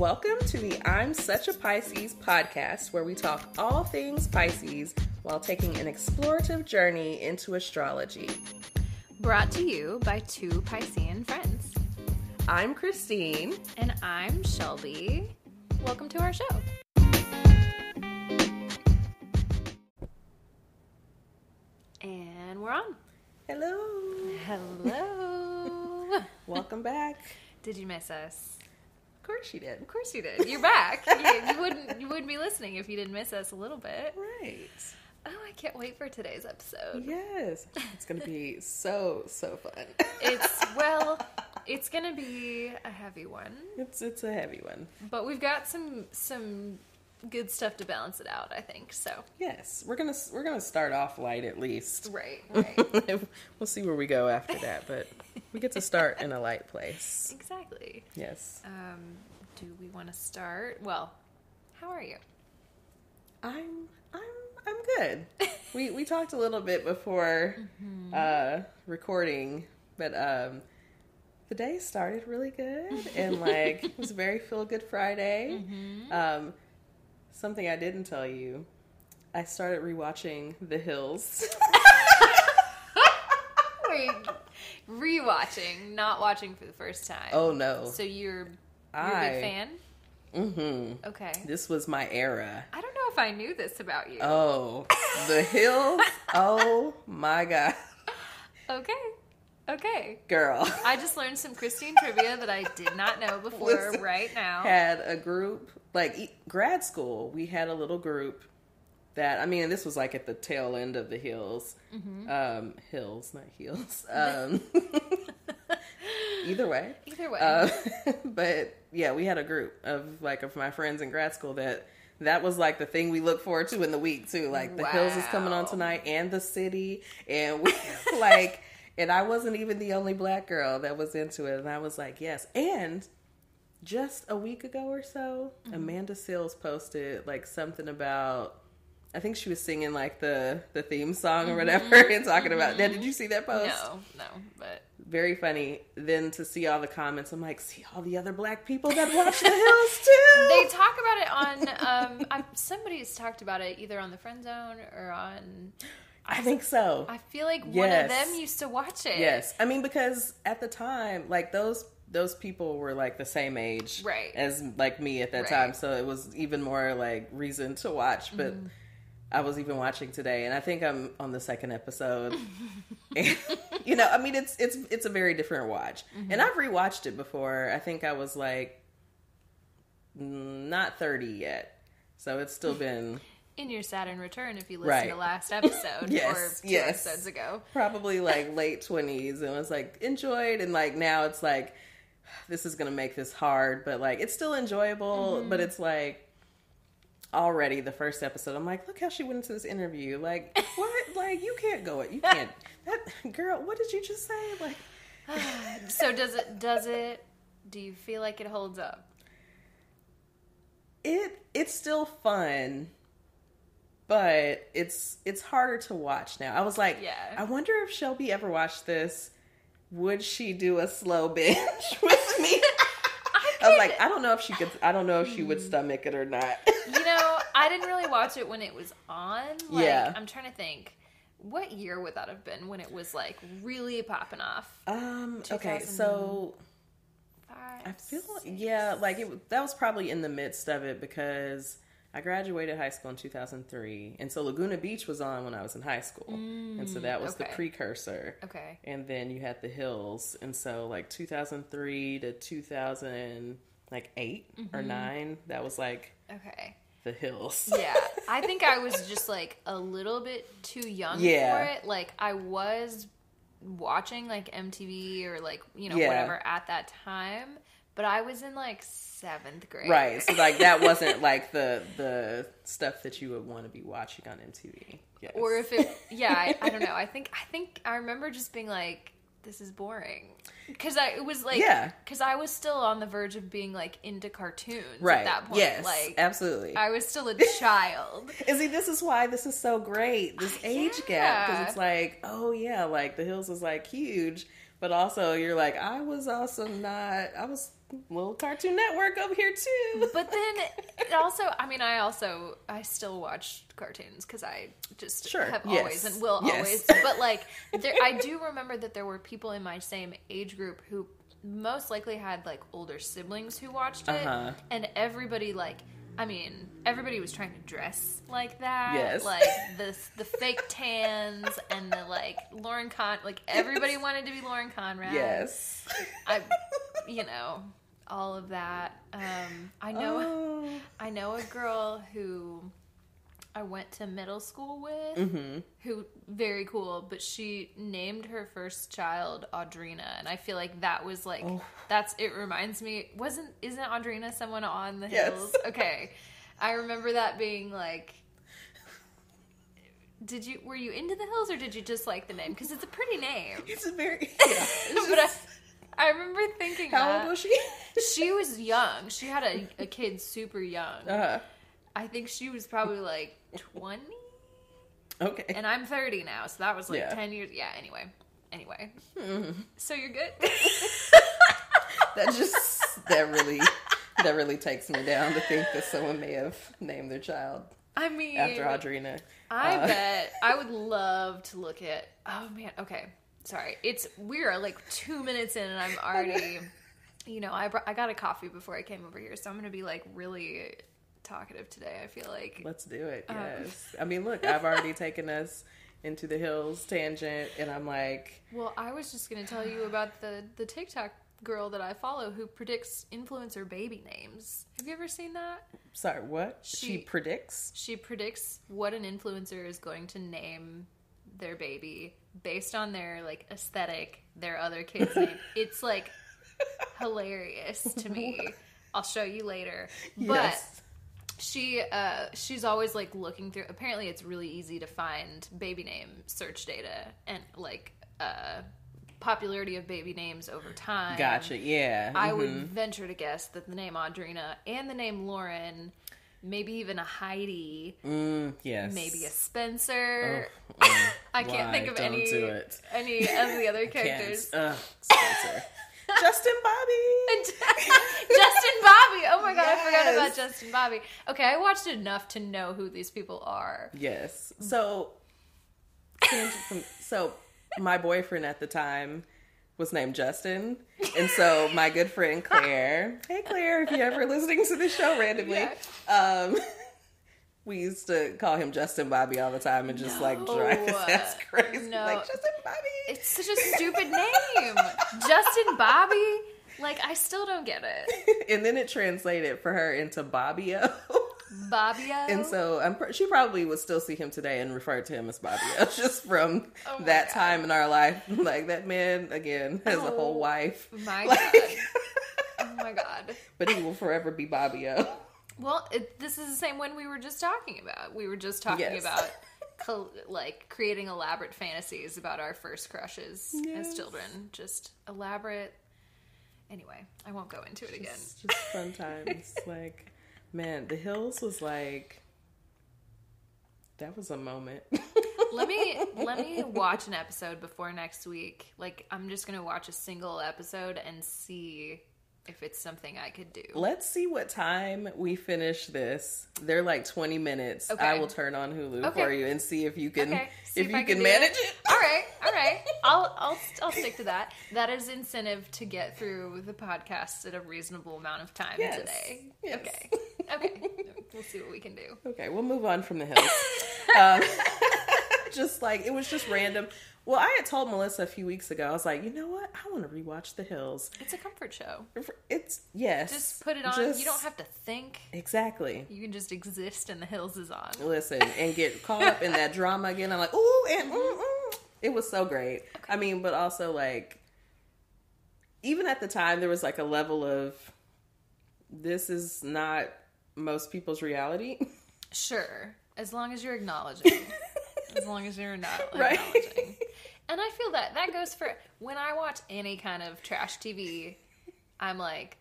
Welcome to the I'm Such a Pisces podcast, where we talk all things Pisces while taking an explorative journey into astrology. Brought to you by two Piscean friends. I'm Christine. And I'm Shelby. Welcome to our show. And we're on. Hello. Hello. Welcome back. Did you miss us? Of course you did. Of course you did. You're back. you, you wouldn't you wouldn't be listening if you didn't miss us a little bit. Right. Oh, I can't wait for today's episode. Yes. It's going to be so, so fun. It's well, it's gonna be a heavy one, It's it's a heavy one. but we've got some some good stuff to balance it out. I think so. Yes, we're gonna we're gonna start off light at least. Right, right, we'll see where we go after that, but we get to start in a light place. exactly. Yes, Um, do we want to start? Well, how are you? I'm I'm I'm good. we we talked a little bit before uh, recording, but um, the day started really good and like it was a very feel good Friday. Um, something I didn't tell you, I started rewatching The Hills. Wait, rewatching, not watching for the first time. oh no, so you're you're a I big fan? mm-hmm. Okay. This was my era. I don't know if I knew this about you. Oh, The Hills. oh my god, Okay. Okay. girl. I just learned some Christine trivia that I did not know before Listen, right now. had a group like grad school we had a little group that i mean this was like at the tail end of the hills Mm-hmm. um hills not heels um either way Either way. uh, but yeah we had a group of like of my friends in grad school that that was like the thing we look forward to in the week too like the hills is coming on tonight and the city and we like and i wasn't even the only black girl that was into it and i was like yes and just a week ago or so, Mm-hmm. Amanda Seales posted like something about. I think she was singing like the the theme song or whatever and talking about that. Did you see that post? Mm-hmm. no, no, but Very funny. Then to see all the comments, I'm like, see all the other black people that watch The Hills too. they talk about it on. Um, I, somebody's talked about it either on the friend zone or on. I think so. I feel like one of them used to watch it. Yes, I mean because at the time, like those those people were like the same age, Right. as like me at that Right. time, so it was even more like reason to watch. But Mm-hmm. I was even watching today, and I think I'm on the second episode. and, you know, I mean, it's it's it's a very different watch, Mm-hmm. and I've rewatched it before. I think I was like mm, not thirty yet, so it's still been. In your Saturn return, if you listen Right. to last episode Yes, or two yes. episodes ago. probably like late 20s and was like enjoyed and like now it's like this is gonna make this hard but like it's still enjoyable mm-hmm. but it's like already the first episode i'm like look how she went into this interview like what like you can't go it you can't that girl what did you just say like So does it? Does it? Do you feel like it holds up? it it's still fun but it's it's harder to watch now i was like Yeah. i wonder if shelby ever watched this would she do a slow binge with me I was like, I don't know if she could. I don't know if she would stomach it or not. You know, I didn't really watch it when it was on. Like, Yeah. I'm trying to think. What year would that have been when it was like really popping off? Um. Okay. So Five, I feel six? yeah, like it. That was probably in the midst of it because I graduated high school in 2003, and so Laguna Beach was on when I was in high school, and so that was the precursor. Okay. And then you had the hills, and so like 2003 to 2000, like 8 Mm-hmm. or nine, that was like Okay. the hills. Yeah. I think I was just like a little bit too young Yeah. for it. Like I was watching like MTV or like, you know, Yeah. whatever at that time, but I was in like seventh grade. Right. So like that wasn't like the the stuff that you would want to be watching on MTV. Yes. Or if it, yeah, I, I don't know. I think I think I remember just being like, "This is boring," because I it was like, Yeah. because I was still on the verge of being like into cartoons right. at that point. Yes. like absolutely. I was still a child. And see, this is why this is so great. This uh, age gap because it's like, oh yeah, like The Hills is like huge, but also you're like, I was also not. I was little Cartoon Network over here too. But then it also, I mean, I also I still watch cartoons because I just Sure, have yes, always and will yes. always. But like, there, I do remember that there were people in my same age group who most likely had like older siblings who watched it, Uh-huh. and everybody like. I mean, everybody was trying to dress like that. Yes. Like the the fake tans and the like Lauren Con like everybody wanted to be Lauren Conrad. yes. I you know, all of that. Um I know Oh. I know a girl who I went to middle school with Mm-hmm. who very cool, but she named her first child Audrina and I feel like that was like Oh. that's it reminds me wasn't isn't Audrina someone on the Yes. hills? Okay. I remember that being like did you were you into the hills or did you just like the name? Because it's a pretty name. It's a very. Yeah, it's but I, just- I remember thinking how that old was she? she was young. She had a, a kid super young. Uh, I think she was probably like 20 okay. and I'm 30 now, so that was like Yeah. 10 years. Yeah, anyway. Anyway. So you're good? that just that really that really takes me down to think that someone may have named their child I mean, after Audrina. I Uh, bet I would love to look at. Oh man, okay. Sorry. It's we're like 2 minutes in and I'm already you know, I br- I got a coffee before I came over here, so I'm to be like really talkative today. I feel like Let's do it. Um. Yes. I mean, look, I've already taken us into the hills tangent, and I'm like, Well, I was just to tell you about the the TikTok girl that I follow who predicts influencer baby names. Have you ever seen that? sorry, what? She, She- predicts. She predicts what an influencer is going to name their baby based on their like aesthetic, their other kids' name. It's like hilarious to me. I'll show you later. But yes. she uh she's always like looking through apparently it's really easy to find baby name search data and like uh popularity of baby names over time Gotcha. Yeah. i would mhm. venture to guess that the name audrina and the name lauren maybe even a heidi Mm, yes. maybe a spencer Oh, mm, i can't think of Don't any any of the other characters Ugh, Spencer. Justin Bobby. Justin Bobby. Oh my god, I forgot about Justin Bobby. Okay, I watched enough to know who these people are. Yes. So, so my boyfriend at the time was named Justin, and so my good friend Claire. Hey Claire, if you're ever listening to the show randomly, um, we used to call him Justin Bobby all the time and just like drive his ass crazy. No. Like Justin Bobby. It's such a stupid name. Justin Bobby. Like I still don't get it. and then it translated for her into Bobbio. Bobbio. And so I'm pr- she probably would still see him today and refer to him as Bobby just from Oh that God. time in our life. Like that man again has a Oh whole wife. my Like- god. Oh my god. but he will forever be Bobbio. Well, it, this is the same one we were just talking about. We were just talking Yes. about like creating elaborate fantasies about our first crushes Yes. as children. Just elaborate. Anyway, I won't go into it again. It's just fun times. like man, the hills was like that was a moment. let me let me watch an episode before next week. Like I'm just gonna watch a single episode and see if it's something I could do. Let's see what time we finish this. They're like 20 minutes. I will turn on Hulu Okay. for you and see if you can Okay, if, if you I can, can manage it. it. all right, all right. I'll I'll I'll stick to that. That is incentive to get through the podcast at a reasonable amount of time Yes. today. Yes. Okay. Okay. We'll see what we can do. Okay, we'll move on from the hills. um, just like it was just random. Well, I had told Melissa a few weeks ago. I was like, you know what? I want to rewatch The Hills. It's a comfort show. It's yes. Just put it on. Just- You don't have to think. exactly. You can just exist and the hills is on. Listen and get caught up in that drama again. I'm like, ooh, and mm, mm. it was so great. I mean, but also like, even at the time, there was like a level of this is not most people's reality. Sure, as long as you're acknowledging. as long as you're not Right. acknowledging. And I feel that that goes for when I watch any kind of trash TV. I'm like,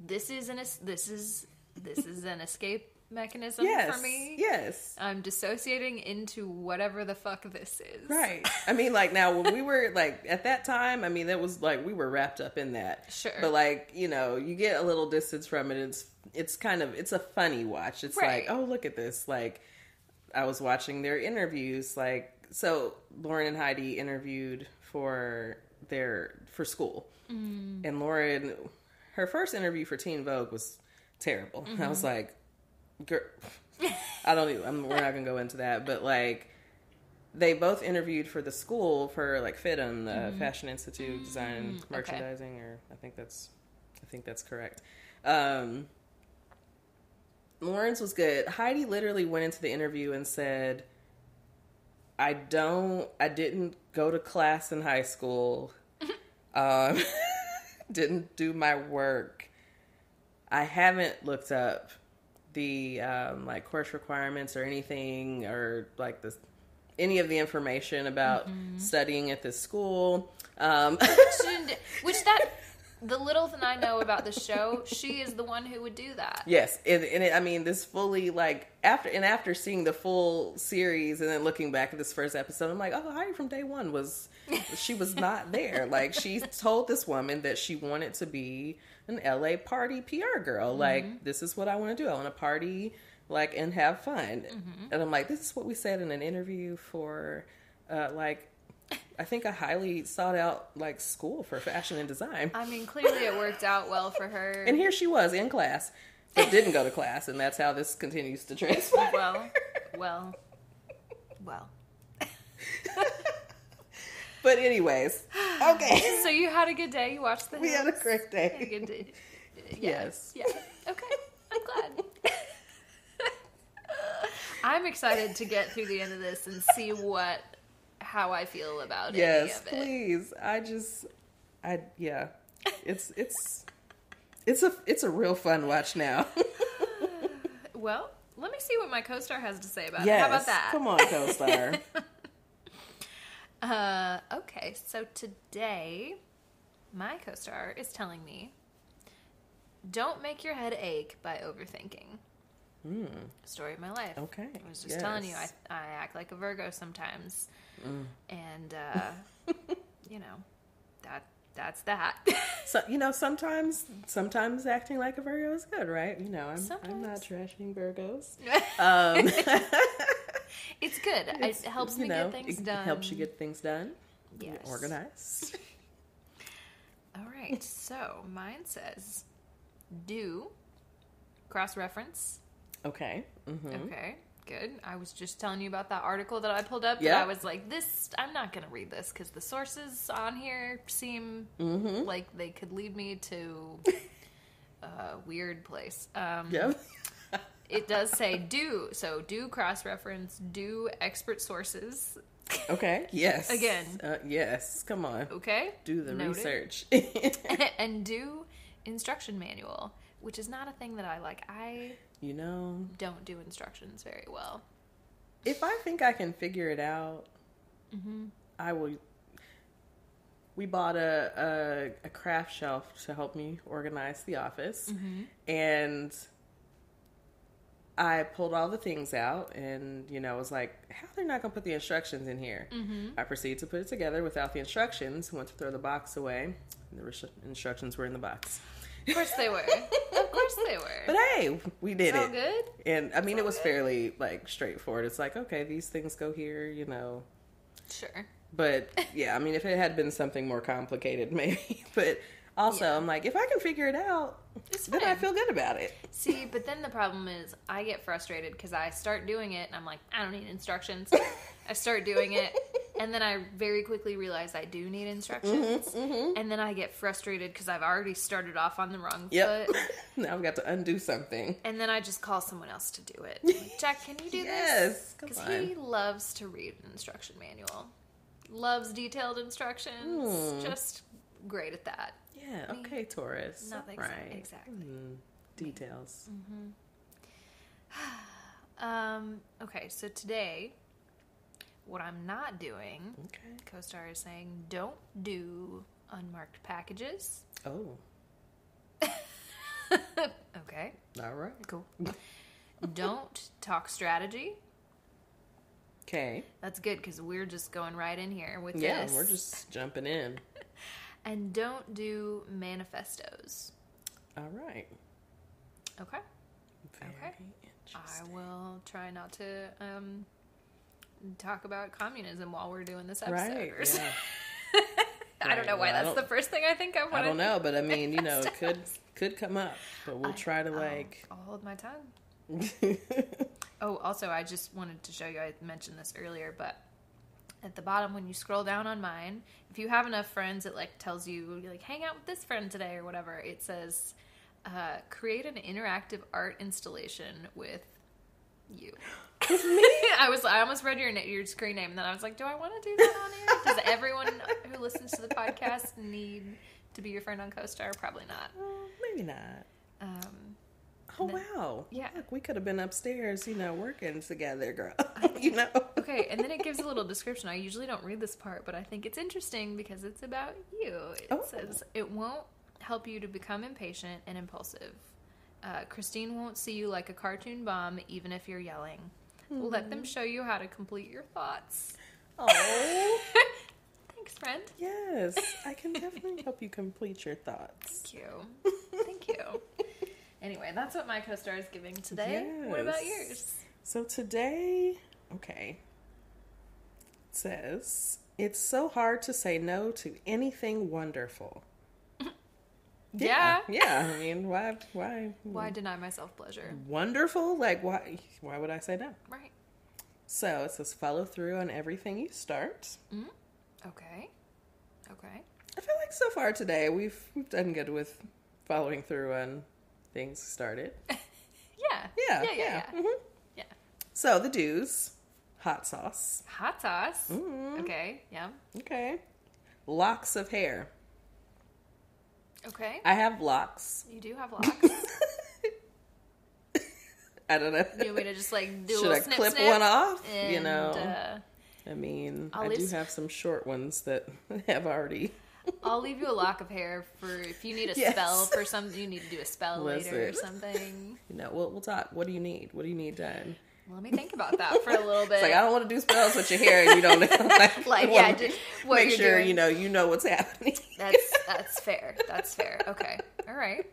this is an this is this is an escape mechanism yes, for me. yes, I'm dissociating into whatever the fuck this is. right. I mean, like now when we were like at that time, I mean, that was like we were wrapped up in that. Sure. But like you know, you get a little distance from it. It's it's kind of it's a funny watch. It's Right. like oh look at this. Like I was watching their interviews. Like so, Lauren and Heidi interviewed for their for school, Mm. and Lauren, her first interview for Teen Vogue was terrible. I was Mm-hmm. like, girl, I don't even. I'm, we're not gonna go into that, but like. They both interviewed for the school for like FIDM, the Fashion Institute Design and Mm-hmm. okay. Merchandising, or I think that's, I think that's correct. Um, Lauren's was good. Heidi literally went into the interview and said, "I don't. I didn't go to class in high school. um, didn't do my work. I haven't looked up the um, like course requirements or anything or like the any of the information about studying at this school. Um, Shouldn't- Which that the little thing I know about the show, she is the one who would do that. Yes, and, and it, I mean this fully like after and after seeing the full series and then looking back at this first episode, I'm like, oh, Heidi from day one was she was not there. like she told this woman that she wanted to be an LA party PR girl. Like this is what I want to do. I want to party like and have fun. And I'm like, this is what we said in an interview for uh, like I think a highly sought out like school for fashion and design. I mean, clearly it worked out well for her. And here she was in class, but didn't go to class, and that's how this continues to transpire. well, well, well. But anyways, okay, So you had a good day. You watched the. we had a great Had a day. good day. Yes. Yeah. Okay. I'm glad. I'm excited to get through the end of this and see what how I feel about it. Yes, it. please. I just, I yeah, it's it's it's a it's a real fun watch now. Well, let me see what my co-star has to say about yes, it. How about that? Come on, co-star. Uh, okay, so today my co-star is telling me don't make your head ache by overthinking. Hmm. Story of my life. Okay. I was just telling you, I. I act like a Virgo sometimes, Mm. and uh, you know that that's that. So you know, sometimes sometimes acting like a Virgo is good, right? You know, I'm I'm not trashing Virgos. Um, it's good. it's- it helps me know, get things it done. Helps you get things done. Yes. Organized. All right. So mine says do cross reference. Okay. hmm Okay, good. I was just telling you about that article that I pulled up. Yeah. I was like, this. I'm not going to read this because the sources on here seem Mm-hmm. like they could lead me to a weird place. Um, Yep. It does say do. So do cross reference. Do expert sources. Okay. Yes. Again. Uh, yes. Come on. Okay. Do the Noted. research. and do instruction manual, which is not a thing that I like. I you know, don't do instructions very well. if I think I can figure it out, Mm-hmm. I will. We bought a, a a craft shelf to help me organize the office, Mm-hmm. and I pulled all the things out, and you know, was like, "How they're not gonna put the instructions in here?" Mm-hmm. I proceeded to put it together without the instructions. Went to throw the box away. And the instructions were in the box. Of course they were. of course they were. But hey, we did It's all it. good. And I mean, it was good. fairly like straightforward. It's like, okay, these things go here, you know. Sure. But yeah, I mean, if it had been something more complicated, maybe. But also, Yeah. I'm like, if I can figure it out, It's then I feel good about it. See, but then the problem is I get frustrated because I start doing it and I'm like, I don't need instructions. I start doing it and then I very quickly realize I do need instructions. Mm-hmm. And then I get frustrated because I've already started off on the wrong Yep. foot. now I've got to undo something. And then I just call someone else to do it. Like, Jack, can you do Yes, this? come Because he loves to read an instruction manual. Loves detailed instructions. Hmm. Just great at that. Yeah. Okay, Taurus. Nothing- right. exactly. Hmm. Details. Um, okay, so today, what I'm not doing, Okay. co-star is saying, don't do unmarked packages. Oh. okay, All right. cool. don't talk strategy. Okay. That's good because we're just going right in here with Yeah, this. we're just jumping in. and don't do manifestos. All right. Okay. Very Okay. I will try not to um, talk about communism while we're doing this episode. Right. Yeah. I don't know why well, that's the first thing I think of. I don't know, but I mean, you know, it could could come up, but we'll I- try to I'll- like. I'll hold my tongue. Oh, also, I just wanted to show you. I mentioned this earlier, but at the bottom when you scroll down on mine, if you have enough friends, it like tells you like hang out with this friend today or whatever. It says uh, create an interactive art installation with you. me. I was I almost read your your screen name, and then I was like, do I want to do that on here? Does everyone who listens to the podcast need to be your friend on CoStar? Probably not. Well, maybe not. Um, Oh then- wow! yeah. Look, we could have been upstairs, you know, working together, girl. you know. Okay, and then it gives a little description. I usually don't read this part, but I think it's interesting because it's about you. It Oh. says it won't help you to become impatient and impulsive. Uh, Christine won't see you like a cartoon bomb, even if you're yelling. Let them show you how to complete your thoughts. Oh Thanks, friend. yes, I can definitely help you complete your thoughts. Thank you. Thank you. Anyway, that's what my co-star is giving today. What about yours? So today, okay, it says it's so hard to say no to anything wonderful. Yeah. yeah. I mean, why? Why? Why deny myself pleasure? Wonderful? Like, why? Why would I say no? Right. So it says follow through on everything you start. Okay. Okay. I feel like so far today we've we've done good with following through on things started. Yeah. Yeah, Yeah. Yeah. Yeah. mhm. yeah. So the do's: hot sauce. Hot sauce. Mm. Okay. Yeah. Okay. Locks of hair. Okay. I have locks. You do have locks. I don't know. you want me to just like do a Should I snip, clip snip? one off? you know, uh, I mean, I'll I do have some short ones that have already. I'll leave you a lock of hair for if you need a Yes. spell for something. You need to do a spell later or something. You know, we'll we'll talk. What do you need? What do you need done? Let me think about that for a little bit. It's like I don't want to do spells with your hair, and you don't like. Like, yeah, just what make you're sure doing. you know you know what's happening. That's that's fair. That's fair. Okay. All right.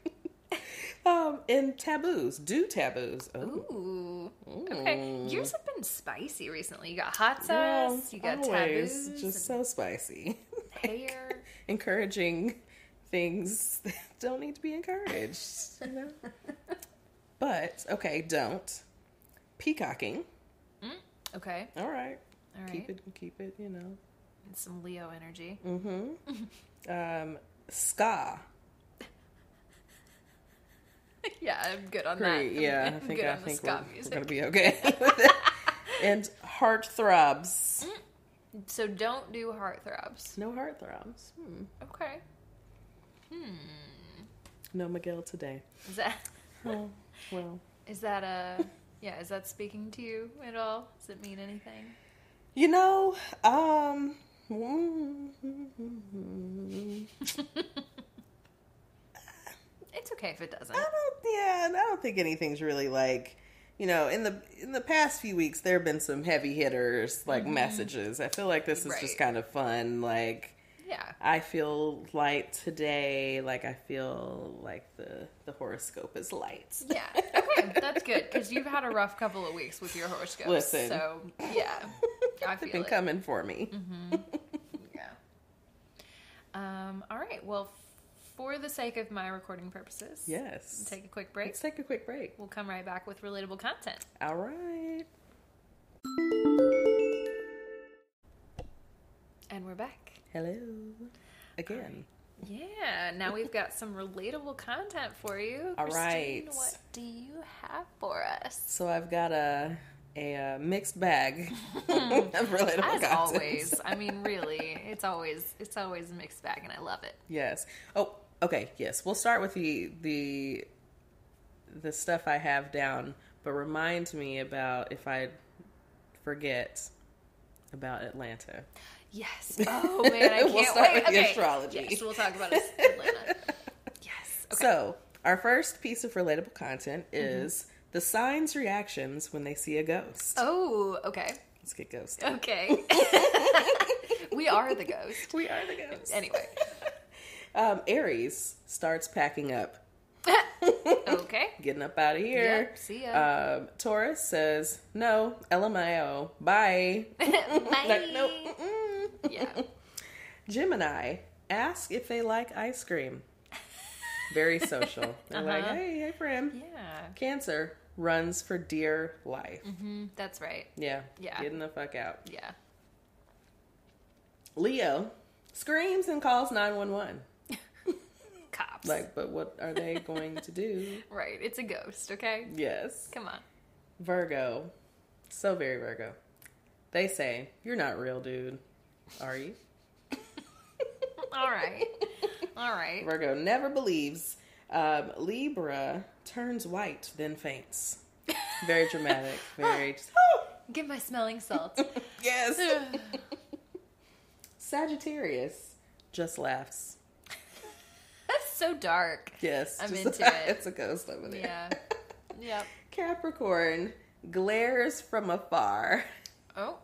um, and taboos, do taboos. Oh, Ooh. Okay. Yours have been spicy recently. You got hot well, sauce. you got always taboos. just so spicy. hair. encouraging things that don't need to be encouraged. You know? but okay, don't peacocking. Okay. All right, All right. keep it, keep it. You know. And some Leo energy. Mm-hmm. um, ska. yeah, I'm good on Great. that. Yeah, I'm I think good I on the think ska we're, we're gonna be okay and heart throbs. So don't do heartthrobs. No heart throbs. Hmm. Okay. Hmm. No Miguel today. Is that Oh, well. is that a yeah? Is that speaking to you at all? Does it mean anything? You know, um, It's okay if it doesn't. I don't. Yeah, I don't think anything's really like, you know, in the in the past few weeks there have been some heavy hitters like messages. I feel like this is Right. just kind of fun. Like, Yeah. I feel light today. Like I feel like the the horoscope is light. Yeah. Okay, that's good because you've had a rough couple of weeks with your horoscope. Listen. So yeah, I They've feel been it. coming for me. Yeah. Um. All right. Well, for the sake of my recording purposes, Yes. take a quick break. Let's take a quick break. We'll come right back with relatable content. All right. And we're back. Hello. Again. Yeah, now we've got some relatable content for you. All Christine, right. What do you have for us? So I've got a a, uh mixed bag of relatable As content. always, I mean, really, it's always it's always a mixed bag, and I love it. Yes. Oh, okay. Yes, we'll start with the the the stuff I have down, but remind me about if I forget about Atlanta. Yes. Oh man, I can't We'll start wait. with the okay. astrology. Yes, we'll talk about Atlanta. Yes. Okay. So, our first piece of relatable content Mm-hmm. is The signs reactions when they see a ghost. Oh, okay. Let's get ghost. Okay. we are the ghost. We are the ghost. Anyway. Um, Aries starts packing up, Okay. getting up out of here. Yep, see ya. Um, Taurus says, no, LMAO, bye. Bye. Like, nope. mm-mm. Yeah. Gemini, ask if they like ice cream. Very social. They're like, Uh-huh. hey, hey, friend. Yeah. Cancer runs for dear life. Mm, that's right. Yeah. Yeah. Getting the fuck out. Yeah. Leo screams and calls 911. Cops. Like, but what are they going to do? right. It's a ghost, okay? Yes. Come on. Virgo. So very Virgo. They say, You're not real, dude. Are you? All right. All right. Virgo never believes. Um, Libra turns white, then faints. Very dramatic. Very. Give my smelling salt. yes. Sagittarius just laughs. That's so dark. Yes. I'm just- into it. It's a ghost over there. Yeah. Yep. Capricorn glares from afar. Oh.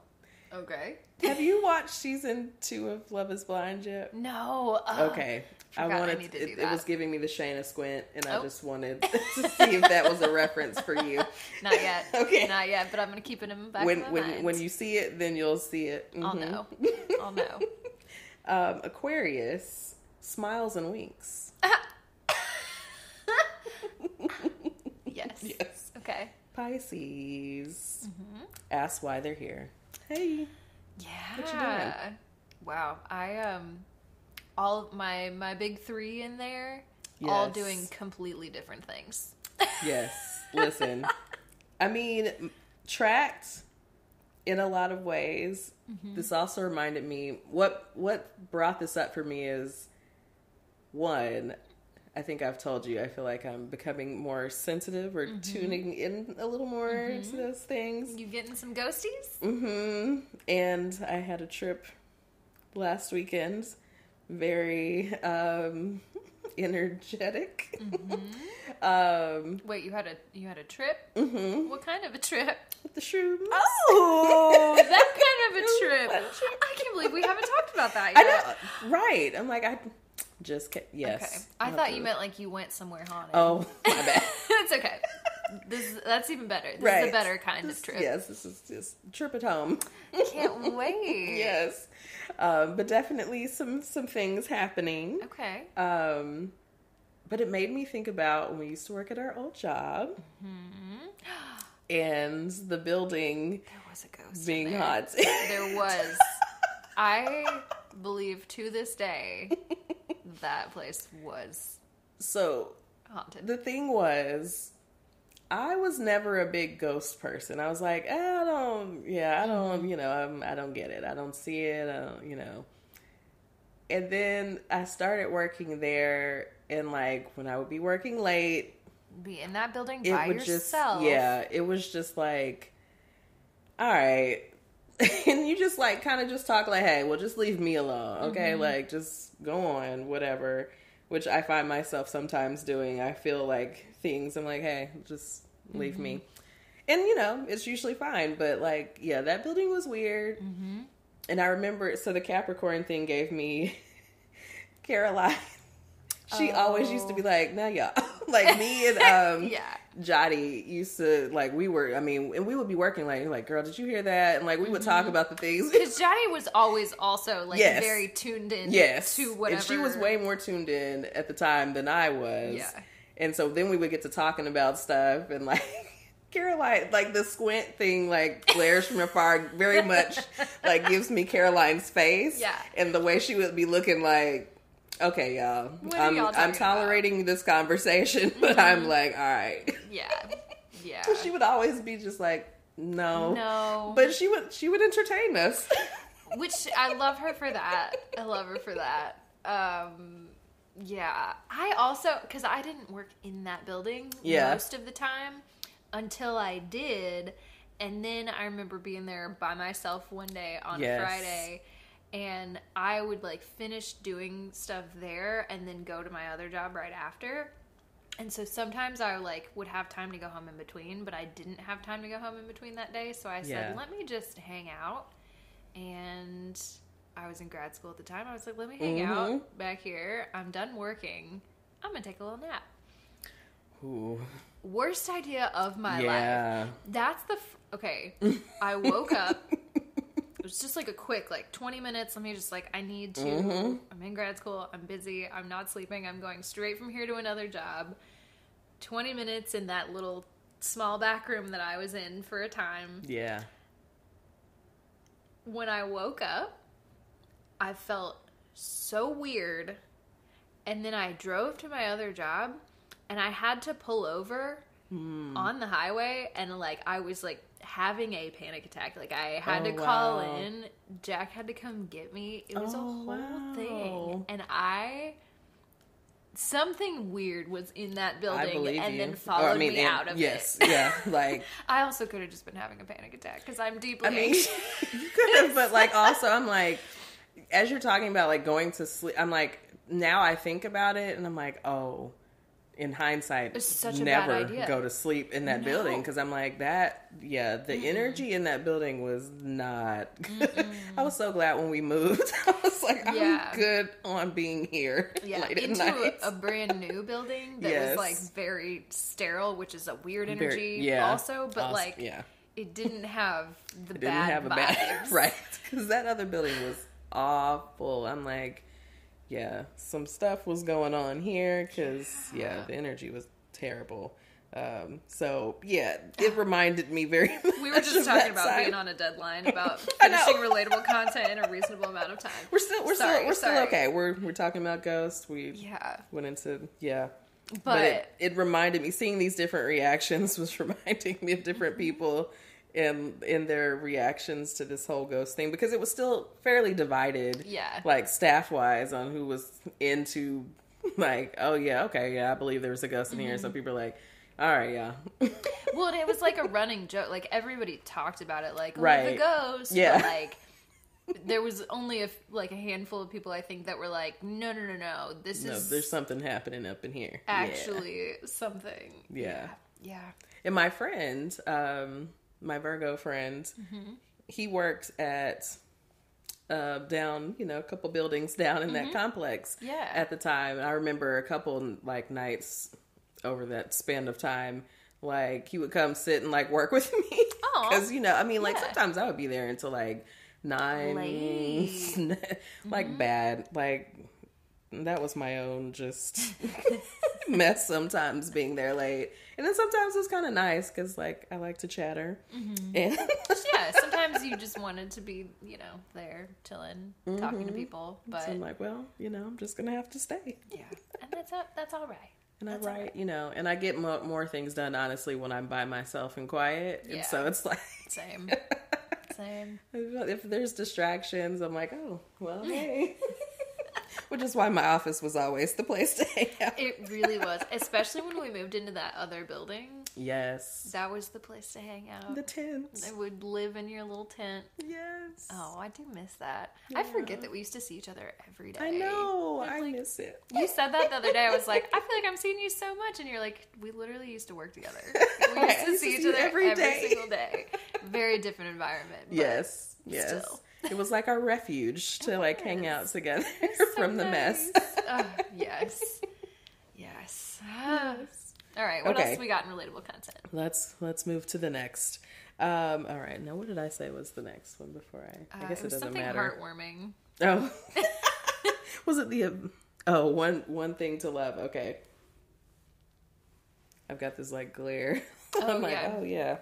Okay. Have you watched season two of Love Is Blind yet? No. uh, Okay. I I wanted need to it, do it was giving me the Shayna squint, and I Oh. just wanted to see if that was a reference for you. Not yet. Okay. Not yet, but I'm gonna keep it in the back when when mind. when you see it, then you'll see it. I'll Mhm. know. I'll know. Um, Aquarius smiles and winks. Yes. Yes. Okay. Pisces Mm-hmm. ask why they're here. Hey. Yeah. What you doing? Wow. I um all my my big 3 in there all doing completely different things. Yes. Listen, I mean, tracked in a lot of ways. Mm-hmm. This also reminded me what what brought this up for me is one. I think I've told you. I feel like I'm becoming more sensitive or Mm-hmm. tuning in a little more to those things. You getting some ghosties? Mm-hmm. And I had a trip last weekend. Very um, energetic. um, Wait, you had a you had a trip? mhm. What kind of a trip? With the shrooms. Oh, that kind of a trip. I can't believe we haven't talked about that yet. I know, right? I'm like, I just ca- yes. Okay. I thought you meant like you went somewhere haunted. Oh, my bad. it's okay. This is, that's even better. This is a better kind of trip. Yes, this is just trip at home. Can't wait. yes, um, but definitely some some things happening. Okay. Um, but it made me think about when we used to work at our old job Mm-hmm. and the building There was a ghost. in being there. hot. There was. I believe to this day that place was so haunted. the thing was i was never a big ghost person i was like eh, i don't yeah i don't you know I'm, i don't get it i don't see it i don't you know and then i started working there and like when i would be working late Be in that building it by would yourself. just yeah it was just like all right and you just like kind of just talk like hey well just leave me alone okay Mm-hmm. like just go on whatever which i find myself sometimes doing i feel like things i'm like hey just leave me Mm-hmm. and you know it's usually fine but like yeah that building was weird Mm-hmm. and i remember so the capricorn thing gave me caroline she always used to be Oh. like now y'all like me and um yeah. Jotty used to like we were I mean and we would be working like like girl did you hear that and like we would talk about the things Because Johnny was always also like Yes. very tuned in yes to whatever. and she was way more tuned in at the time than I was Yeah. and so then we would get to talking about stuff and like Caroline like the squint thing like glares from afar very much like gives me Caroline's face Yeah. and the way she would be looking like okay y'all I'm y'all I'm talking about?" tolerating this conversation but I'm like all right Yeah. Yeah. she would always be just like no no. but she would she would entertain us Which I love her for that. I love her for that. Um, yeah. I also, because I didn't work in that building Yeah. most of the time until I did. And then I remember being there by myself one day on Yes. Friday. And I would like finish doing stuff there and then go to my other job right after. And so sometimes I like would have time to go home in between, but I didn't have time to go home in between that day. So I said, Yeah. let me just hang out. And I was in grad school at the time. I was like, let me hang Mhm. out back here. I'm done working. I'm gonna take a little nap. Ooh. Worst idea of my life. That's the f- okay. I woke up. It was just like a quick, like twenty minutes. Let me just like I need to. Mhm. I'm in grad school. I'm busy. I'm not sleeping. I'm going straight from here to another job. Twenty minutes in that little small back room that I was in for a time. Yeah. When I woke up, I felt so weird. And then I drove to my other job and I had to pull over Hmm. on the highway and like I was like having a panic attack. Like I had Oh, to call wow. in. Jack had to come get me. It was a Oh, whole wow. thing. And I something weird was in that building and you. then followed me and- out of yes, it. yeah, like I also could have just been having a panic attack because I'm deeply I mean, you could have, but like also, I'm like, as you're talking about like going to sleep, I'm like, now I think about it, and I'm like, oh, in hindsight, such never go to sleep in that No. building because I'm like that. Yeah, the energy in that building was not. good. I was so glad when we moved. I was like, I'm Yeah. good on being here Yeah, into a, a brand new building that Yes. was like very sterile, which is a weird Very- energy yeah. also, but Also- like yeah. it didn't have the didn't bad have a vibes. bad right because that other building was awful i'm like yeah some stuff was going on here because yeah. Yeah. the energy was terrible um so yeah it reminded me very much We were just talking about time. being on a deadline about finishing relatable content in a reasonable amount of time. we're still we're Sorry, still we're still okay we're we're talking about ghosts we Yeah, went into yeah but, it, it reminded me seeing these different reactions was reminding me of different people and in their reactions to this whole ghost thing because it was still fairly divided Yeah. like staff wise on who was into like oh yeah okay yeah i believe there was a ghost in here Mm-hmm. some people are like all right yeah well, and it was like a running joke. Like everybody talked about it, like oh, Right. the ghost. Yeah. but, like. There was only a like a handful of people I think that were like, no, no, no, no. This no is there's something happening up in here Yeah. actually something. Yeah. yeah, And my friend, um, my Virgo friend, Mm-hmm. he worked at uh, down, you know, a couple buildings down in that complex. Mm-hmm. Yeah. At the time, and I remember a couple like nights over that span of time. Like he would come sit and like work with me because you know, I mean, like Yeah. sometimes I would be there until like nine, like Mm-hmm. bad, like that was my own just mess sometimes being there late and then sometimes it was kind of nice because like i like to chatter Mm-hmm. and yeah, sometimes you just wanted to be, you know, there chilling, talking to people, but so i'm like well you know i'm just gonna have to stay yeah, and that's that's all right. and That's i write you know and i get mo- more things done honestly when i'm by myself and quiet Yeah. and so it's like Same, same. if there's distractions i'm like oh well hey which is why my office was always the place to hang out It really was, especially when we moved into that other building. yes That was the place to hang out. the tents I would live in your little tent. yes Oh, I do miss that. I forget that we used to see each other every day. i know I'm i like- miss it You said that the other day. I was like, I feel like I'm seeing you so much, and you're like, we literally used to work together. We used to see each other every every, day. single day. Very different environment. but Yes, yes. still. It was like our refuge to like hang out together so from the mess. nice. Oh, yes, yes. All right, what Okay. else we got in relatable content? let's let's move to the next. Um, all right, now what did I say was the next one before I? I Uh, guess it it, doesn't something matter. heartwarming. Oh, was it the? um, Oh, one one thing to love. Okay, I've got this like glare. Oh, I'm like, yeah. oh yeah.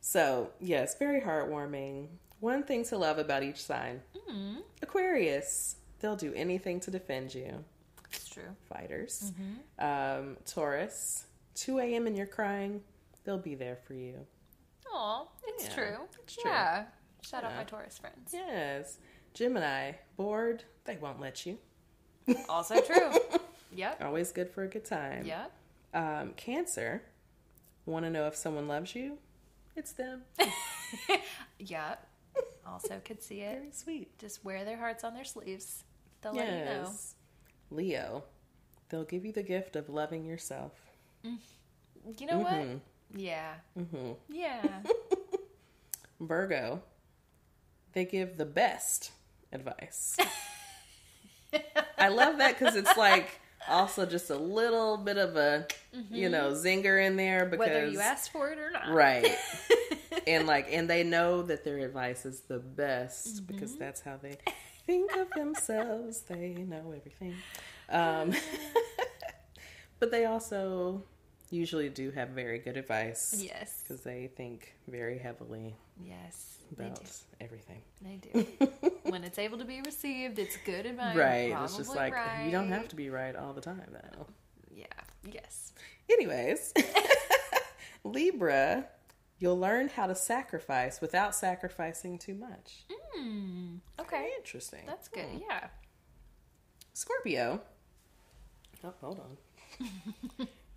So yes, very heartwarming. One thing to love about each sign: Mm, Aquarius. They'll do anything to defend you. it's true. fighters. Mm-hmm. Um, Taurus, 2 a.m. and you're crying, they'll be there for you. Oh, it's Yeah, true. it's true. Yeah. Shout out my Taurus friends. Yes. Gemini, bored, they won't let you. Also true. yep. Always good for a good time. Yep. Um, cancer, want to know if someone loves you? It's them. Yep. Also could see it. Very sweet. Just wear their hearts on their sleeves. They'll let you know. Leo, they'll give you the gift of loving yourself. Mm. You know what? Mm-hmm. Yeah. hmm Yeah. Virgo, they give the best advice. I love that because it's like also just a little bit of a, you mm-hmm. know, zinger in there because Whether you asked for it or not. right, and like, and they know that their advice is the best because that's how they think of themselves. They know everything, um, but they also usually do have very good advice Yes. because they think very heavily Yes. About everything. They do. when it's able to be received, it's good advice. Right. It's just like you don't have to be right all the time though. Yeah. Yes. Anyways, Libra, you'll learn how to sacrifice without sacrificing too much. Hmm. Okay. Interesting. That's good. Hmm. Yeah. Scorpio. Oh, hold on.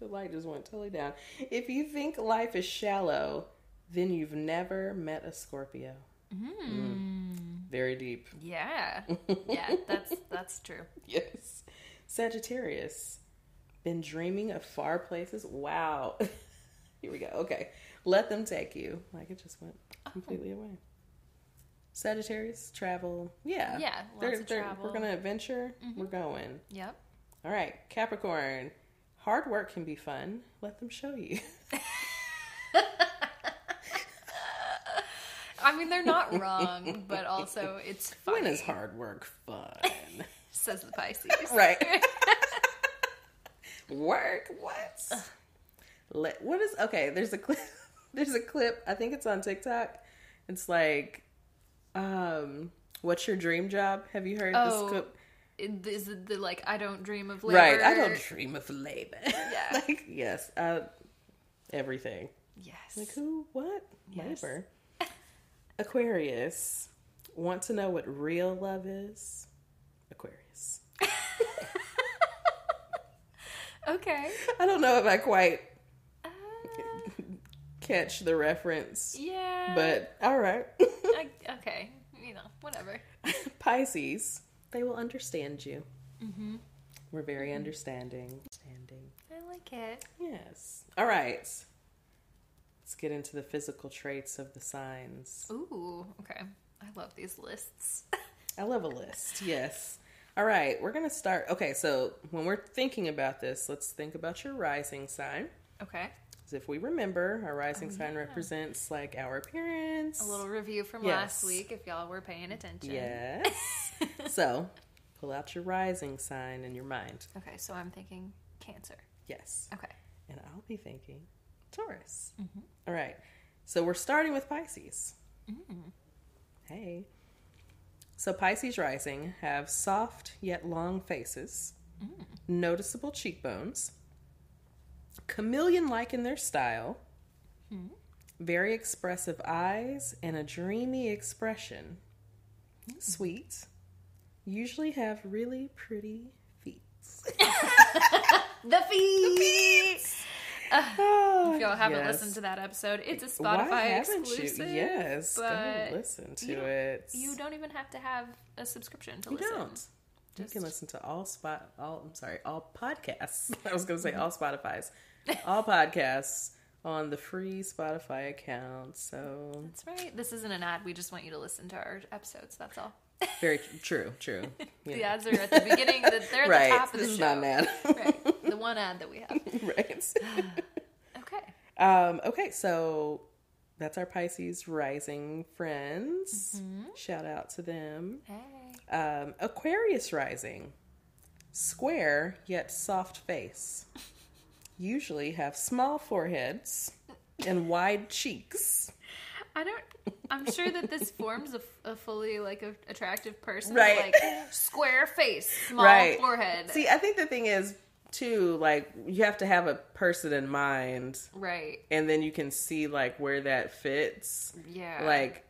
the light just went totally down. If you think life is shallow, then you've never met a Scorpio. Hmm. Very deep. Yeah. Yeah. That's that's true. Yes. Sagittarius. Been dreaming of far places? Wow. Here we go. Okay. Let them take you. Like it just went oh. completely away. Sagittarius, travel. Yeah. Yeah, They're- of they're- travel. We're going to adventure. Mm-hmm. We're going. Yep. All right. Capricorn. Hard work can be fun. Let them show you. I mean, they're not wrong, but also it's funny. when is hard work fun? Says the Pisces. right. Work? What? Let, what is okay? There's a clip. There's a clip. I think it's on TikTok. It's like, um, what's your dream job? Have you heard Oh, this clip? Is it the like I don't dream of labor? Right. I don't dream of labor. Yeah. like yes. Uh, everything. Yes. Like who? What? Yes. Labor. Aquarius. Want to know what real love is? Aquarius. okay. I don't know if I quite catch the reference, yeah. but all right. I, okay. You know, whatever. Pisces, they will understand you. Mm-hmm. We're very understanding. Understanding. I like it. Yes. All right. Let's get into the physical traits of the signs. Ooh. Okay. I love these lists. I love a list. Yes. All right. We're going to start. Okay. So when we're thinking about this, let's think about your rising sign. Okay. 'Cause if we remember, our rising oh, sign represents like our appearance. A little review from Yes. last week if y'all were paying attention. Yes. so pull out your rising sign in your mind. Okay, so I'm thinking Cancer. Yes. Okay. And I'll be thinking Taurus. Mm-hmm. All right. So we're starting with Pisces. Mm. Hey. So Pisces rising have soft yet long faces, mm. noticeable cheekbones, chameleon like in their style, hmm. very expressive eyes, and a dreamy expression. Hmm. Sweet. Usually have really pretty feet. The feet. Oh, If ah, y'all haven't yes. listened to that episode, it's a Spotify haven't exclusive. you? Yes, go listen to you it. You don't even have to have a subscription to You listen. don't. You can listen to all spot all I'm sorry, all podcasts. I was gonna say mm-hmm. all Spotify's. All podcasts on the free Spotify account. So That's right. This isn't an ad. We just want you to listen to our episodes. That's all. very tr- true, true. The ads are at the beginning. The, they're at right. the top of this the is show. right. The one ad that we have. right. Okay. Um, okay, so that's our Pisces rising friends. Mm-hmm. Shout out to them. Hey. Um, Aquarius rising, square yet soft face. Usually have small foreheads and wide cheeks. I don't. I'm sure that this forms a, a fully like a, attractive person. Right. Like square face, small Right. forehead. See, I think the thing is too like you have to have a person in mind, right. and then you can see like where that fits. Yeah. Like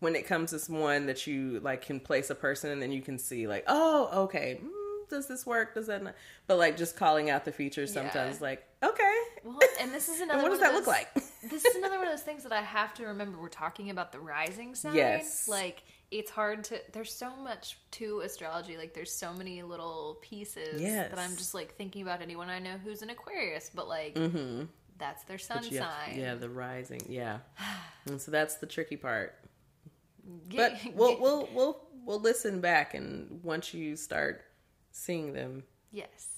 when it comes to someone that you like can place a person, and then you can see like, oh, okay. mm, Does this work? Does that not? But like just calling out the features sometimes, Yeah. like okay, Well, and this is another. what does that look those- like? this is another one of those things that I have to remember. We're talking about the rising sign. Yes. Like it's hard to there's so much to astrology like there's so many little pieces Yes. that i'm just like thinking about anyone i know who's an aquarius but like Mm-hmm. that's their sun you have- sign yeah, the rising. Yeah. and so that's the tricky part. Get- But we'll get- we'll we'll we'll listen back and once you start seeing them, yes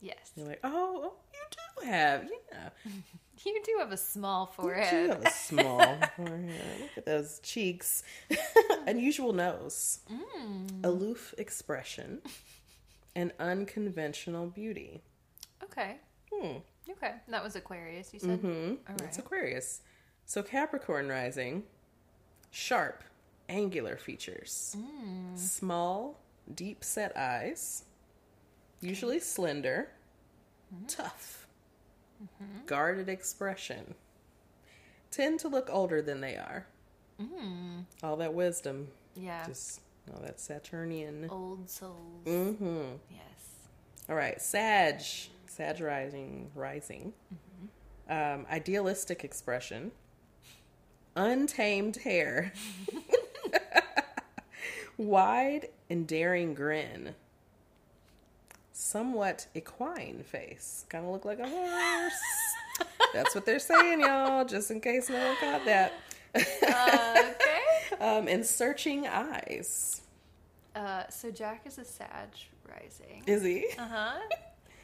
yes you're like, "Oh, oh you do have. Yeah. you do have a small forehead. You have a small forehead. Look at those cheeks. Unusual nose. Mm. Aloof expression. And unconventional beauty. okay Hmm. okay that was aquarius you said hmm All That's. Aquarius. So Capricorn rising, sharp, angular features, Mm. small, deep set eyes, usually slender, Mm-hmm. tough, guarded expression, tend to look older than they are. Mm. All that wisdom, yeah. Just all that Saturnian. old souls. Mm-hmm. yes. All right, Sag, Sag rising, rising. Um, idealistic expression, untamed hair, wide and daring grin, somewhat equine face. Kind of look like a horse. That's what they're saying, y'all. Just in case no one caught that. uh, okay um, and searching eyes. uh, so jack is a sag rising Is he? uh-huh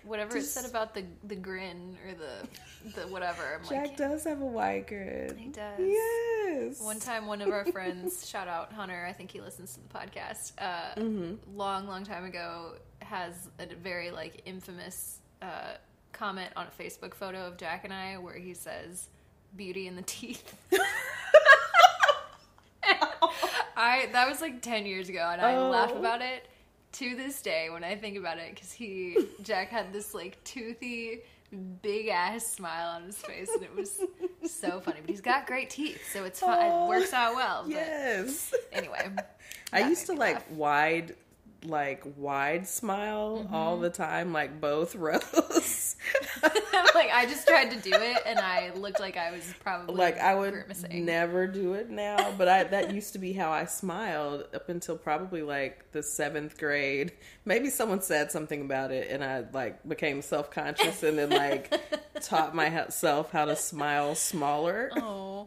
whatever Just- it said about the the grin or the the whatever i'm Jack like does have a wide grin. He does. Yes. One time, one of our friends, shout out Hunter, I think he listens to the podcast. Uh, Mm-hmm. Long, long time ago, has a very like infamous uh, comment on a Facebook photo of Jack and I where he says, "Beauty in the teeth." I that was like ten years ago, and I Oh. laugh about it to this day when I think about it because he Jack had this like toothy, big ass smile on his face, and it was so funny. But he's got great teeth, so it's fine. Oh, it works out well. But Yes. anyway, I used to like laugh. wide like wide smile mm-hmm. all the time, like both rows. like I just tried to do it, and I looked like I was probably like I would grimacing. never do it now, but I that used to be how I smiled up until probably like the seventh grade. Maybe someone said something about it, and I like became self conscious, and then like taught myself how to smile smaller. Oh,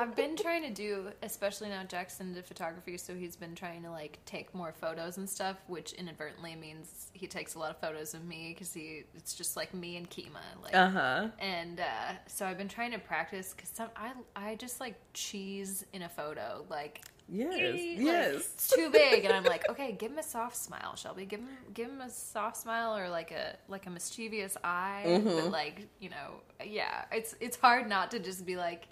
I've been trying to do, especially now Jackson did photography, so he's been trying to like take more photos and stuff, which inadvertently means he takes a lot of photos of me because he it's just like me and Kima, like. Uh huh. and uh, so I've been trying to practice because I I just like cheese in a photo like Yes. yes. it's too big and I'm like okay give him a soft smile Shelby give him give him a soft smile or like a like a mischievous eye Mm-hmm. but like you know yeah it's it's hard not to just be like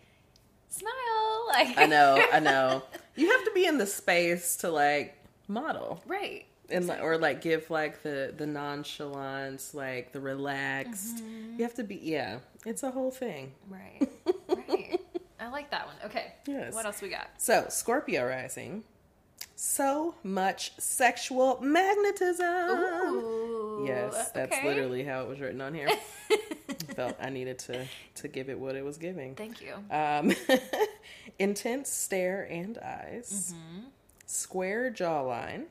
smile like I know. I know. You have to be in the space to like model. right and like, or like give like the the nonchalance, like the relaxed. Mm-hmm. You have to be yeah. It's a whole thing. right right I like that one okay Yes. what else we got So Scorpio rising, so much sexual magnetism. Ooh, Yes, that's okay. literally how it was written on here. Felt I needed to to give it what it was giving. thank you Um, intense stare and eyes, Mm-hmm. square jawline,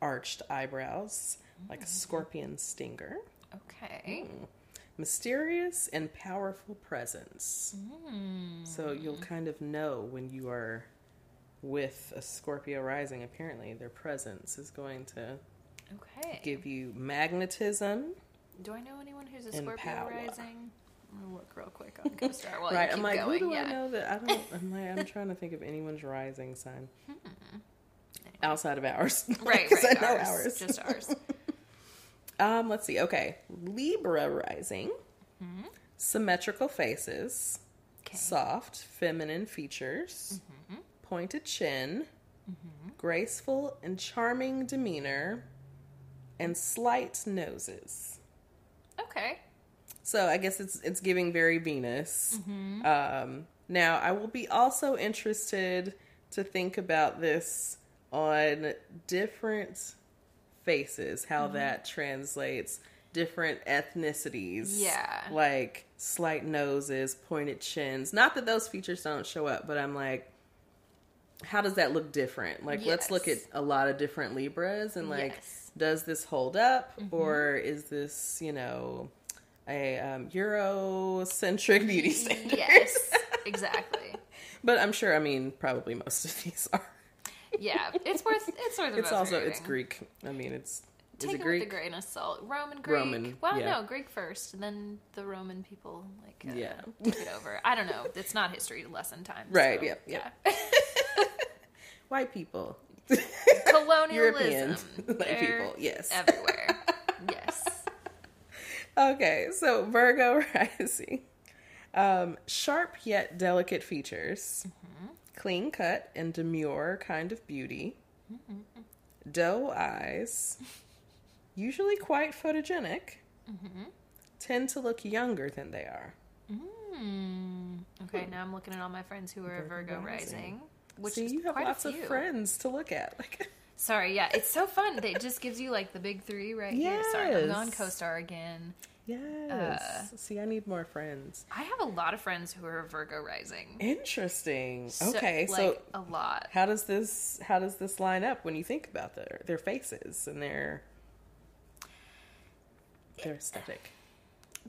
arched eyebrows, like Mm. a scorpion stinger, okay mysterious and powerful presence. Mm. So you'll kind of know when you are with a Scorpio rising. Apparently, their presence is going to okay give you magnetism. Do I know anyone who's a Scorpio power. rising? I'm gonna look real quick on CoStar while right? you keep I'm like, going. who do yeah. I know that I don't? I'm like, I'm trying to think of anyone's rising sign outside of ours, right? Right, 'Cause right. I know ours, ours. Just ours. Um, let's see. Okay, Libra rising, Mm-hmm. symmetrical faces, Okay. soft feminine features, Mm-hmm. pointed chin, graceful and charming demeanor, and slight noses. Okay. So I guess it's it's giving very Venus. Mm-hmm. Um, now I will be also interested to think about this on different faces, how Mm-hmm. that translates different ethnicities. Yeah. like slight noses, pointed chins. Not that those features don't show up, but I'm like, how does that look different? Like, let's look at a lot of different Libras and like, Yes. Does this hold up, or is this you know a um, Eurocentric beauty standard? Yes, exactly. but I'm sure. I mean, probably most of these are. Yeah, it's worth it's worth It's also it's. Greek. I mean, it's Take is it it Greek? with a grain of salt. Roman Greek. Roman, well, yeah. no, Greek first, and then the Roman people like uh, Yeah. took it over. I don't know. It's not history lesson time. Right, so, yep, yep. Yeah. White people. Colonialism. Europeans, like people, yes. Everywhere. yes. Okay, so Virgo rising. Um, sharp yet delicate features, clean cut and demure kind of beauty, doe eyes, usually quite photogenic, tend to look younger than they are. Hmm. Okay, now I'm looking at all my friends who are Virgo Virgo rising. rising, which See, you have lots of friends to look at. Like, Sorry, yeah, it's so fun. They just gives you like the big three right here. Sorry, I'm on Yes. co-star again. yes. Uh, See, I need more friends. I have a lot of friends who are Virgo rising. Interesting. So- okay, like, so a lot. how does this how does this line up when you think about their their faces and their their aesthetic?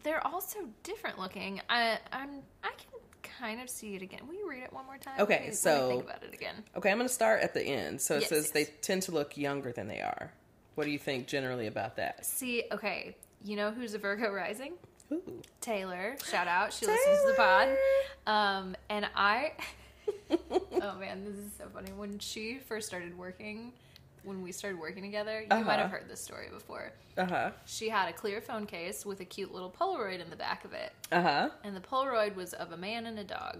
They're also different looking. I I'm I can kind of see it again. Will you read it one more time? Okay, Let me- let me so- think about it again. Okay, I'm going to start at the end. So it Yes, says yes. they tend to look younger than they are. What do you think generally about that? See, okay, you know who's a Virgo rising? Ooh. Taylor. Shout out. She listens to the pod. Um, and I, oh man, this is so funny. When she first started working, when we started working together, you might Uh-huh. have heard this story before. Uh huh. She had a clear phone case with a cute little Polaroid in the back of it. Uh huh. And the Polaroid was of a man and a dog.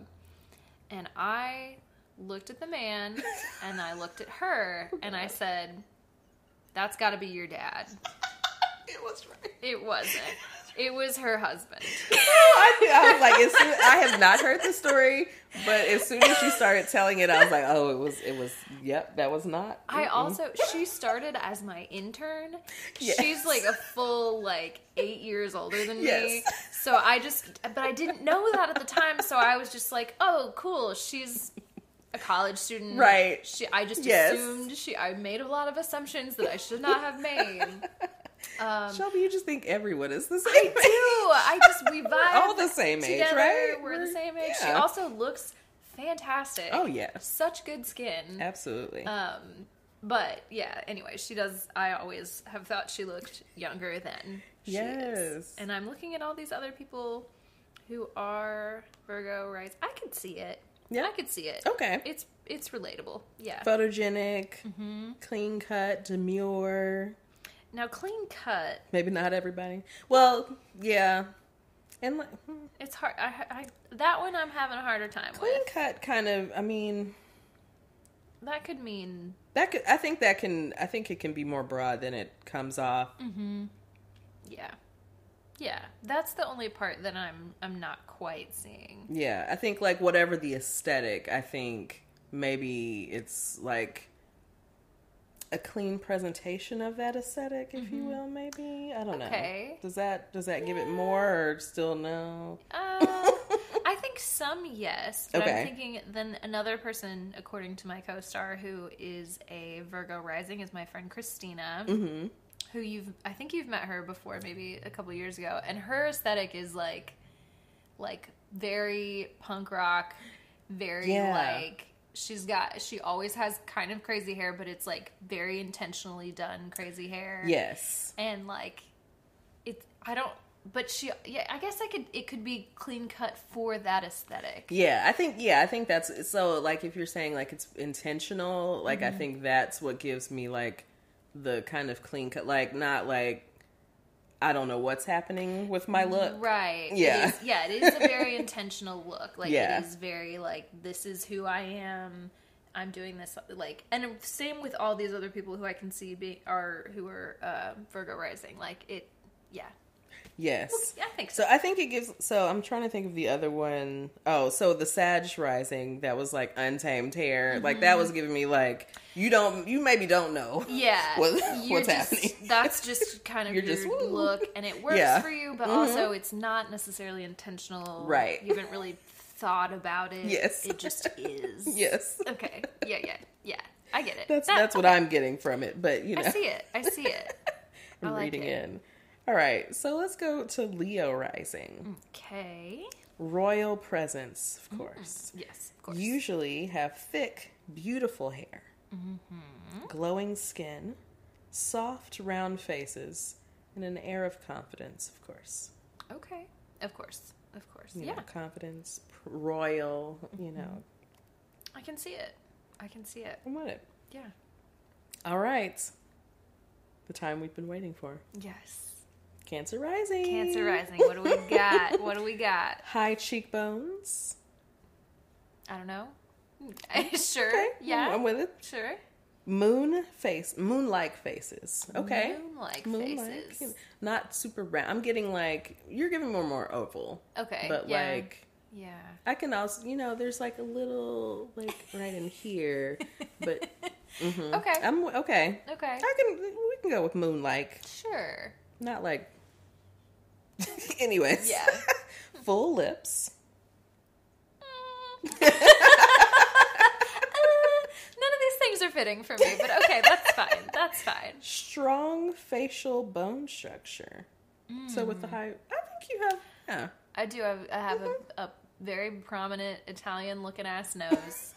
And I looked at the man and I looked at her and I said, That's got to be your dad. It was right. It wasn't. It was her husband. I, I was like, soon, I have not heard the story, but as soon as she started telling it, I was like, oh, it was, it was, yep, that was not. I Mm-mm. also she started as my intern. Yes. She's like a full like eight years older than me. Yes. So I just but I didn't know that at the time, so I was just like, oh cool, she's a college student. Right. She I just Yes. assumed she I made a lot of assumptions that I should not have made. Um Shelby, you just think everyone is the same. I do. I just we vibe all the same age, right? We're, the We're- same age. She also looks fantastic. Oh yeah, Such good skin. absolutely. Um, but yeah, anyway, she does. I always have thought she looked younger than she is. Yes. And I'm looking at all these other people who are Virgo rising. I could see it. Yeah. I could see it. okay. It's it's relatable. Yeah. Photogenic, Mm-hmm. clean cut, demure. Now, clean cut. Maybe not everybody. Well, yeah. And like, hmm, It's hard. I, I that one I'm having a harder time clean with. cut kind of, I mean, That could mean that could, I think that can, I think it can be more broad than it comes off. yeah, yeah. That's the only part that I'm I'm not quite seeing. Yeah. I think like whatever the aesthetic, I think maybe it's like a clean presentation of that aesthetic, if you will, maybe. I don't Mm-hmm. Okay. know. Does that, does that give it more or still no? Uh, I think some yes, but Okay. I'm thinking then another person, according to my co-star, who is a Virgo rising, is my friend Christina, Mm-hmm. who you've I think you've met her before, maybe a couple years ago, and her aesthetic is like, like very punk rock, very Yeah. like. She's got. She always has kind of crazy hair, but it's like very intentionally done crazy hair Yes. and like it i don't but she yeah i guess i could it could be clean cut for that aesthetic Yeah, I think yeah, I think that's so like if you're saying like it's intentional, like I Mm-hmm. think that's what gives me like the kind of clean cut like not like I don't know what's happening with my look. right Yeah. it is, yeah it is a very intentional look like Yeah. it is very like this is who i am i'm doing this like and same with all these other people who i can see be are who are uh, virgo rising like it yeah Yes. i think so So I think it gives so I'm trying to think of the other one. Oh, so the Sag rising that was like untamed hair. Like that was giving me like you don't you maybe don't know. Yeah, what- what's just- happening. That's just kind of You're your just, woo. look, and it works Yeah. for you, but Mhm. also it's not necessarily intentional. Right. You haven't really thought about it. Yes. It just is. Yes. Okay. Yeah, yeah, yeah. I get it. That's That- that's what I'm getting from it, but you know, I see it. I see it. I I'm like reading it. in. All right, so let's go to Leo rising. Okay. Royal presence, of course. Yes, of course. Usually have thick, beautiful hair, Mm-hmm. glowing skin, soft, round faces, and an air of confidence, of course. Okay. Of course. Of course. You yeah. know, confidence, royal, you know. I can see it. I can see it. I want it. Yeah. All right. The time we've been waiting for. Yes. Cancer rising. Cancer rising. What do we got? what do we got? High cheekbones. I don't know. sure. Okay. Yeah. I'm with it. Sure. Moon face. Moon-like faces. Okay. Moon-like Moon-like. faces. Not super round. I'm getting like you're giving more more oval. Okay. But yeah. like Yeah. I can also, you know, there's like a little like right in here, but mhm. Okay. I'm okay. Okay. I can we can go with moon-like, Sure. not like. Anyways, Yeah. full lips. Mm. Uh, none of these things are fitting for me, but okay, that's fine. That's fine. strong facial bone structure. So with the mm. high, I think you have yeah. I do have I have a, mm-hmm. a very prominent Italian looking ass nose.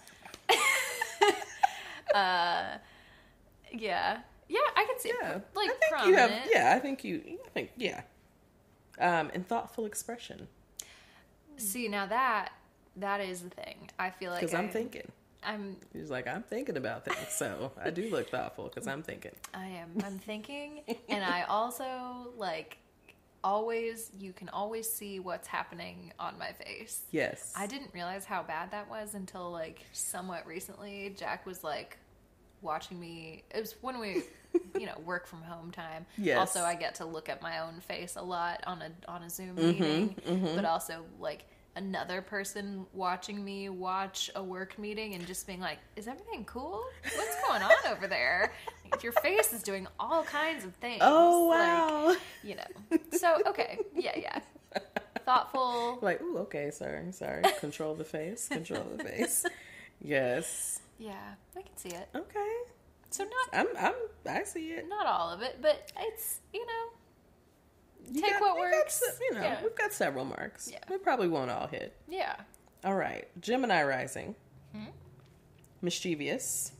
uh yeah. Yeah, I can see Yeah. Like I think prominent. you have. Yeah, I think you. I think yeah. Um, and thoughtful expression See now that that is the thing. I feel like because I'm I- thinking. I'm He's like I'm thinking about things, so I do look thoughtful because I'm thinking. I am. I'm thinking, and I also like always. You can always see what's happening on my face. Yes, I didn't realize how bad that was until like somewhat recently. Jack was like watching me. It was when we, you know, work from home time. Yes. Also, I get to look at my own face a lot on a on a Zoom Mm-hmm, meeting, but also like another person watching me watch a work meeting and just being like, "Is everything cool? What's going on over there? Your face is doing all kinds of things." Oh Like, wow! you know. So okay, yeah, yeah. Thoughtful. like ooh, okay, sorry, sorry. Control the face. Control the face. Yes. Yeah, I can see it. Okay. So not I'm. I'm. I see it. not all of it, but it's you know You Take what you works. se- you know, Yeah. we've got several marks. Yeah. We probably won't all hit. yeah All right. Gemini rising. Mm-hmm. Mischievous.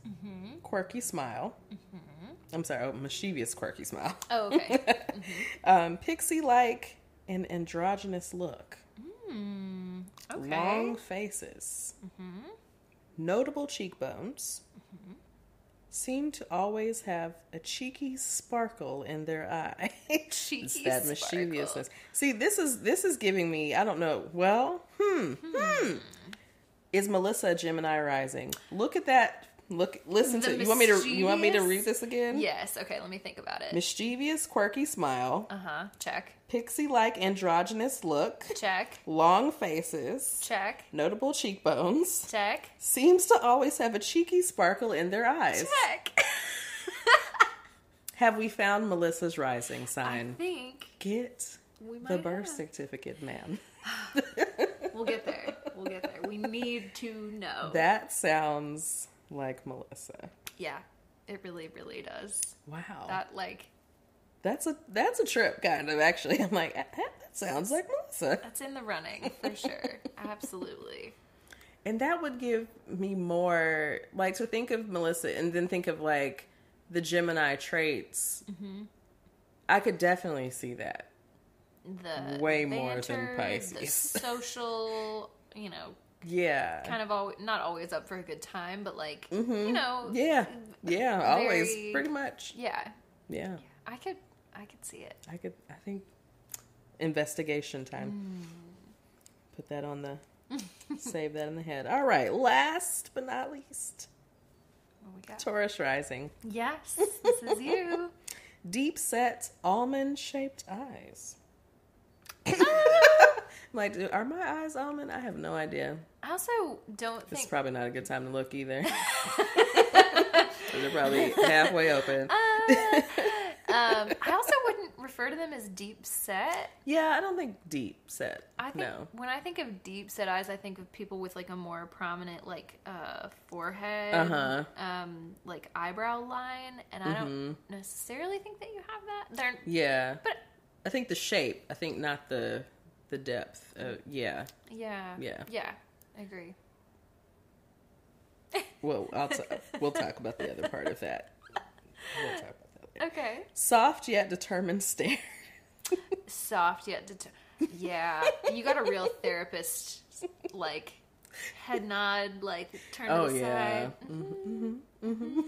Quirky smile. Mm-hmm. I'm sorry. Oh, mischievous, quirky smile. oh okay um, pixie like and androgynous look. Hmm, okay Long faces. Notable cheekbones. Seem to always have a cheeky sparkle in their eye. cheeky it's that sparkle. mischievousness. See, this is this is giving me. I don't know. Well, hmm, hmm. Is Melissa a Gemini rising? Look at that. Look, listen The to. You want me to? You want me to read this again? yes okay let me think about it Mischievous, quirky smile, uh-huh check pixie like androgynous look, check long faces, check notable cheekbones, check seems to always have a cheeky sparkle in their eyes. check Have we found Melissa's rising sign? I think Get the birth have. certificate, ma'am. we'll get there we'll get there we need to know That sounds like Melissa. yeah it really really does Wow. that like that's a that's a trip kind of actually. I'm like, that, that sounds like Melissa. that's in the running for sure absolutely And that would give me more like to think of Melissa and then think of like the Gemini traits. Mm-hmm. I could definitely see that. the Way more than Pisces. Social, you know, Yeah. kind of always not always up for a good time, but like you know, Mm-hmm. yeah. Yeah, always pretty much. yeah. Yeah. I could, I could see it. I could I think investigation time. Mm. Put that on the save that in the head. All right, last but not least, What we got? Taurus rising. Yes, this is you. Deep set almond shaped eyes. like, are my eyes almond? I have no idea. I also don't It's think. probably not a good time to look either. They're probably halfway open. Uh, Um, I also wouldn't refer to them as deep set. Yeah, I don't think deep set. I think no. when I think of deep set eyes, I think of people with like a more prominent like uh, forehead, Uh-huh. um, like eyebrow line, and I don't Mm-hmm. necessarily think that you have that. They're Yeah, but I think the shape. I think not the the depth. Uh, yeah. yeah, Yeah. yeah, I agree. Well, I'll t- we'll talk about the other part of that. We'll talk about that. Later. Okay, Soft yet determined stare. soft yet deter- yeah. You got a real therapist like head nod, like turn Oh to the yeah. side. hmm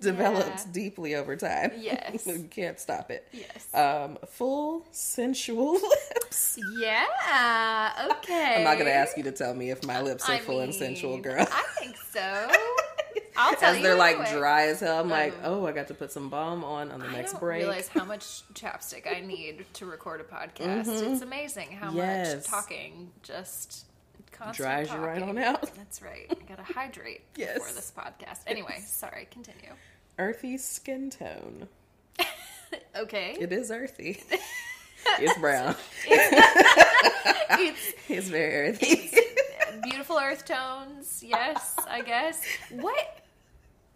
Develops Yeah. deeply over time. Yes. you can't stop it. Yes. Um, full sensual lips. yeah. Okay. I'm not gonna ask you to tell me if my lips are I full and sensual, girl. I think so. I'll tell As you they're like dry as hell, I'm like, Um, oh, I got to put some balm on on the I next don't break. realize how much chapstick I need to record a podcast. It's amazing how much Yes. talking just Dries you right on out. That's right. I gotta hydrate Yes. before this podcast. Anyway, sorry. Continue. Earthy skin tone. Okay. It is earthy. it's brown. it's It's very earthy. Beautiful earth tones. Yes, I guess. What?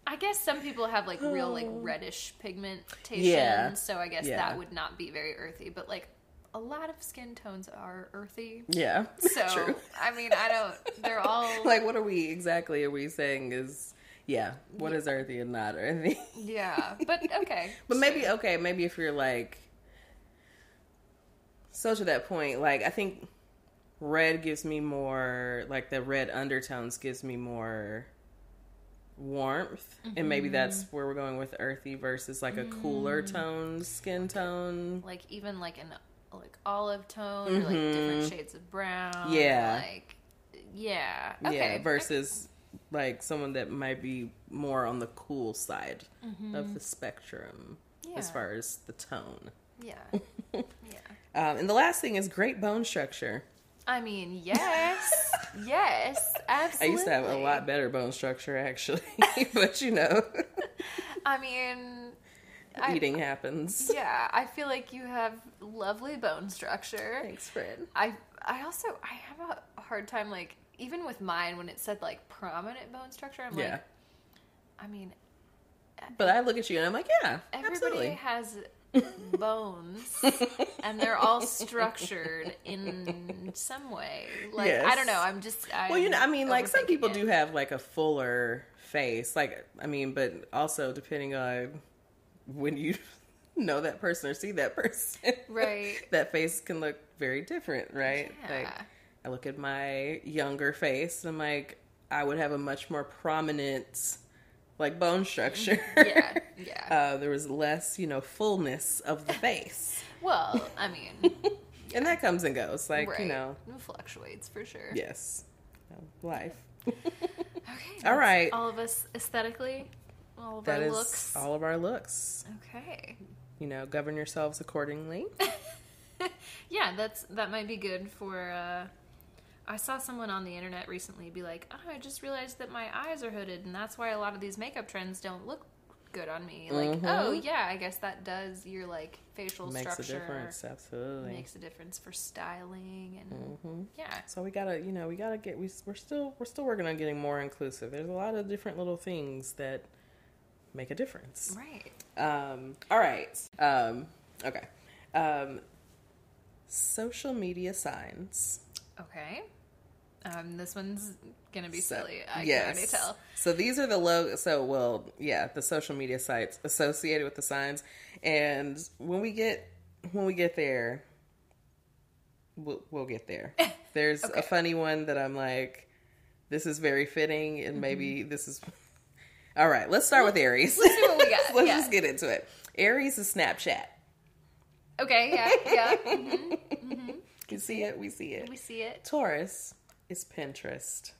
I guess some people have like real like hmm. reddish pigmentation, Yeah. so I guess Yeah. that would not be very earthy. But like a lot of skin tones are earthy. yeah. So True. I mean, I don't. They're all Like, what are we exactly? Are we saying is yeah? What is earthy and not earthy? yeah. But okay. But maybe okay, maybe if you're like so to that point, like I think red gives me more like the red undertones gives me more warmth and maybe that's where we're going with earthy versus like a cooler tone skin tone like even like an like olive tone or like different shades of brown. Mm-hmm. Yeah. Like yeah. Okay. yeah versus like someone that might be more on the cool side of the spectrum as far as the tone Yeah. yeah. um, and the last thing is great bone structure I mean, yes, yes, absolutely. I used to have a lot better bone structure actually, but you know, I mean, I, eating happens. yeah, I feel like you have lovely bone structure. Thanks, Fred. I, I also, I have a hard time like even with mine when it said like prominent bone structure. I'm Yeah, like, I mean, but I look at you and I'm like, yeah, everybody absolutely. has bones and they're all structured in some way. Like I don't know. I'm just. I'm Well, you know, I mean, like some people it. do have like a fuller face. Like, I mean, but also depending on when you know that person or see that person, Right. that face can look very different, right? Like, Yeah. I look at my younger face, and I'm like, I would have a much more prominent, like bone structure. Yeah. Yeah. uh, there was less, you know, fullness of the face, Well, I mean, and that comes and goes. Like, right. you know, it fluctuates for sure. yes, life. Okay. All right. All of us aesthetically, all of That our is looks. all of our looks. Okay. You know, govern yourselves accordingly. Yeah, that's that might be good for. uh I saw someone on the internet recently be like, "Oh, I just realized that my eyes are hooded, and that's why a lot of these makeup trends don't look good on me." Like, oh yeah, I guess that does your like facial Mm-hmm. Makes structure a difference, absolutely. makes a difference for styling and Mm-hmm. yeah. So we gotta, you know, we gotta get. We, we're still, we're still working on getting more inclusive. There's a lot of different little things that make a difference. Right. Um, all right. Um, okay. Um, social media signs. Okay. Um, this one's gonna be So, silly. I can already tell. So these are the logo. So well, yeah, the social media sites associated with the signs. And when we get when we get there, we'll, we'll get there. There's Okay. a funny one that I'm like, this is very fitting, Mm-hmm. and maybe this is. All right, let's start with Aries. Let's see what we got. let's Yeah. just get into it. Aries is Snapchat. Okay. Yeah. Yeah. hmm You see it. We see it. We see it. Taurus is Pinterest.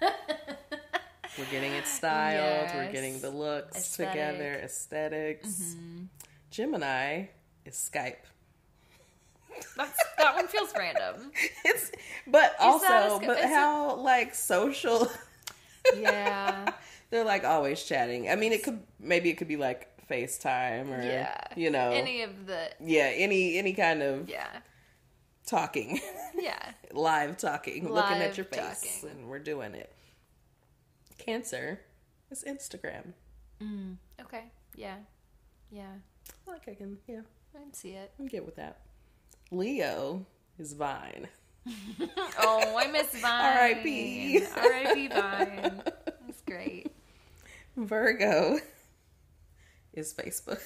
We're getting it styled. We're getting the looks Aesthetic. together, esthetics mm-hmm. Gemini is Skype. That's that one feels random. It's but also but it- how like social Yeah. they're like always chatting. I mean it could maybe it could be like FaceTime or Yeah. you know Any of the yeah any any kind of yeah. Talking Yeah. live talking looking at Live your face talking. and we're doing it cancer is instagram mm, Okay. Yeah. Yeah. like i can yeah I can see it. i can get with that leo is vine Oh, I miss Vine. R.I.P.. R.I.P. Vine. That's great. virgo is facebook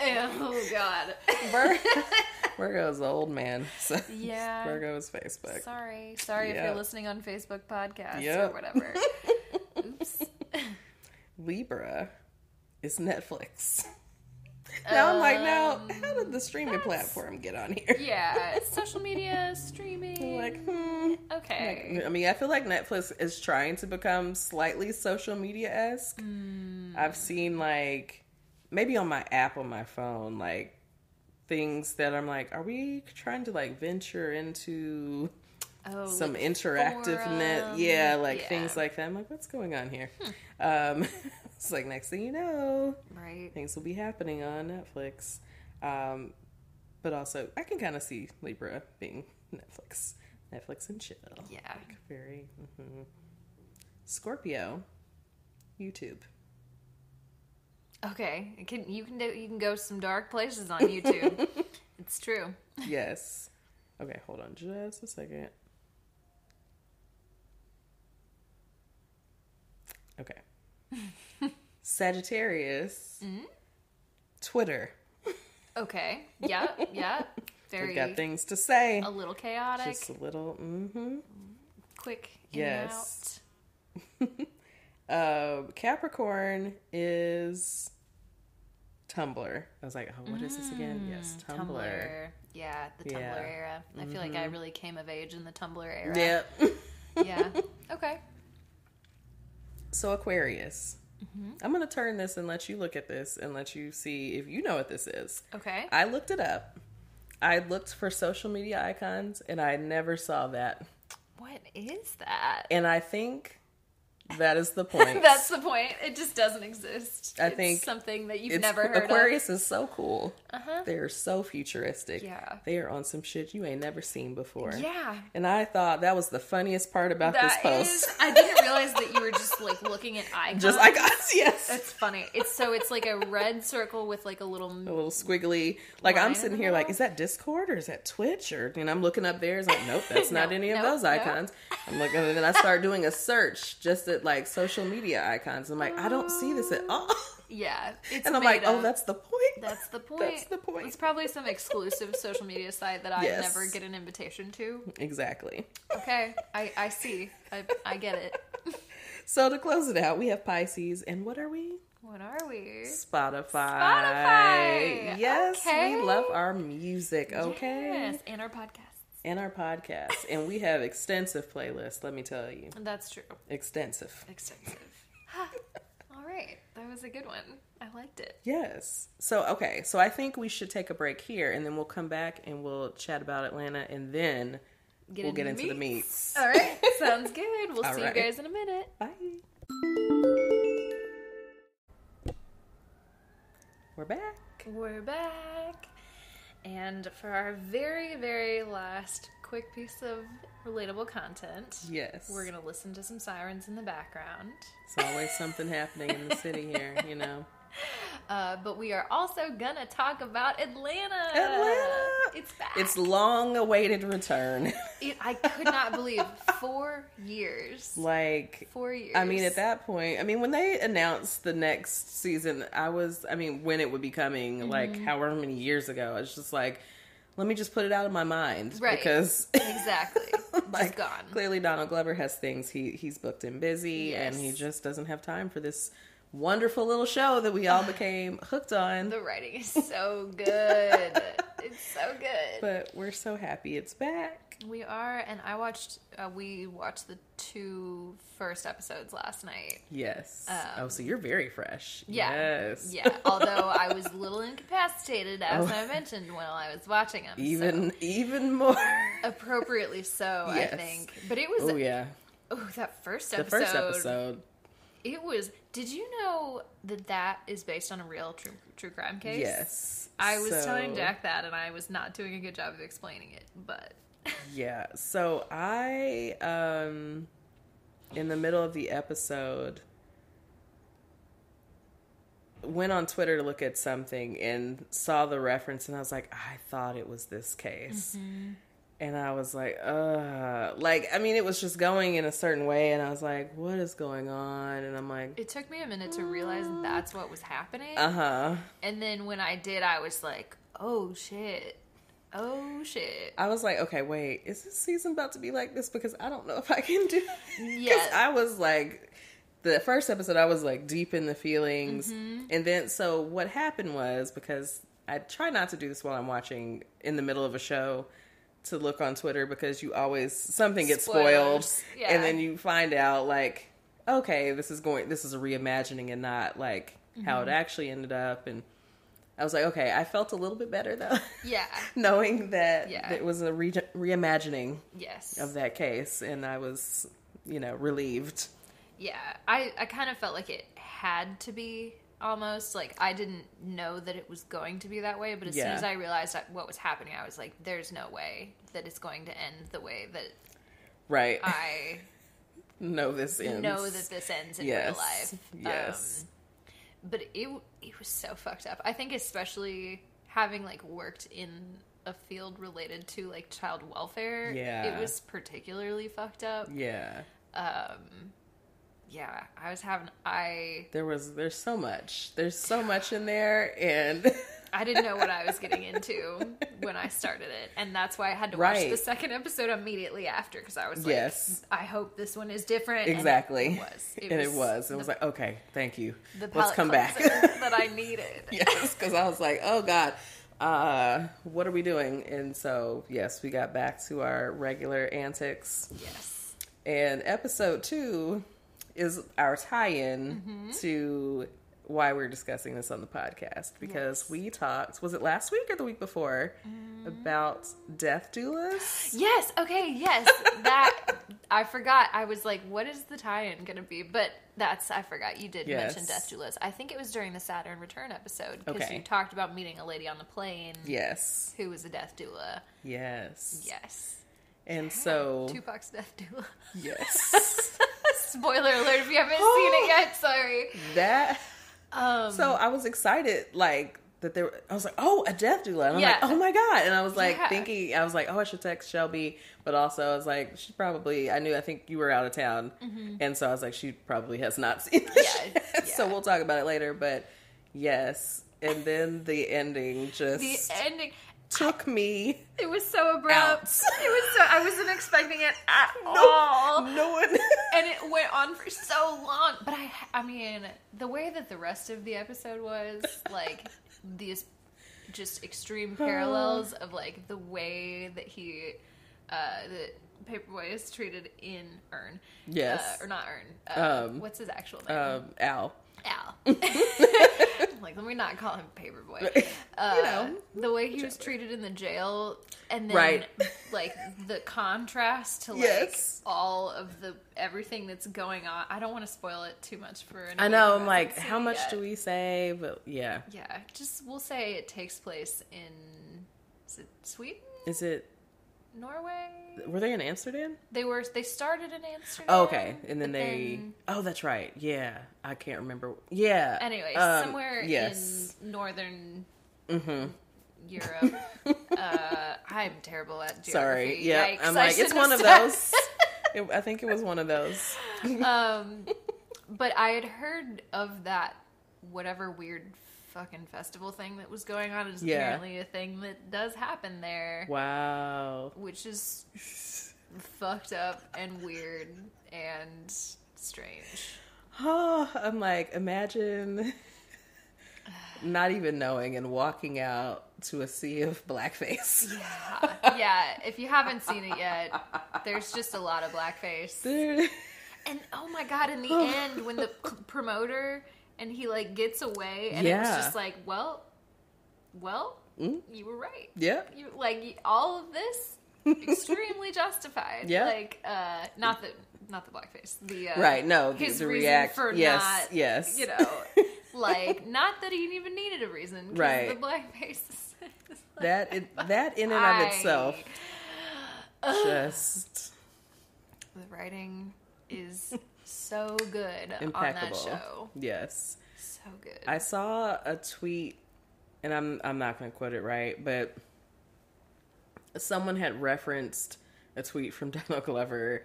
Oh God. Vir- virgo is the old man so Yeah. virgo is facebook Sorry. Sorry if you're listening on Facebook podcast Yep. or whatever. Oops. libra is netflix now i'm like now Um, how did the streaming platform get on here Yeah. It's social media, streaming. like hmm okay. I mean, I feel like Netflix is trying to become slightly social media esque. Hmm. I've seen like maybe on my app on my phone, like things that I'm like, are we trying to like venture into oh, some like interactive net? Yeah, like Yeah. Hmm. things like that. I'm like, what's going on here? Um, it's like next thing you know, Right. things will be happening on Netflix. Um, but also, I can kind of see Libra being Netflix, Netflix and chill. Yeah. Like very mhm. Scorpio, YouTube. Okay. It can you can do, you can go some dark places on YouTube. it's true. Yes. Okay, hold on just a second. Okay. Sagittarius. Mm-hmm. Twitter. Okay. Yeah. Yeah. Very We've got things to say. a little chaotic. Just a little. Mm-hmm. quick Yes. Uh, Capricorn is Tumblr. I was like, oh, what is this again? Yes, Tumblr. Mm, Tumblr. Yeah, the Tumblr Yeah. Mm-hmm. era. I feel like I really came of age in the Tumblr era. Yep. Yeah. Okay. so Aquarius. Mm-hmm. I'm gonna turn this and let you look at this and let you see if you know what this is. Okay. I looked it up. I looked for social media icons and I never saw that. What is that? And I think that is the point. That's the point. It just doesn't exist. I It's think something that you've never heard of. Aquarius is so cool. Uh-huh. They're so futuristic. Yeah. They are on some shit you ain't never seen before. Yeah. And I thought that was the funniest part about this post. is. I didn't realize that you were just like looking at icons. Just icons, yes. That's funny. It's so it's like a red circle with like a little. a little squiggly. Like I'm sitting here, like, is that Discord or is that Twitch? Or and I'm looking up there. It's like, nope, that's not No, any of no, those no. icons. I'm looking, and then I start doing a search just at like social media icons. I'm like, I don't see this at all. Yeah. It's And I'm like, oh, that's the point. That's the point. That's the point. It's probably some exclusive social media site that I Yes. never get an invitation to. exactly. Okay, I, I see. I, I get it. So to close it out, we have Pisces, and what are we? What are we? Spotify. Spotify. Yes, Okay. we love our music. Okay. Yes, and our podcast. And our podcast, and we have extensive playlists. Let me tell you, That's true. extensive. Extensive. That was a good one. I liked it. Yes. So okay, so I think we should take a break here, and then we'll come back and we'll chat about Atlanta, and then we'll get into the meats. All right, sounds good. We'll All see right. you guys in a minute. Bye. We're back. We're back. And for our very, very last quick piece of relatable content, Yes. we're going to listen to some sirens in the background. It's always something happening in the city here, you know. Uh, but we are also going to talk about Atlanta. Atlanta! It's back. It's long awaited return. It, I could not believe four years. like Four years. I mean, at that point, I mean, when they announced the next season, I was, I mean, when it would be coming, Mm-hmm. like however many years ago, it's just like, let me just put it out of my mind. Right. Because, Exactly. Like, gone. clearly Donald Glover has things he, he's booked and busy, and he just doesn't have time for this wonderful little show that we all became hooked on. The writing is so good. it's so good. But we're so happy it's back. We are, and I watched. Uh, we watched the two first episodes last night. Yes. Um, oh, so you're very fresh. Yeah, Yes. yeah. Although I was a little incapacitated, as I mentioned while I was watching them. Oh. Even so, even more. appropriately so, Yes. I think. But it was. Oh yeah. Oh, that first The first episode. It was. Did you know that that is based on a real true true crime case? Yes. I was So- telling Jack that, and I was not doing a good job of explaining it. But Yeah. So I um in the middle of the episode went on Twitter to look at something and saw the reference and I was like, I thought it was this case. And I was like, uh like I mean it was just going in a certain way and I was like, what is going on? And I'm like, it took me a minute to realize that's what was happening. uh-huh. and then when I did, I was like, "Oh shit! Oh shit!" I was like, okay, wait, is this season about to be like this? Because I don't know if I can do Yes. I was like, the first episode, I was like deep in the feelings. Mm-hmm. And then, so what happened was because I try not to do this while I'm watching in the middle of a show to look on Twitter because you always, something gets spoiled. Yeah. And then you find out, like, okay, this is going, this is a reimagining and not like how Mm-hmm. it actually ended up. And I was like, okay, I felt a little bit better though. Yeah. knowing that Yeah. it was a re- reimagining Yes. of that case, and I was, you know, relieved. Yeah. I I kind of felt like it had to be almost like I didn't know that it was going to be that way, but as soon as I realized what was happening, I was like, "There's no way that it's going to end the way that Right. I know this ends. know that this ends in Yes. real life." Yes. Um, but it it was so fucked up. I think especially having like worked in a field related to like child welfare, Yeah. it was particularly fucked up. yeah. Um, yeah, I was having I There was. There's so much. There's so much in there, and I didn't know what I was getting into when I started it, and that's why I had to watch Right. the second episode immediately after because I was like, Yes. I hope this one is different. And exactly. it was. and it was. It was like, okay, thank you. the Let's come back. that I needed. yes, because I was like, oh god, uh, what are we doing? And so, yes, we got back to our regular antics. Yes. And episode two is our tie-in Mm-hmm. to why we're discussing this on the podcast because Yes. we talked was it last week or the week before Mm. about death doulas Yes. Okay. Yes. That I forgot. I was like, "What is the tie-in going to be?" But that's I forgot. You did mention death doulas. I think it was during the Saturn Return episode because Okay. you talked about meeting a lady on the plane yes who was a death doula. yes Yes. And so Tupac's death doula. yes Spoiler alert if you haven't seen it yet. Sorry. that Um, so i was excited like that there i was like oh a death doula and i'm Yeah. like oh my god and i was like Yeah. thinking i was like oh i should text shelby but also i was like she probably i knew i think you were out of town and so i was like she probably has not seen this Mm-hmm. Yeah, so we'll talk about it later but yes and then the ending just the ending. Took me It was so abrupt. Out. It was so. I wasn't expecting it at all. no one and it went on for so long. But I, I mean, the way that the rest of the episode was, like these just extreme parallels of like the way that he, uh, that Paper Boi is treated in Earn, Yes. uh, or not Earn. Uh, Um, what's his actual name? um al Al. like, let me not call him Paper Boi. you Uh, know the way he was treated in the jail, and then Right. like the contrast to like Yes. all of the everything that's going on. I don't want to spoil it too much for. i know i'm like how much yet. do we say but yeah Yeah, just we'll say it takes place in is it Sweden, is it Norway. were they in amsterdam They were. They started in Amsterdam. Oh, okay, and then they. oh, that's right. Yeah, I can't remember. Yeah. Anyway, um, somewhere yes. in northern Mm-hmm. Europe. uh, I'm terrible at geography. Sorry. Yeah, Yikes, I'm like it's one of those. It- I think it was one of those. um, but I had heard of that whatever weird fucking festival thing that was going on. Is Yeah. apparently a thing that does happen there, Wow. which is fucked up and weird and strange. Oh, I'm like, imagine not even knowing and walking out to a sea of blackface. Yeah, yeah. If you haven't seen it yet, there's just a lot of blackface. Dude. And oh my god, in the end, when the promoter and he like gets away, and it was just like, well, well, Mm. you were right. Yeah. You like all of this extremely justified. Yeah. Like, uh, not that not the blackface. The uh, Right, no, the- his the reason react- for yes, not, yes. you know, like not that he even needed a reason Right. the blackface. is- That it, that in and of I- itself, just the writing is so good impeccable. on that show. Yes. So good. I saw a tweet, and I'm I'm not going to quote it right, but someone had referenced a tweet from Donald Glover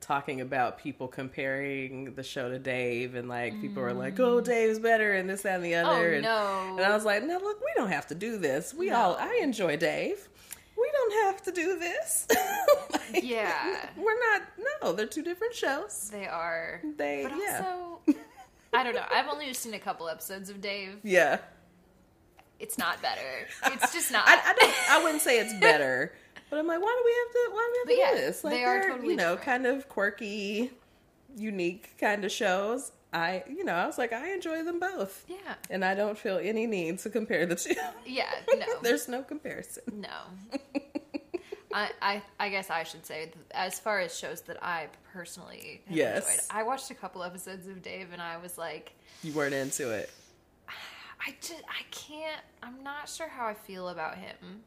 talking about people comparing the show to Dave, and like people were like, "Oh, mm. Dave's better," and this that, and the oh other. and, no! and I was like, "No, look, we don't have to do this. We all I enjoy Dave. We don't have to do this. Like, Yeah. we're not. No, they're two different shows. they are. They But yeah also, I don't know. I've only seen a couple episodes of Dave. yeah." It's not better. It's just not. I, I don't. I wouldn't say it's better, but I'm like, why do we have to? Why do we have to yeah, do this? Like, they are they're, totally you know, different. kind of quirky, unique kind of shows. I, you know, I was like, I enjoy them both, yeah. and I don't feel any need to compare the two. Yeah. No. There's no comparison. No. I, I I guess I should say, as far as shows that I personally have Yes. enjoyed, I watched a couple episodes of Dave and I was like, You weren't into it. I just I can't. I'm not sure how I feel about him.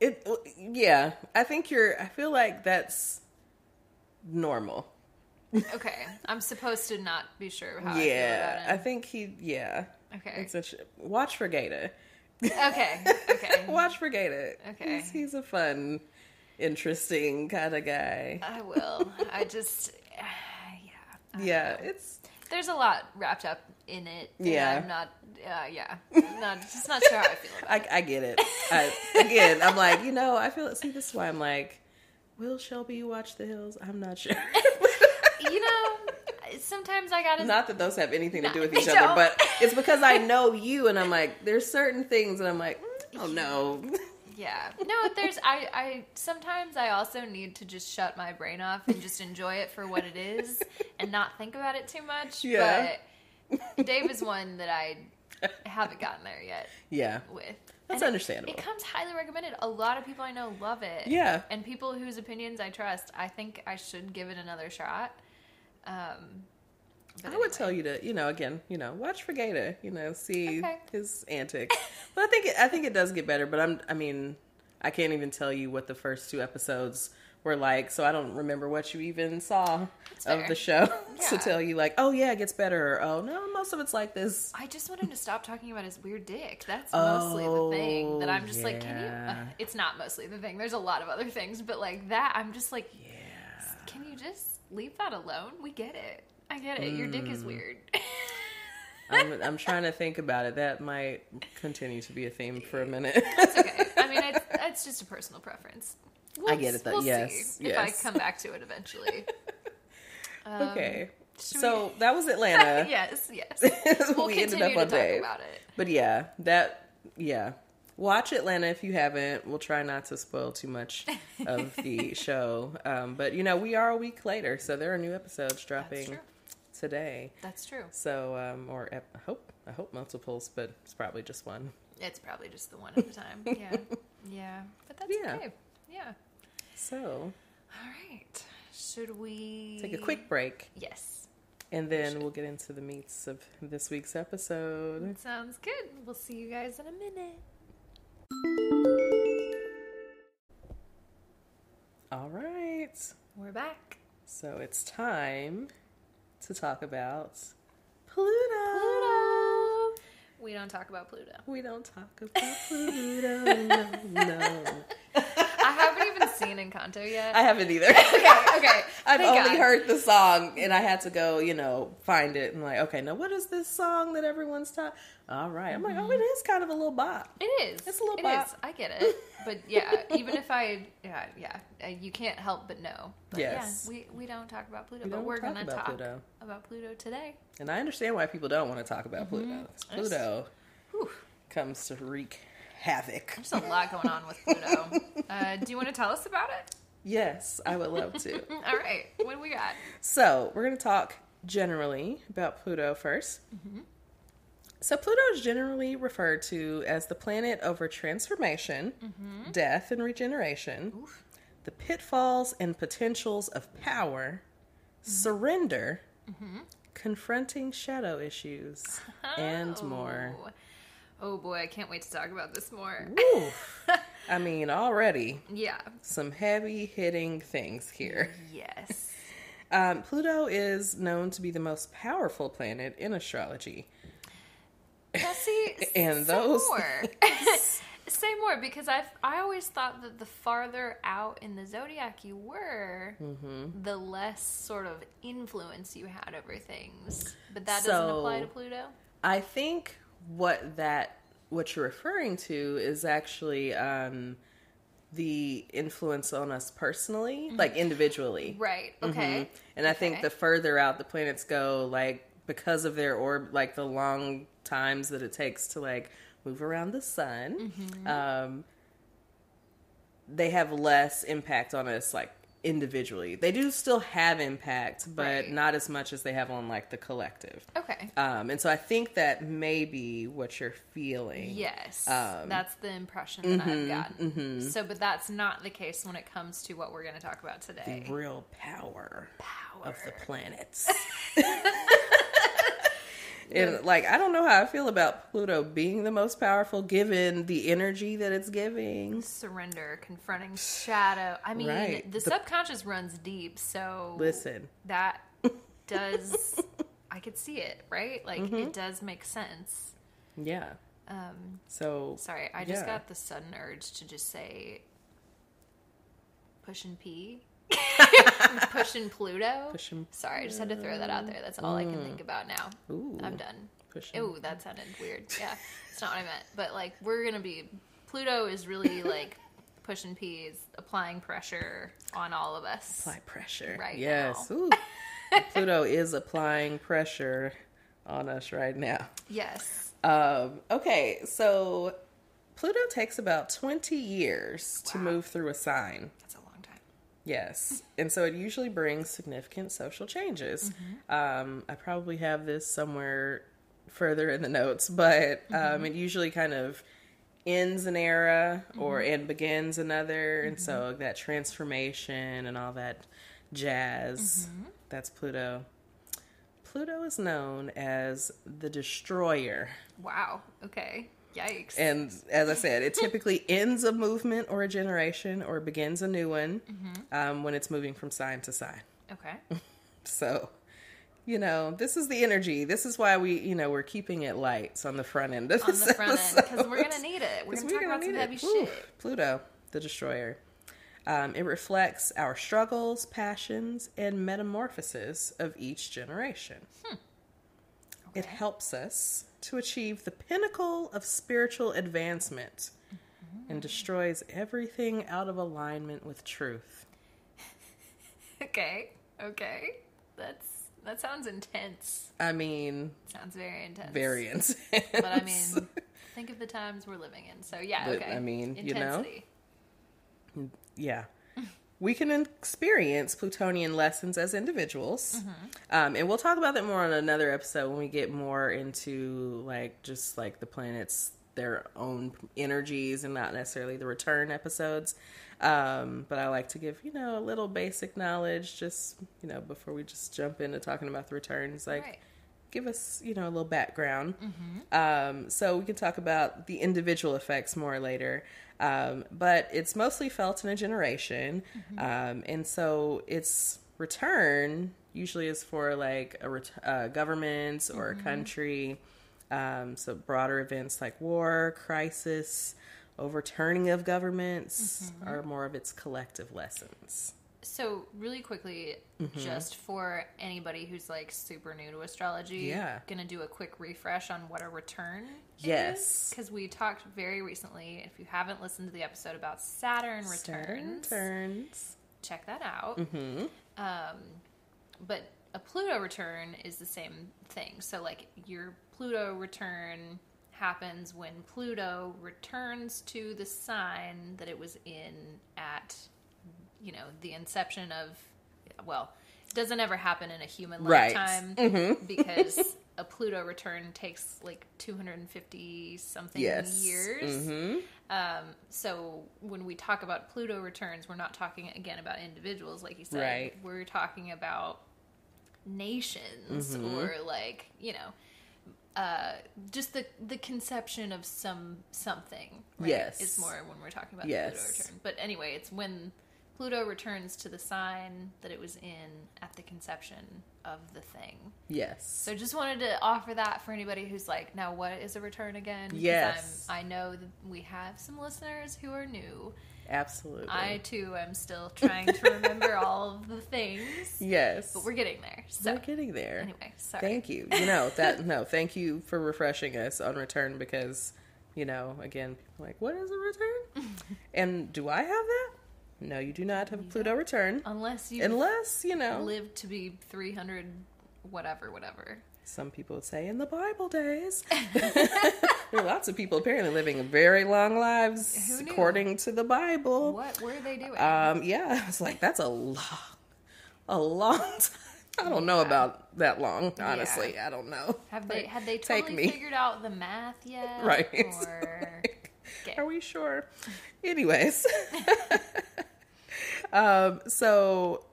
It, yeah. I think you're. I feel like that's normal. Okay, I'm supposed to not be sure how I yeah, feel I him. think he. Yeah. Okay. It's a, watch for Gata. Okay. Okay. Watch for Gata. Okay. He's, he's a fun, interesting kind of guy. I will. I just yeah. I Yeah, it's There's a lot wrapped up in it. Yeah. I'm not. Uh, yeah. Not just not sure how I feel about. I, I get it. I, again, I'm like, you know, I feel. See, this is why I'm like, will Shelby watch The Hills? I'm not sure. It. You know, sometimes I gotta. not that those have anything to do with each other, don't. but it's because I know you, and I'm like, there's certain things, and I'm like, mm, oh no, Yeah. No, there's I I sometimes I also need to just shut my brain off and just enjoy it for what it is and not think about it too much. Yeah. But Dave is one that I haven't gotten there yet yeah, with. that's And it- understandable. It comes highly recommended. A lot of people I know love it. Yeah. And people whose opinions I trust, I think I should give it another shot. Um I would tell you to, you know, again, you know, watch for Gata, you know, see Okay. his antics. but I think it, I think it does get better. But I'm, I mean, I can't even tell you what the first two episodes were like, so I don't remember what you even saw of the show to tell you like, oh yeah, it gets better. Or, oh no, most of it's like this. I just want him to stop talking about his weird dick. That's mostly the thing that I'm just like, can you? Uh, it's not mostly the thing. There's a lot of other things, but like that, I'm just like, Yeah. can you just leave that alone? We get it. I get it. Your dick is weird. I'm, I'm trying to think about it. That might continue to be a theme for a minute. it's okay. I mean, it's, it's just a personal preference. We'll, get it, though. We'll Yes, see if I come back to it eventually. Um, okay. So that was Atlanta. yes, yes. we We'll ended continue up on to talk Dave. about it. But yeah, that yeah. Watch Atlanta if you haven't. We'll try not to spoil too much of the show. Um, but you know, we are a week later, so there are new episodes dropping today. That's true. So um, or ep- I hope I hope multiples, but it's probably just one. It's probably just the one at a time. Yeah. Yeah. But that's Yeah. okay. Yeah. So All right. Should we take a quick break, Yes. and then we'll get into the meats of this week's episode. That sounds good. We'll see you guys in a minute. All right. We're back. So it's time to talk about Pluto. Pluto. We don't talk about Pluto. We don't talk about Pluto. no, no. I haven't seen Encanto yet. I haven't either. okay, okay. I've Thank only God. heard the song and I had to go, you know, find it and like, okay, now what is this song that everyone's talking? All right. I'm like, oh, it is kind of a little bop. It is. It's a little It bop. is. I get it. But yeah, even if I, yeah, yeah, uh, you can't help but know. But Yes. Yeah, we, we don't talk about Pluto, We but we're talk to about talk Pluto. about Pluto today. And I understand why people don't want to talk about Pluto. There's- Pluto Whew. comes to wreak havoc. There's a lot going on with Pluto. Uh, do you want to tell us about it? Yes, I would love to. All right. What do we got? So, we're going to talk generally about Pluto 1st mm-hmm. So, Pluto is generally referred to as the planet over transformation, mm-hmm. death, and regeneration, the pitfalls and potentials of power, mm-hmm. surrender, confronting shadow issues, and more. Oh. Oh. Boy, I can't wait to talk about this more. I mean, already yeah. some heavy hitting things here. Yes. Um, Pluto is known to be the most powerful planet in astrology. See, And say those- more. say more because I I always thought that the farther out in the zodiac you were, Mm-hmm. the less sort of influence you had over things. But that doesn't apply to Pluto. I think what that what you're referring to is actually um, the influence on us personally, like individually. Right. Okay. Mhm. And I think the further out the planets go, like because of their orb, like the long times that it takes to like move around the sun, Mm-hmm. um, they have less impact on us, like individually. They do still have impact, but Right. not as much as they have on like the collective. Okay. Um, and so I think that may be what you're feeling. Yes, Um, that's the impression that I've gotten. mhm. So, but that's not the case when it comes to what we're going to talk about today. The real power, Power. of the planets. and like I don't know how I feel about Pluto being the most powerful given the energy that it's giving. Surrender, confronting shadow. I mean, Right. the, The- subconscious runs deep, so Listen. that does. I could see it, right? Like Mm-hmm. it does make sense. Yeah. Um, So sorry, I just Yeah. got the sudden urge to just say push and pee. pushing Pluto. Pushing Sorry, I just had to throw that out there. That's all I can think about now. Ooh. I'm done. pushing. Ooh, that sounded weird. Yeah, it's not what I meant. But like, we're gonna be Pluto is really like pushing P, applying pressure on all of us. apply pressure. Right yes. Pluto is applying pressure on us right now. Yes. Um, okay, so Pluto takes about 20 years to move through a sign. That's a. Yes. And so it usually brings significant social changes. Mm-hmm. Um, I probably have this somewhere further in the notes, but um, mm-hmm. it usually kind of ends an era or mm-hmm. and begins another. And so that transformation and all that jazz, that's Pluto. Pluto is known as the destroyer. Wow. Okay. Yikes. And as I said, it typically ends a movement or a generation or begins a new one um, when it's moving from sign to sign. okay. So, you know, this is the energy. This is why we, you know, we're keeping it light on the front end of On this the front end, because we're gonna need it. We're gonna talk about some heavy Woo. shit. Pluto, the destroyer. Um, it reflects our struggles, passions, and metamorphoses of each generation. It Okay. helps us to achieve the pinnacle of spiritual advancement and destroys everything out of alignment with truth. Okay. Okay. That's that sounds intense. I mean, Sounds very intense. very intense. But I mean, think of the times we're living in. So yeah. But, okay. I mean, you know. intensity. yeah. We can experience Plutonian lessons as individuals. Um, and we'll talk about that more on another episode when we get more into like just like the planets, their own energies and not necessarily the return episodes. Um, but I like to give, you know, a little basic knowledge just, you know, before we just jump into talking about the returns. Like, Right. Give us, you know, a little background. Um, so we can talk about the individual effects more later. Um, but it's mostly felt in a generation. Um, and so its return usually is for like a ret- uh, government or a country. Um, so broader events like war, crisis, overturning of governments are more of its collective lessons. So really quickly, just for anybody who's like super new to astrology, Yeah. gonna do a quick refresh on what a return Yes. because we talked very recently. If you haven't listened to the episode about Saturn Saturn returns, turns. check that out. hmm Um, but a Pluto return is the same thing. So, like, your Pluto return happens when Pluto returns to the sign that it was in at, you know, the inception of, well, it doesn't ever happen in a human Right. lifetime Mhm. because a Pluto return takes like 250 something Yes. years. hmm Um, so when we talk about Pluto returns, we're not talking again about individuals, like you said. Right. We're talking about nations Mm-hmm. or like you know uh just the the conception of some something right, Yes. is more when we're talking about Yes. the pluto return but anyway it's when pluto returns to the sign that it was in at the conception of the thing Yes. so just wanted to offer that for anybody who's like now what is a return again? Yes. I know that we have some listeners who are new Absolutely. I too am still trying to remember all of the things, yes. but we're getting there. So We're getting there. anyway, sorry. Thank you. You know that no, thank you for refreshing us on return because, you know, again, like, what is a return? and do I have that? No, you do not have a Pluto return Unless you unless you know. live to be three hundred, whatever, whatever. Some people would say in the Bible days. there are lots of people apparently living very long lives according to the Bible. What were they doing? Um, yeah, it's like that's a long, a long time. I don't know about that long, honestly. I don't know. have they had they take me. figured out the math yet? Right. Or okay. Are we sure? Anyways, um, so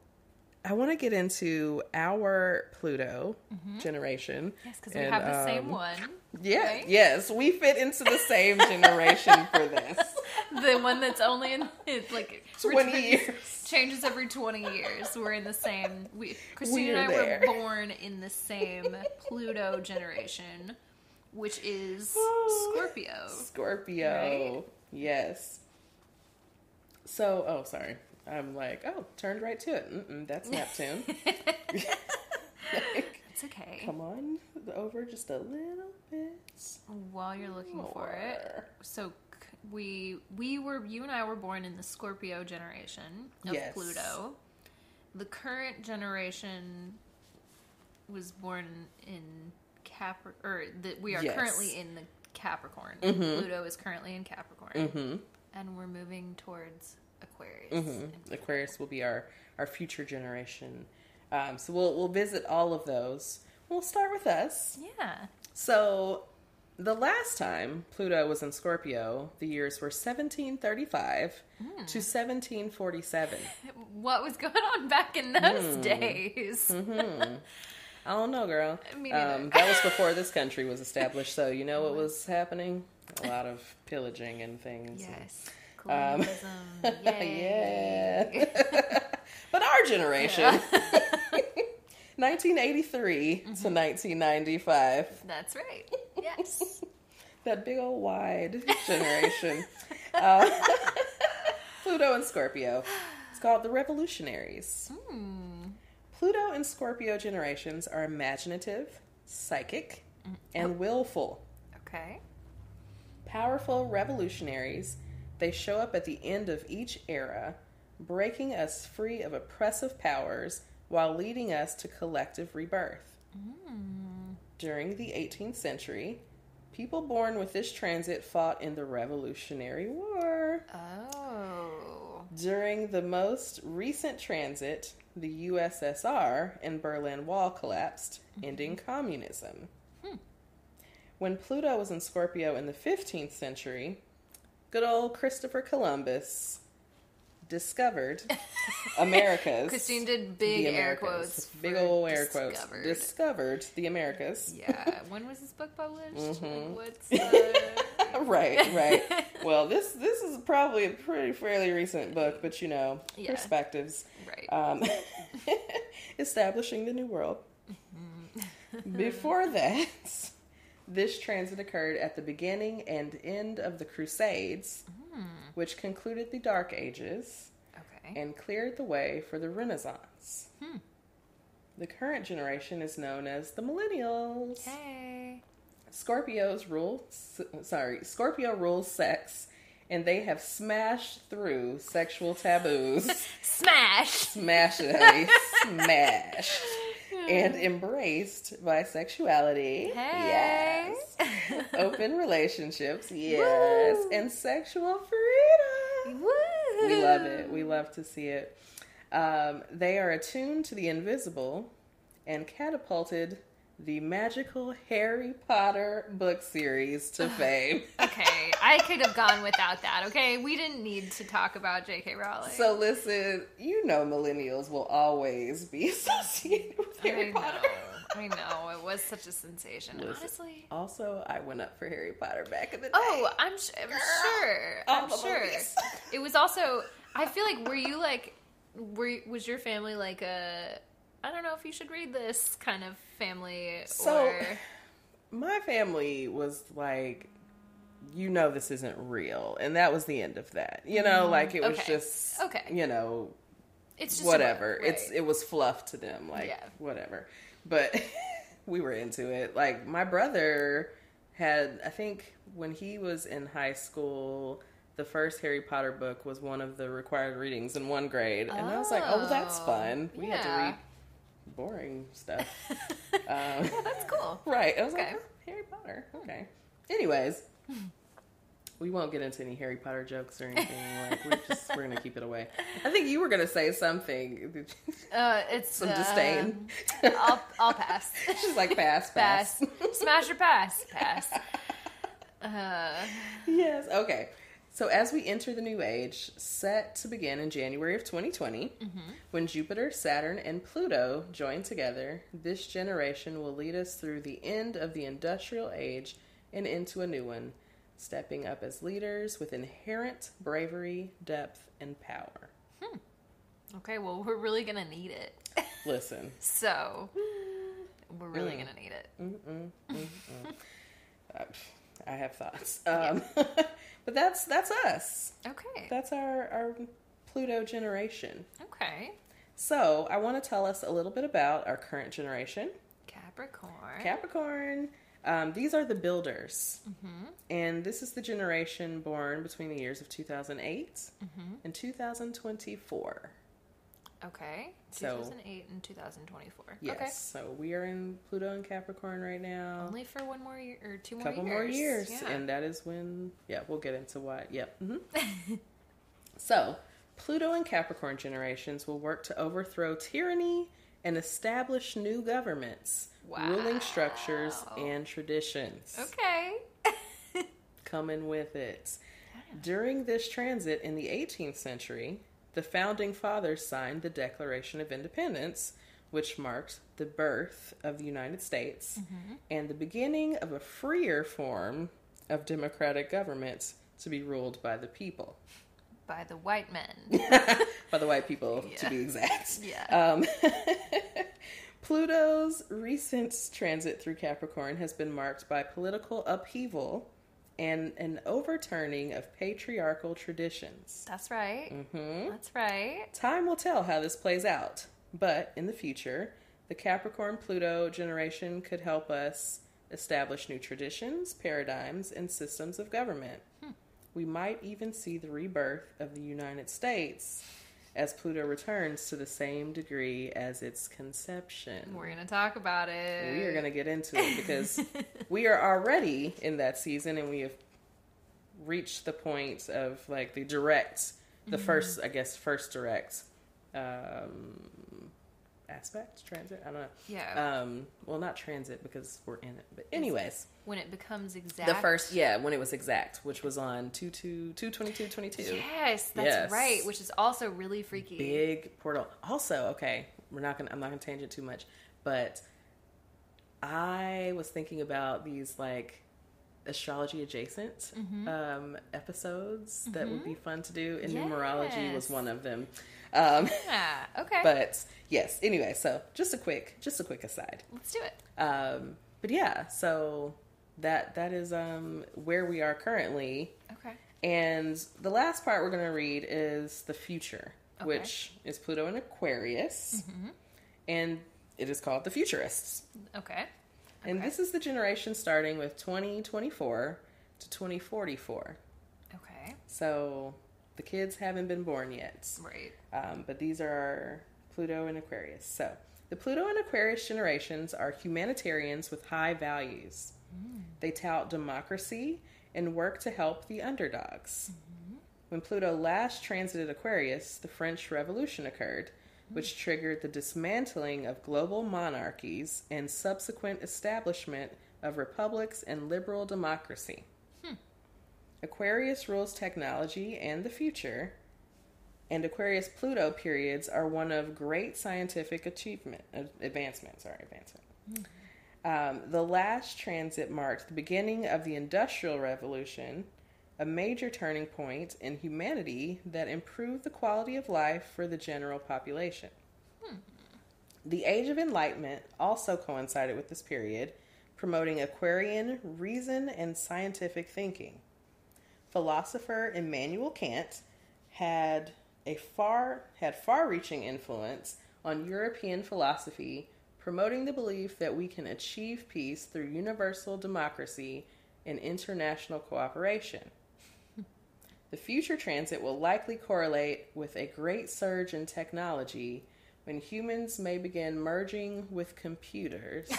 I want to get into our Pluto generation. Mm-hmm. yes, because we have the same um, one. Yeah, right? yes, we fit into the same generation for this. The one that's only in it, like Twenty returns- years. changes every 20 years. We're in the same. We, Christine We're and I there. were born in the same Pluto generation, which is Oh. Scorpio. Scorpio. Right? Yes. So, oh, sorry. I'm like, oh, turned right to it. Mm-mm, that's Neptune. like, It's okay. come on over just a little bit. While you're looking for it, so we we were you and I were born in the Scorpio generation of Yes. Pluto. The current generation was born in Capri or that we are Yes. currently in the Capricorn. Mhm. Pluto is currently in Capricorn, Mm-hmm. and we're moving towards Aquarius. Mm-hmm. Aquarius will be our our future generation. Um, so we'll we'll visit all of those. We'll start with us. Yeah. So, the last time Pluto was in Scorpio, the years were 1735 Hmm. to 1747. What was going on back in those Hmm. days? I don't know, girl. Um, that was before this country was established, so you know what was happening? A lot of pillaging and things. Yes. Um, Colonialism. Yay. yeah. but our generation, Yeah. 1983 Mm-hmm. to 1995. That's right. Yes. that big old wide generation. uh, Pluto and Scorpio. It's called the Revolutionaries. Hmm. Pluto and Scorpio generations are imaginative, psychic, and willful. Okay. Powerful revolutionaries, they show up at the end of each era, breaking us free of oppressive powers while leading us to collective rebirth. Mm. During the 18th century, people born with this transit fought in the Revolutionary War. Oh. During the most recent transit, the USSR and Berlin Wall collapsed, mm-hmm. ending communism. Hmm. When Pluto was in Scorpio in the 15th century, good old Christopher Columbus discovered Americas. Christine did big air quotes. Big old air discovered. quotes. Discovered the Americas. Yeah. When was this book published? Mhm. Like, what's uh, right, right. Well, this this is probably a pretty fairly recent book, but you know, Yeah. perspectives. right. Um, establishing the new world. Mm-hmm. Before that, this transit occurred at the beginning and end of the Crusades, Hmm. which concluded the Dark Ages okay. and cleared the way for the Renaissance. Hmm. The current generation is known as the Millennials. Hey. Scorpios rule, sorry, Scorpio rules sex, and they have smashed through sexual taboos. Smash. smash it, honey, smash, and embraced bisexuality. Hey. Yes. Open relationships. Yes, Woo. and sexual freedom. Woo. We love it. We love to see it. Um, they are attuned to the invisible and catapulted the magical Harry Potter book series to fame. Okay, I could have gone without that. Okay, we didn't need to talk about J.K. Rowling. So listen, you know millennials will always be associated with Harry I Potter. know, I know, it was such a sensation. Listen, Honestly. Also, I went up for Harry Potter back in the oh, day. Oh, I'm, sh- I'm sure. all I'm sure. movies. It was also. I feel like were you like, were was your family like a? I don't know if you should read this kind of family So- or. my family was like you know this isn't real and that was the end of that you know like it was Mm, okay. just Okay. you know It's whatever book, it's it was fluff to them like Yeah. whatever but we were into it like my brother had i think when he was in high school the first harry potter book was one of the required readings in one grade and i was like oh that's Oh, fun we had to read boring stuff um, yeah, that's cool. Right. I was Okay. like, oh, Harry Potter. Okay. Anyways, we won't get into any Harry Potter jokes or anything. Like we're just we're gonna keep it away. I think you were gonna say something. Uh, it's Some uh, disdain. I'll I'll pass. She's like pass, pass. pass. Smash or pass. Pass. Uh, yes. Okay. So as we enter the new age, set to begin in January of 2020, mm-hmm. when Jupiter, Saturn, and Pluto join together, this generation will lead us through the end of the industrial age and into a new one, stepping up as leaders with inherent bravery, depth, and power. Hmm. okay, well, we're really gonna need it. Listen, So, we're really Mm. gonna need it. Mm-mm, mm-mm. Uh, I have thoughts, um, but that's that's us. Okay. That's our our Pluto generation. Okay. So, I want to tell us a little bit about our current generation, Capricorn. Capricorn. Um, these are the builders, mm-hmm. and this is the generation born between the years of 2008 Mm-hmm. and 2024. Okay. So- 2008 and 2024. Yes, Okay. so we are in Pluto and Capricorn right now. Only for one more year or two more couple years. more years, Yeah. and that is when. Yeah, we'll get into why. Yep. hmm so, Pluto and Capricorn generations will work to overthrow tyranny and establish new governments, ruling structures, and traditions. okay. Coming with it. During this transit in the 18th century, the founding fathers signed the Declaration of Independence, which marked the birth of the United States and the beginning of a freer form of democratic government to be ruled by the people. By the white men. by the white people, to be exact. Yeah. Um, Pluto's recent transit through Capricorn has been marked by political upheaval and an overturning of patriarchal traditions. That's right. hmm That's right. Time will tell how this plays out, but in the future, the Capricorn Pluto generation could help us establish new traditions, paradigms, and systems of government. We might even see the rebirth of the United States as Pluto returns to the same degree as its conception. We're going to talk about it. We are going to get into it because we are already in that season and we have reached the point of like the direct, the first, I guess, first direct um, aspect, transit. I don't know. Yeah. Um, well, not transit because we're in it, but anyways, when it becomes exact. the first, yeah, when it was exact, which was on 2 2 22 22. Yes, that's Yes. right. Which is also really freaky. big portal. Also, okay, we're not gonna. I'm not gonna tangent too much, but I was thinking about these like astrology adjacent um, episodes that would be fun to do, and numerology was one of them. Um, Yeah. Okay. but yes, anyway, so just a quick, just a quick aside. Let's do it. Um, but yeah, so that that is um, where we are currently. Okay. And the last part we're going to read is the future, Okay. which is Pluto and Aquarius. And it is called the Futurists. Okay. And Okay. this is the generation starting with 2024 to 2044. Okay. So the kids haven't been born yet. Right. Um, but these are our Pluto and Aquarius. So the Pluto and Aquarius generations are humanitarians with high values. Mm. They tout democracy and work to help the underdogs. Mm-hmm. When Pluto last transited Aquarius, the French Revolution occurred. Mm. which triggered the dismantling of global monarchies and subsequent establishment of republics and liberal democracy. Aquarius rules technology and the future, and Aquarius Pluto periods are one of great scientific achievement, uh, advancement. Sorry, advancement. Um, the last transit marked the beginning of the Industrial Revolution, a major turning point in humanity that improved the quality of life for the general population. The Age of Enlightenment also coincided with this period, promoting Aquarian reason and scientific thinking. Philosopher Immanuel Kant had a far had far-reaching influence on European philosophy, promoting the belief that we can achieve peace through universal democracy and international cooperation. The future transit will likely correlate with a great surge in technology when humans may begin merging with computers,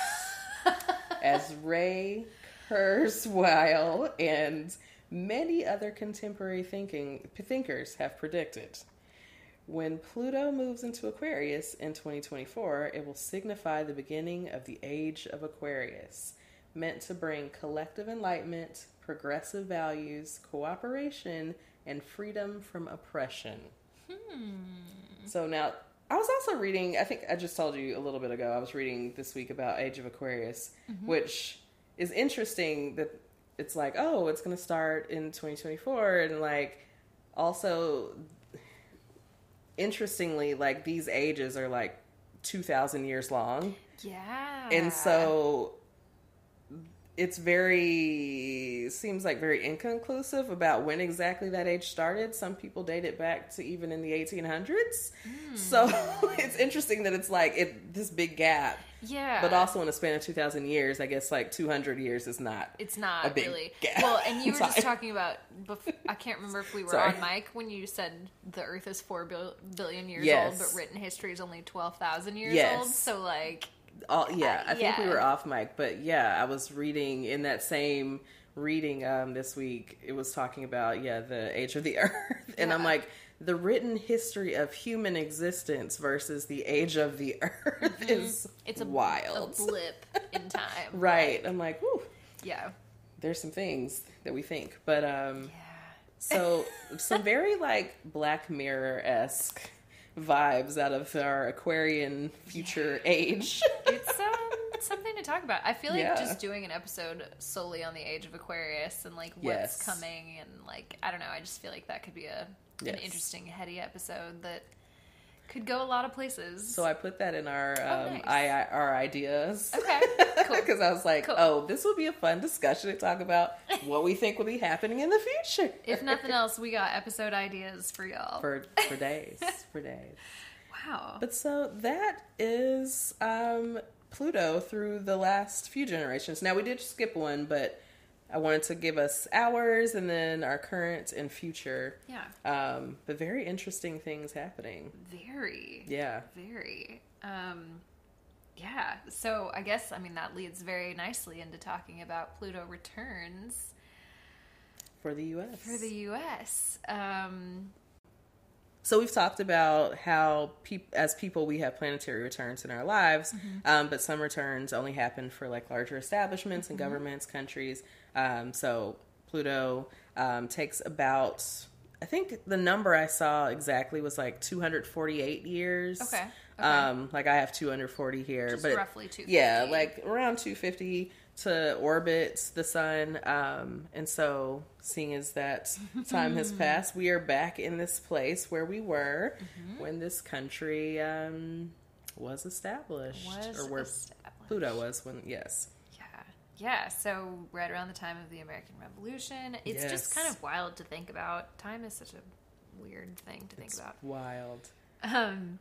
as Ray Kurzweil and many other contemporary thinking thinkers have predicted. When Pluto moves into Aquarius in 2024, it will signify the beginning of the age of Aquarius, meant to bring collective enlightenment, progressive values, cooperation, and freedom from oppression. Hmm. So now, I was also reading, I think I just told you a little bit ago, I was reading this week about Age of Aquarius, mm-hmm. which is interesting that it's like, oh, it's going to start in 2024. And like, also, interestingly, like these ages are like 2,000 years long. Yeah. And so it's very seems like very inconclusive about when exactly that age started. Some people date it back to even in the 1800s. Hmm. So it's interesting that it's like it this big gap. yeah. But also in a span of 2000 years, I guess like 200 years is not It's not really. gap Well, and you were just talking about. Bef- I can't remember if we were Sorry. on mic when you said the Earth is 4 billion years Yes. old, but written history is only twelve thousand years Yes. old. So like, all yeah i think we were off mic but yeah i was reading in that same reading um this week it was talking about yeah the age of the earth and i'm like the written history of human existence versus the age of the earth is Mm-hmm. it's a wild a blip in time. right i'm like whew, Yeah. there's some things that we think but um Yeah. so some very like black mirror-esque vibes out of our aquarian future age It's um, something to talk about. I feel like Yeah. just doing an episode solely on the age of Aquarius and like what's Yes. coming and like I don't know. I just feel like that could be a an interesting heady episode that could go a lot of places. So I put that in our Oh, um, nice. I, I, our ideas. Okay, cool. Because I was like, Cool. oh, this will be a fun discussion to talk about what we think will be happening in the future. if nothing else, we got episode ideas for y'all. for for days, for days. wow. But so that is um, Pluto through the last few generations. Now we did skip one, but I wanted to give us ours and then our current and future. yeah. Um, but very interesting things happening. Very. Yeah. Very. Um, yeah. So I guess I mean that leads very nicely into talking about Pluto returns For the U.S. for the U.S. Um, So we've talked about how peop- as people we have planetary returns in our lives, um, but some returns only happen for like larger establishments and governments, countries. Um, so Pluto um, takes about, I think the number I saw exactly was like 248 years. Okay, okay. Um, like I have 240 here, Just but roughly 250. Yeah, like around 250 to orbit the sun. Um, and so, seeing as that time has passed, we are back in this place where we were Mm-hmm. when this country um, was established, was or where established. Pluto was when yes, Yeah. So right around the time of the American Revolution, it's Yes. just kind of wild to think about. Time is such a weird thing to think it's about. wild. Um,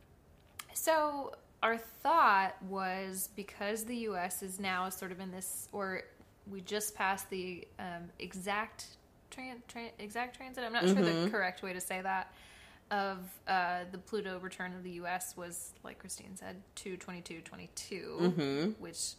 so our thought was because the U.S. is now sort of in this, or we just passed the um, exact tran- tran- exact transit. I'm not sure the correct way to say that. Of uh, the Pluto return of the U.S. was like Christine said, two twenty two twenty two, which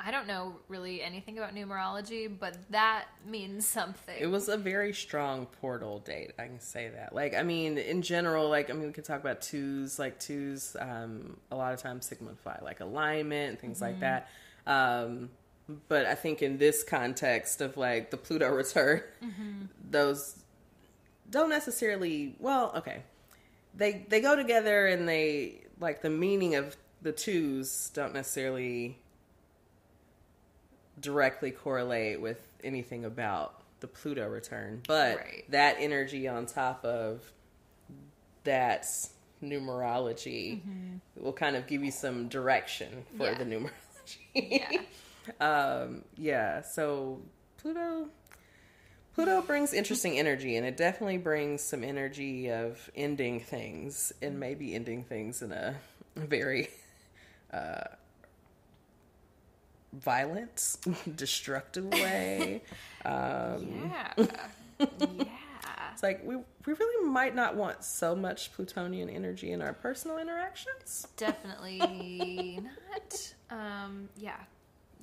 I don't know really anything about numerology, but that means something. It was a very strong portal date. I can say that. Like, I mean, in general, like, I mean, we could talk about twos, like twos. Um, a lot of times signify like alignment and things like that. Um, but I think in this context of like the Pluto return, those don't necessarily. Well, okay, they they go together and they like the meaning of the twos don't necessarily directly correlate with anything about the Pluto return, but Right. that energy on top of that numerology will kind of give you some direction for Yeah. the numerology. Yeah. um, yeah. So Pluto, Pluto brings interesting energy, and it definitely brings some energy of ending things, and maybe ending things in a very uh, violent, destructive way. Um, yeah. yeah. It's like we we really might not want so much plutonian energy in our personal interactions. Definitely not. Um, yeah.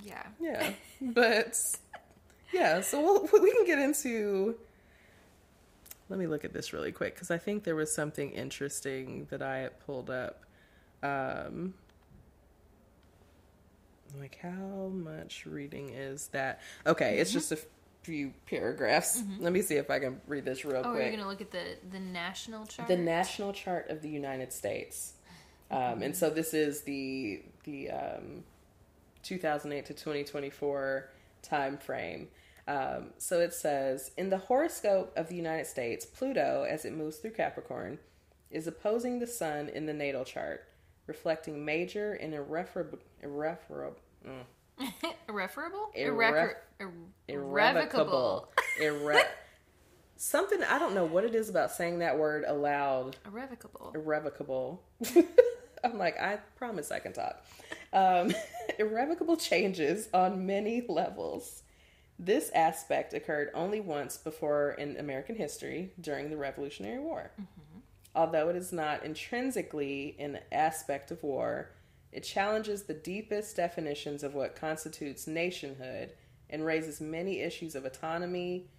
Yeah. Yeah, but yeah, so we'll, we can get into. Let me look at this really quick because I think there was something interesting that I had pulled up. Um, like how much reading is that? Okay, it's just a few paragraphs. Let me see if I can read this real Oh, quick. Oh, you're gonna look at the the national chart. the national chart of the United States. Um, and so this is the the um, 2008 to 2024 time frame. Um, so it says in the horoscope of the United States, Pluto, as it moves through Capricorn, is opposing the Sun in the natal chart, reflecting major and irreparable. irreferable, mm, Irrecor- irrevocable, irre- something. I don't know what it is about saying that word aloud Irrevocable. irrevocable. I'm like, I promise I can talk. Um, irrevocable changes on many levels. This aspect occurred only once before in American history during the Revolutionary War. Although it is not intrinsically an aspect of war, it challenges the deepest definitions of what constitutes nationhood and raises many issues of autonomy,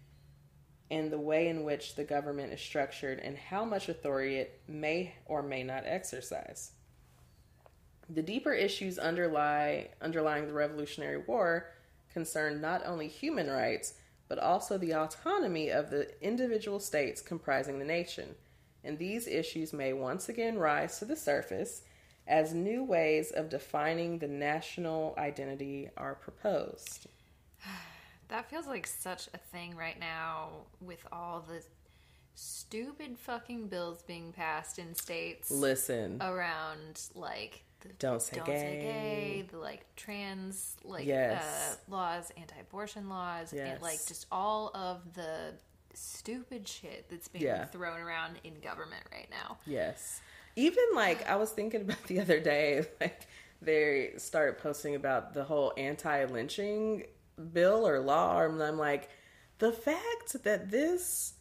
and the way in which the government is structured and how much authority it may or may not exercise. The deeper issues underlie underlying the Revolutionary War concern not only human rights but also the autonomy of the individual states comprising the nation. And these issues may once again rise to the surface as new ways of defining the national identity are proposed. That feels like such a thing right now with all the stupid fucking bills being passed in states Listen, around like the don't say don't gay. say gay, the like trans like Yes. uh, laws, anti-abortion laws, Yes. and like just all of the stupid shit that's being Yeah. thrown around in government right now. Yes. Even like I was thinking about the other day, like they started posting about the whole anti-lynching bill or law, and I'm like, the fact that this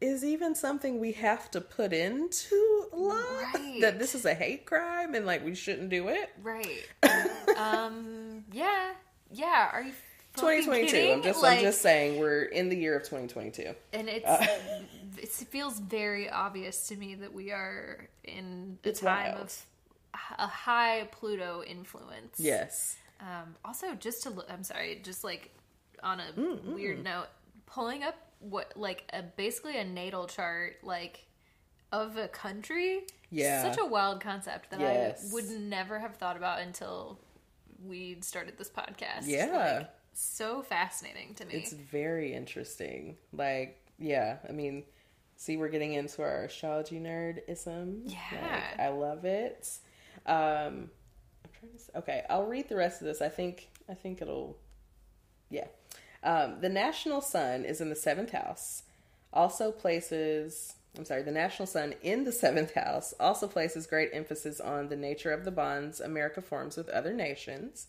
is even something we have to put into law, Right. that this is a hate crime and like we shouldn't do it. Right. um. Yeah. Yeah. Are you? 2022. kidding? I'm just Like, I'm just saying we're in the year of 2022. and it's Uh, it feels very obvious to me that we are in a It's time wild. of a high Pluto influence. Yes. Um, also, just to look, I'm sorry, just like on a Mm, weird note, pulling up what like a basically a natal chart like of a country. Yeah. such a wild concept that Yes. I would never have thought about until we started this podcast. Yeah. Like, so fascinating to me. It's very interesting. Like, yeah, I mean, see, we're getting into our astrology nerdism. Yeah. Like, I love it. Um, I'm trying to. Okay, I'll read the rest of this. I think. I think it'll. Yeah. Um, the national sun is in the seventh house. Also places. I'm sorry. The national sun in the seventh house also places great emphasis on the nature of the bonds America forms with other nations.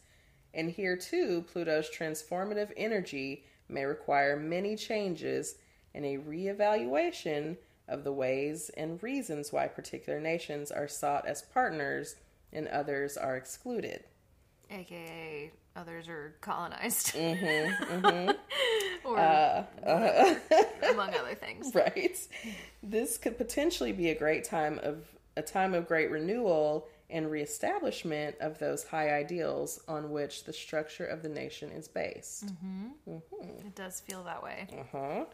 And here too, Pluto's transformative energy may require many changes and a reevaluation of the ways and reasons why particular nations are sought as partners and others are excluded. aka others are colonized, Mm-hmm, or Uh, uh, among other things. right. This could potentially be a great time of a time of great renewal and reestablishment of those high ideals on which the structure of the nation is based. It does feel that way. Uh-huh.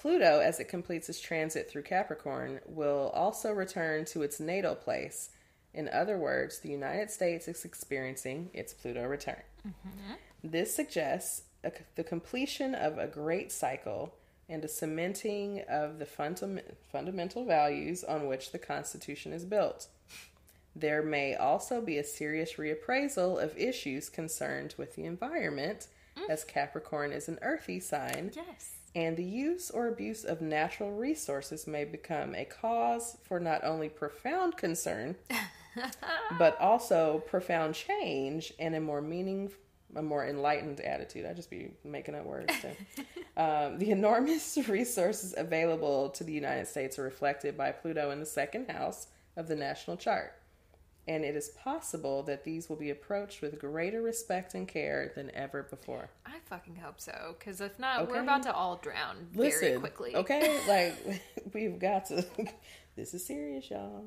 Pluto, as it completes its transit through Capricorn, will also return to its natal place. In other words, the United States is experiencing its Pluto return. Mm-hmm. This suggests a, the completion of a great cycle and a cementing of the fundam- fundamental values on which the Constitution is built. There may also be a serious reappraisal of issues concerned with the environment, as mm. Capricorn is an earthy sign, Yes. And the use or abuse of natural resources may become a cause for not only profound concern, but also profound change and a more meaning, a more enlightened attitude. I just be making up words. Um, the enormous resources available to the United States are reflected by Pluto in the second house of the national chart. And it is possible that these will be approached with greater respect and care than ever before. I fucking hope so, because if not, we're about to all drown Listen, very quickly. okay? Like we've got to. this is serious, y'all.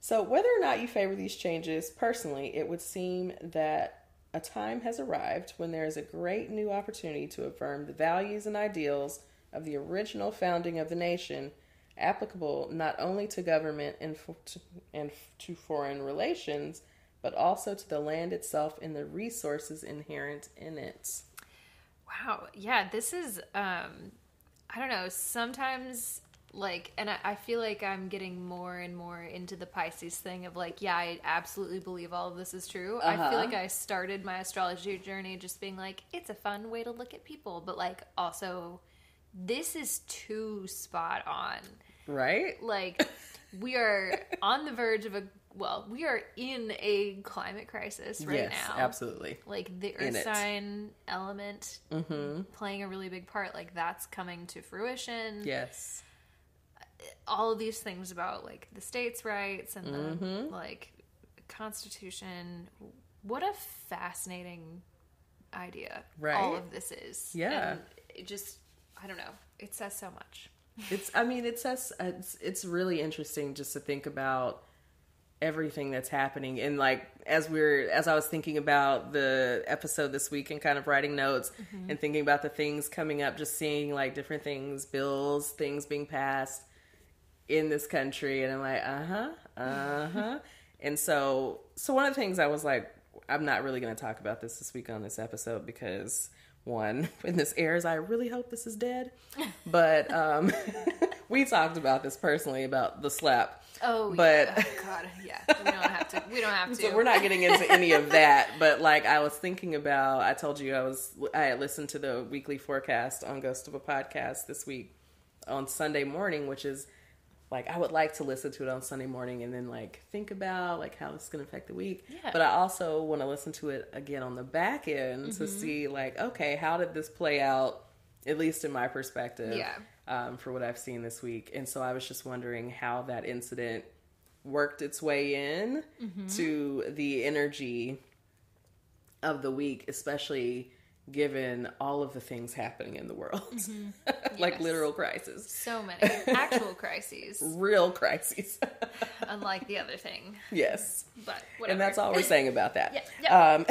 So whether or not you favor these changes, personally, it would seem that a time has arrived when there is a great new opportunity to affirm the values and ideals of the original founding of the nation, applicable not only to government and fo- to, and to foreign relations, but also to the land itself and the resources inherent in it. Wow. Yeah, this is um I don't know, sometimes like and I, I feel like I'm getting more and more into the Pisces thing of like, yeah, I absolutely believe all of this is true. I Uh-huh. feel like I started my astrology journey just being like, it's a fun way to look at people, but like also this is too spot on. Right? Like we are on the verge of a well, we are in a climate crisis right yes, now absolutely. like the earth sign element Mm-hmm. playing a really big part like that's coming to fruition Yes. all of these things about like the states rights and the Mm-hmm. like constitution what a fascinating idea Right. All of this is Yeah. and it just i don't know it says so much It's I mean it's us it's it's really interesting just to think about everything that's happening. And like as we're as I was thinking about the episode this week and kind of writing notes and thinking about the things coming up just seeing like different things bills things being passed in this country. And I'm like uh-huh uh-huh. And so so one of the things I was like I'm not really going to talk about this this week on this episode because one. When this airs I really hope this is dead. But um we talked about this personally about the slap. Oh But- yeah. Oh, god. Yeah. We don't have to. We don't have to. so we're not getting into any of that. But like i was thinking about i told you i was i had listened to the weekly forecast on ghost of a podcast this week on sunday morning which is like i would like to listen to it on sunday morning and then like think about like how this is going to affect the week Yeah. but i also want to listen to it again on the back end to Mm-hmm. see like okay how did this play out at least in my perspective Yeah. um, for what i've seen this week and so i was just wondering how that incident worked its way in Mm-hmm. to the energy of the week, especially given all of the things happening in the world. like Mm-hmm. Yes. literal crisis, so many actual crises real crises. unlike the other thing yes. but whatever And that's all we're saying about that. Yeah, Um,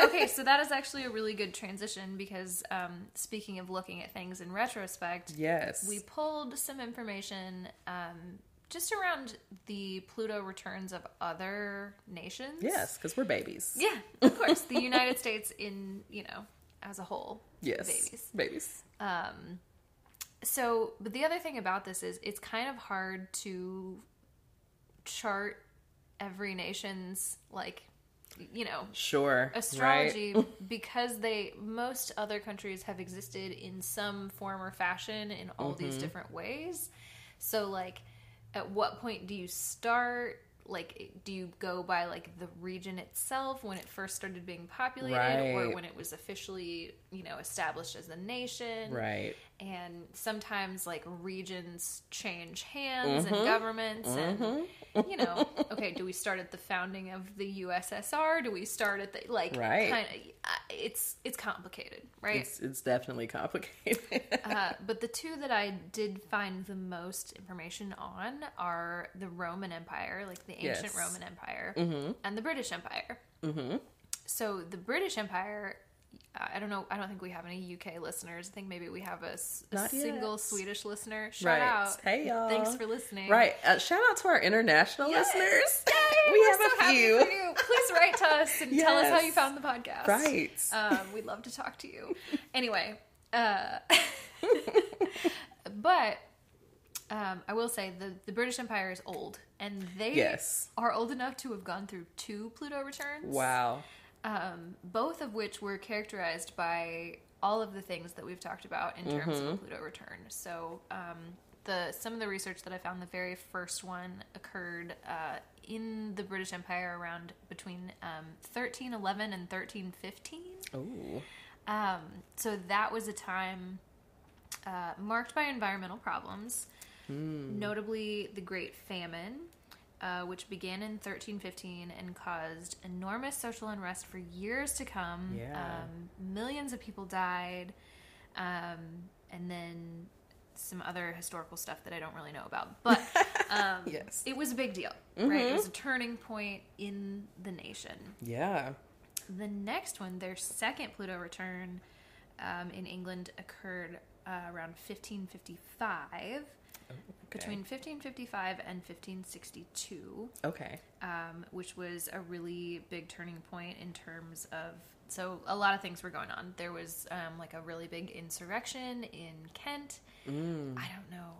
okay, so that is actually a really good transition because um, speaking of looking at things in retrospect, yes. we pulled some information um, just around the Pluto returns of other nations. yes, because we're babies. Yeah, of course. the United States in, you know, as a whole. Yes. Babies. Babies. Um, so, but the other thing about this is it's kind of hard to chart every nation's, like, you know, Sure. astrology because they most other countries have existed in some form or fashion in all these Mm-hmm. different ways so like at what point do you start like do you go by like the region itself when it first started being populated or when it was officially you know established as a nation Right. And sometimes like regions change hands and governments and you know okay do we start at the founding of the ussr do we start at the like Right. kind of it's it's complicated right It's it's definitely complicated. uh, but the two that I did find the most information on are the Roman Empire, like the ancient Yes. Roman Empire, and the British Empire. Mm-hmm. So the British Empire, I don't know. I don't think we have any UK listeners. I think maybe we have a, yet. single Swedish listener. Shout Right. out! Hey, y'all. Thanks for listening. right. Uh, shout out to our international Yes. listeners. Yay, we have so a few. Please write to us and tell us how you found the podcast. Right. Um, we'd love to talk to you. Anyway, uh, but um, I will say the, the British Empire is old, and they Yes. are old enough to have gone through two Pluto returns. Wow. Um, both of which were characterized by all of the things that we've talked about in terms of a Pluto return. So um, the some of the research that I found, the very first one occurred uh, in the British Empire around between um, 1311 and 1315. Ooh. Um, so that was a time uh, marked by environmental problems, notably the Great Famine, uh, which began in 1315 and caused enormous social unrest for years to come. Yeah. Um, millions of people died, um, and then some other historical stuff that I don't really know about. But um, Yes. it was a big deal, right? It was a turning point in the nation. Yeah. The next one, their second Pluto return um, in England occurred uh, around 1555. Between 1555 and 1562, Okay. um, which was a really big turning point in terms of. So, a lot of things were going on. There was um, like a really big insurrection in Kent. Mm. I don't know.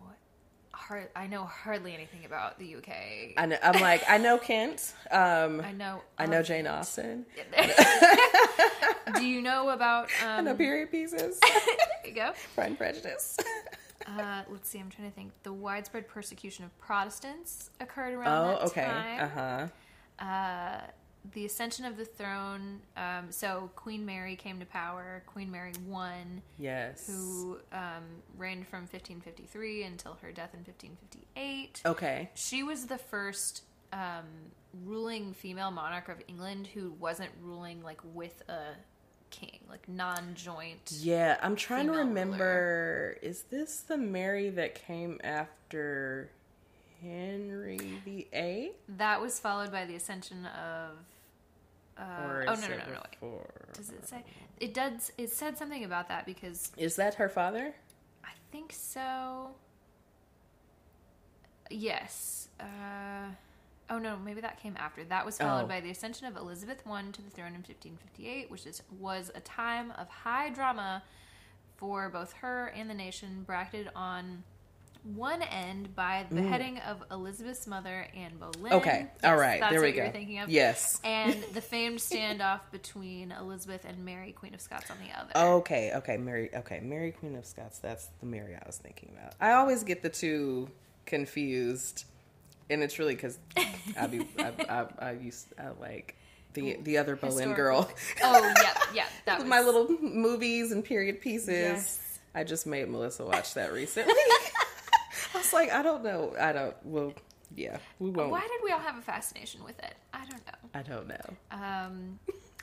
Hard, I know hardly anything about the UK. I know, I'm like I know Kent. Um, I know. I know of- Jane Austen. Do you know about? I Um, know period pieces. there you go. Pride and Prejudice. Uh, let's see. I'm trying to think. The widespread persecution of Protestants occurred around oh, that okay. Uh-huh. Uh, the ascension of the throne. Um, so Queen Mary came to power. Queen Mary one, Yes. who um, reigned from 1553 until her death in 1558. Okay. She was the first um, ruling female monarch of England who wasn't ruling like with a king, like non-joint. Yeah, I'm trying to remember. Is this the Mary that came after Henry the Eighth? That was followed by the ascension of. Uh, Or oh no no no no! Wait. Does it say? It does. It said something about that because Is that her father? I think so. Yes. Uh, oh no, maybe that came after. That was followed Oh. by the ascension of Elizabeth I to the throne in 1558, which is was a time of high drama for both her and the nation, bracketed on one end by the beheading of Elizabeth's mother, Anne Boleyn. Mm. Okay. All right. That's there we what go. you were thinking of. Yes. And the famed standoff between Elizabeth and Mary, Queen of Scots, on the other. Okay. Okay. Mary. Okay. Mary Queen of Scots. That's the Mary I was thinking about. I always get the two confused, and it's really because I be I, I, I used I like the the other Boleyn Historical girl. Oh yeah, yeah. That was my little movies and period pieces. Yes. I just made Melissa watch that recently. I was like, I don't know. I don't. Well, yeah, we won't. Why did we all have a fascination with it? I don't know. I don't know. Um,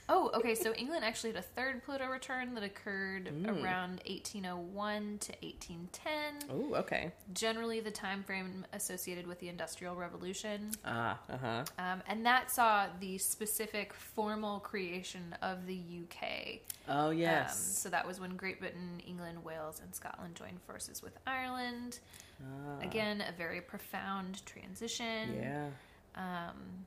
oh, okay. So England actually had a third Pluto return that occurred Mm. around 1801 to 1810. Oh, okay. Generally, the time frame associated with the Industrial Revolution, Ah, uh huh. um, and that saw the specific formal creation of the UK. Oh Um, yes. so that was when Great Britain, England, Wales, and Scotland joined forces with Ireland. Ah, Again, a very profound transition. yeah. um,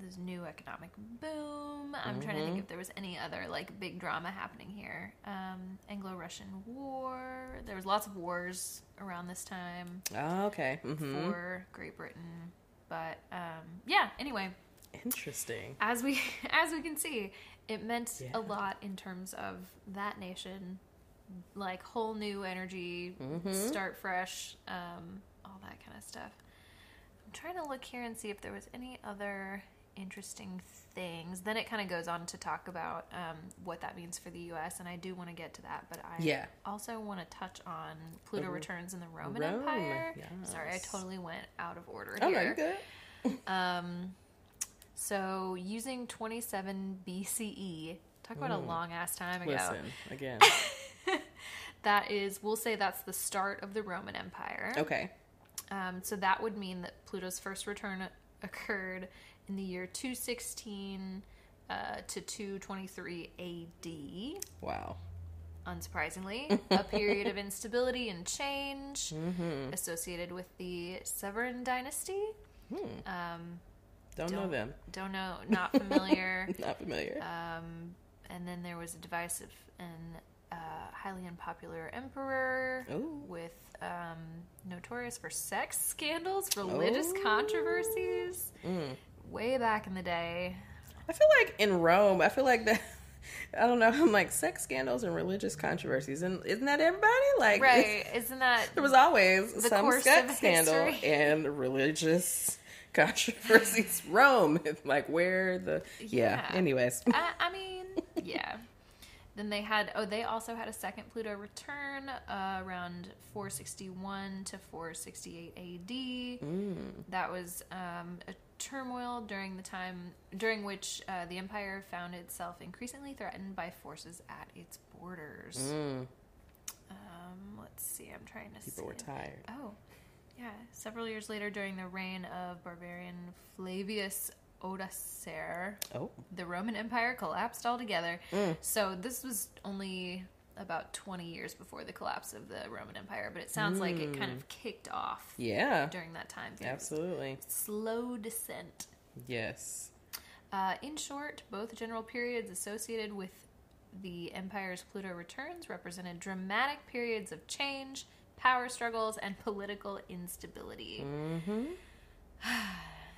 this new economic boom. I'm trying to think if there was any other like big drama happening here. Um, Anglo-Russian War. There was lots of wars around this time Oh, okay. Mm-hmm. for Great Britain. But um, yeah. Anyway, Interesting. as we as we can see, it meant Yeah. a lot in terms of that nation, like whole new energy, Mm-hmm. start fresh, um, all that kind of stuff. I'm trying to look here and see if there was any other interesting things. Then it kind of goes on to talk about um, what that means for the U.S., and I do want to get to that. But I Yeah. also want to touch on Pluto The- returns in the Roman Rome, Empire. Sorry, I totally went out of order Oh, no, here. you're good. Um, so using 27 BCE, talk about a long ass time ago. Listen, again. That is, we'll say that's the start of the Roman Empire. Okay. Um, so that would mean that Pluto's first return occurred in the year 216 uh, to 223 AD. Wow. Unsurprisingly, a period of instability and change Mm-hmm. associated with the Severan dynasty. Hmm. Um, Don't, know Don't- them. don't know, not familiar. Not familiar. um, and then there was a divisive and uh, highly unpopular emperor Ooh. with um, notorious for sex scandals, religious controversies. Mm. Way back in the day, I feel like in Rome, I feel like that. I don't know. I'm like sex scandals and religious controversies, and isn't that everybody? Like, right? Isn't that There was always The some sex scandal and religious controversies. Rome, like where the yeah. Yeah. Anyways, I, I mean, yeah. Then they had oh they also had a second Pluto return uh, around 461 to 468 AD. Mm. That was um, a turmoil during the time during which uh, the empire found itself increasingly threatened by forces at its borders. Mm. Um, let's see, I'm trying to see. people were tired. Oh, yeah. Several years later, during the reign of barbarian Flavius Odoacer, Oh, the Roman Empire collapsed altogether. Mm. So this was only about 20 years before the collapse of the Roman Empire, but it sounds like it kind of kicked off yeah, during that time. Absolutely. Slow descent. Yes. Uh, in short, both general periods associated with the empire's Pluto returns represented dramatic periods of change, power struggles, and political instability. Mm-hmm.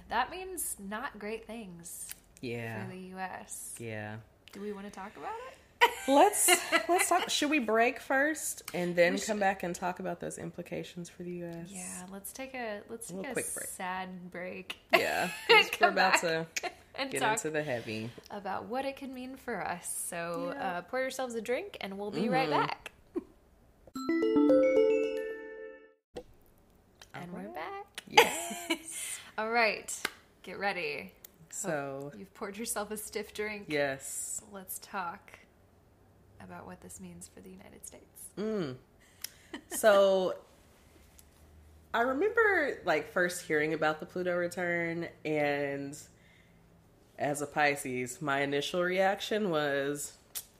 That means not great things Yeah. for the U.S. Yeah. Do we want to talk about it? Let's let's talk. Should we break first and then We come should. back and talk about those implications for the U.S.? Yeah, let's take a let's A take little a quick break. sad break. Yeah, We're about to and get talk into the heavy. about what it could mean for us. So Yeah. uh, pour yourselves a drink, and we'll be right Mhm. back. And we're back. Yes. All right, get ready. so You've poured yourself a stiff drink. yes. Let's talk about what this means for the United States. Mm. So I remember like first hearing about the Pluto return and as a Pisces, my initial reaction was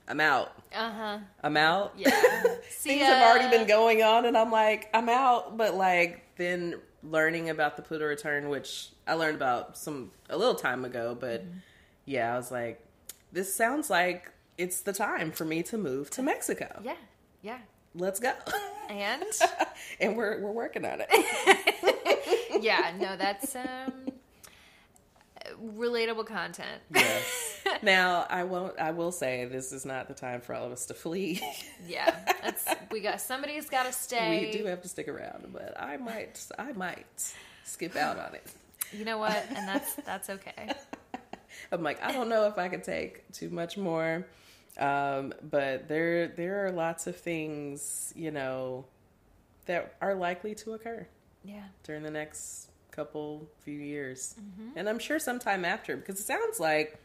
I'm out. Uh huh. I'm out. Yeah. See Things have already been going on and I'm like, I'm out, but like then learning about the Pluto return, which I learned about some a little time ago, but Mm-hmm. yeah, I was like, this sounds like it's the time for me to move to Mexico. Yeah. Yeah. Let's go. And and we're we're working on it. yeah, no, that's um relatable content. yes. Now I won't. I will say this is not the time for all of us to flee. Yeah, that's we got somebody's got to stay. we do have to stick around, but I might. I might skip out on it. You know what? And that's that's okay. I'm like, I don't know if I could take too much more. Um, but there there are lots of things, you know, that are likely to occur Yeah. during the next couple few years. And I'm sure sometime after because it sounds like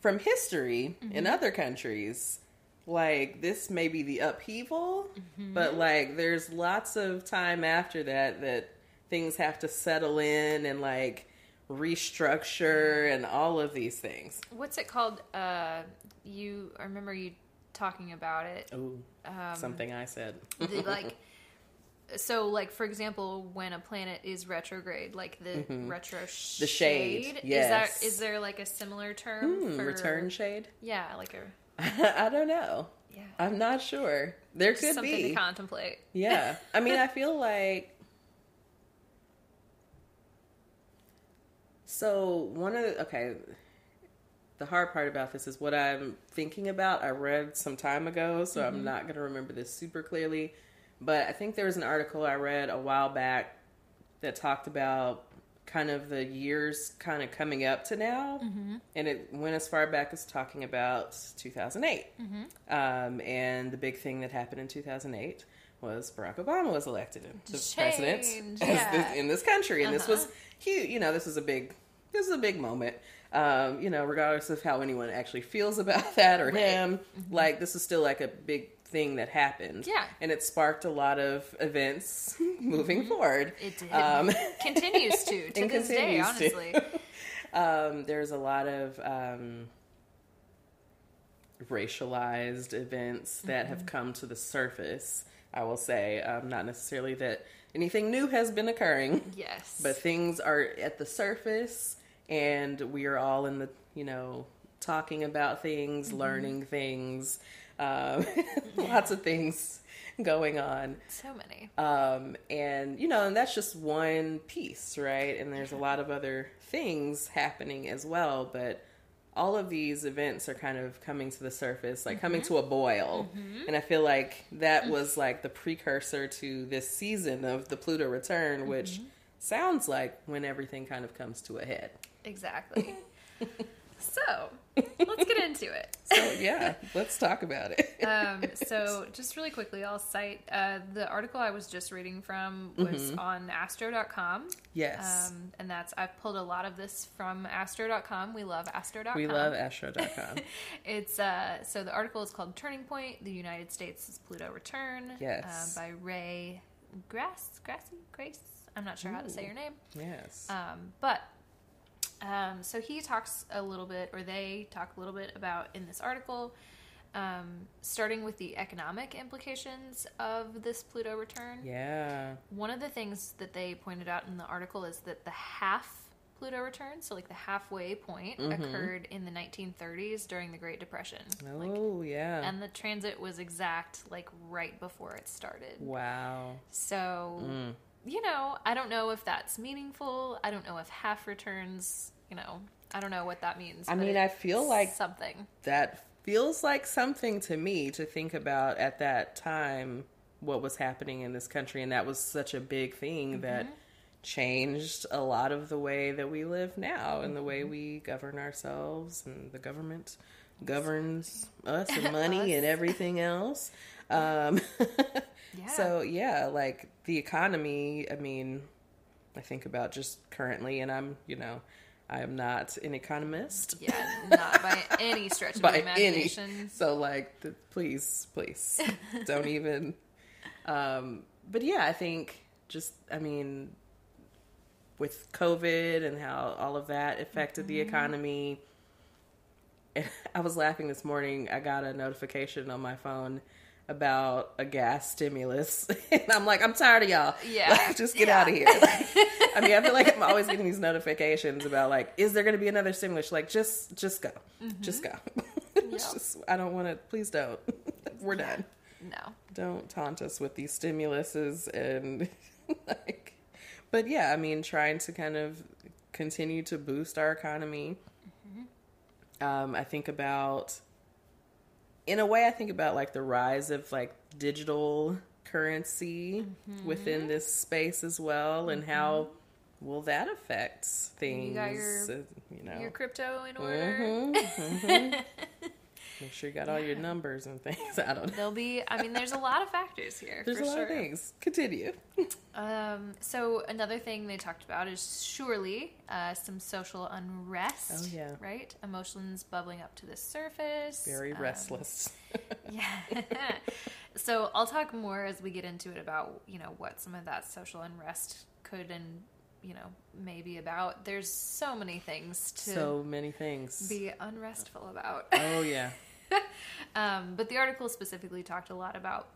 from history in other countries like this may be the upheaval, but like there's lots of time after that that things have to settle in and like restructure and all of these things. What's it called? Uh, you I remember you talking about it. Oh, Um, something I said. the, like so like for example when a planet is retrograde like the retro Mm-hmm. The shade, is yes. that is there like a similar term Hmm, for return shade? yeah like a I don't know. yeah I'm not sure. There Just could something be. Something to contemplate Yeah. I mean, I feel like. So, one of the. Okay. The hard part about this is what I'm thinking about. I read some time ago, so I'm not going to remember this super clearly. But I think there was an article I read a while back that talked about kind of the years kind of coming up to now, Mm-hmm. and it went as far back as talking about 2008. Mm-hmm. Um, and the big thing that happened in 2008 was Barack Obama was elected as president Change, yeah. this, in this country, and this Uh-huh. was huge. You know, this was a big this is a big moment. Um, you know, regardless of how anyone actually feels about that or Right. him, like this is still like a big thing that happened. Yeah. and it sparked a lot of events moving forward. It did. Um, continues to to this day, honestly. um, there's a lot of um, racialized events that have come to the surface. I will say, um, not necessarily that anything new has been occurring, Yes. but things are at the surface, and we are all in the, you know, talking about things, mm-hmm. learning things, um, lots of things going on. so many. Um, and you know, and that's just one piece, right? And there's a lot of other things happening as well, but all of these events are kind of coming to the surface, like coming mm-hmm. to a boil. Mm-hmm. And I feel like that was like the precursor to this season of the Pluto return, which sounds like when everything kind of comes to a head. Exactly. so let's get into it. So yeah, let's talk about it. Um, so just really quickly, I'll cite uh, the article I was just reading from was on astro.com. yes. Um, and that's, I've pulled a lot of this from astro.com. We love astro.com. we love astro.com. It's uh, so the article is called "Turning Point: The United States' Pluto Return." Yes. um, by Ray Grass, Grassy, Grace. I'm not sure how to say your name. yes. Um, but um, so he talks a little bit, or they talk a little bit about in this article, um, starting with the economic implications of this Pluto return. yeah. One of the things that they pointed out in the article is that the half Pluto return, so like the halfway point, occurred in the 1930s during the Great Depression. Like, Oh, yeah. and the transit was exact, like right before it started. wow. So, Mm. You know, I don't know if that's meaningful. I don't know if half returns, you know, I don't know what that means. I mean, I feel like something. that feels like something to me to think about at that time what was happening in this country and that was such a big thing that Mm-hmm. changed a lot of the way that we live now and the Mm-hmm. way we govern ourselves and the government governs us and money Us. and everything else um Yeah. so yeah like the economy i mean i think about just currently and i'm you know i am not an economist Yeah, not by any stretch of by the any. imagination. So like, th- please, please, don't even. Um, but yeah, I think just, I mean, with COVID and how all of that affected the Mm-hmm. economy. I was laughing this morning. I got a notification on my phone about a gas stimulus, and I'm like, I'm tired of y'all. Yeah. Like, just get Yeah. out of here. Like, I mean, I feel like I'm always getting these notifications about like, is there going to be another stimulus? Like, just, just go, just go. Yep. just, I don't want to. Please don't. We're done. No. Don't taunt us with these stimuluses and like. But yeah, I mean, trying to kind of continue to boost our economy. Um, I think about, in a way, I think about like the rise of like digital currency within this space as well, and how will that affect things? You got your- uh, you know, Your crypto in order. Mhm, mhm. Make sure you got all your numbers and things. I don't know. There'll be, I mean, there's a lot of factors here. There's for a lot sure. of things. Continue. Um, so another thing they talked about is surely uh, some social unrest. Oh, yeah. Right? Emotions bubbling up to the surface. Very Um, restless. Yeah. so I'll talk more as we get into it about, you know, what some of that social unrest could and, you know, maybe about. There's so many things to so many things. be unrestful about. oh yeah. um, but the article specifically talked a lot about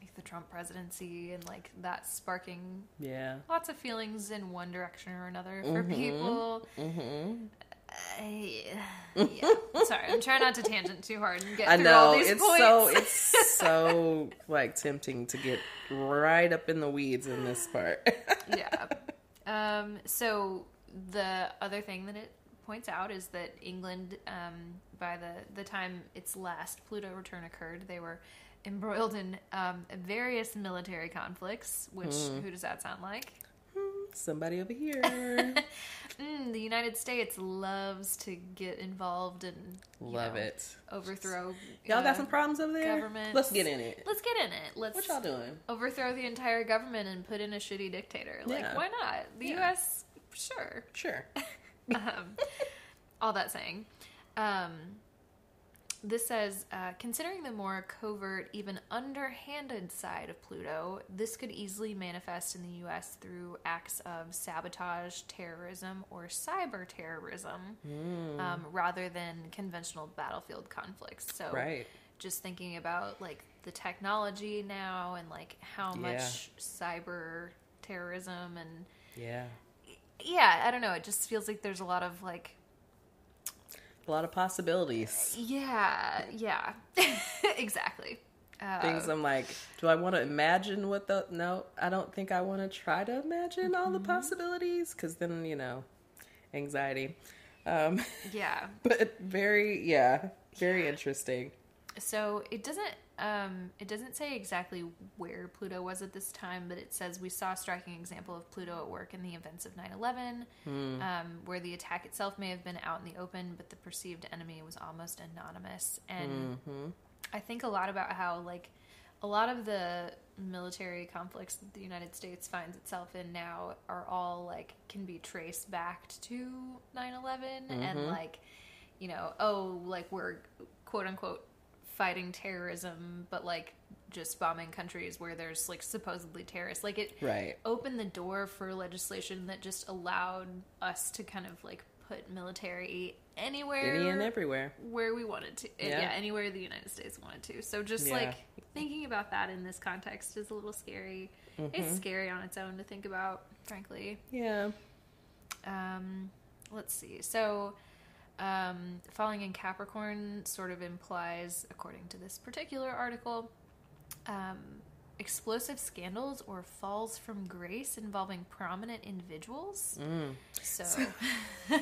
like, the Trump presidency and like that sparking Yeah. lots of feelings in one direction or another for Mhm. people. Mm-hmm. I, yeah. Sorry, I'm trying not to tangent too hard and get I through all know these it's points. so it's so like tempting to get right up in the weeds in this part. yeah. Um, so the other thing that it points out is that England, um, by the the time its last Pluto return occurred, they were embroiled in um, various military conflicts. Which Hmm. who does that sound like? somebody over here. Mm, the United States loves to get involved and Love know, it. overthrow. Y'all uh, got some problems over there? Government. Let's get in it. Let's get in it. Let's What y'all doing? overthrow the entire government and put in a shitty dictator. Like, Yeah. why not? The Yeah. U.S. Sure. Sure. um, all that saying, um, this says, uh, considering the more covert, even underhanded side of Pluto, this could easily manifest in the U.S. through acts of sabotage, terrorism, or cyber terrorism, um, rather than conventional battlefield conflicts. So, Right. just thinking about like the technology now and like how Yeah. much cyber terrorism and Yeah. yeah, I don't know. It just feels like there's a lot of like, A lot of possibilities. yeah, yeah, exactly. Uh, Things I'm like, do I want to imagine what the. No, I don't think I want to try to imagine all Mm-hmm. the possibilities because then, you know, anxiety. Um, yeah. but very, yeah, very interesting. So it doesn't, um, it doesn't say exactly where Pluto was at this time, but it says we saw a striking example of Pluto at work in the events of 9/11, Hmm. um, where the attack itself may have been out in the open, but the perceived enemy was almost anonymous. And hmm I think a lot about how like a lot of the military conflicts that the United States finds itself in now are all like can be traced back to 9/11 and like you know, oh, like we're quote unquote fighting terrorism but like just bombing countries where there's like supposedly terrorists. Like it Right. opened the door for legislation that just allowed us to kind of like put military anywhere Any and everywhere. where we wanted to. Yeah. Yeah. anywhere the United States wanted to. So just Yeah. like thinking about that in this context is a little scary. It's Mm-hmm. scary on its own to think about, frankly. Yeah. Um, let's see. So, um, falling in Capricorn sort of implies, according to this particular article, um, explosive scandals or falls from grace involving prominent individuals. Mm. So,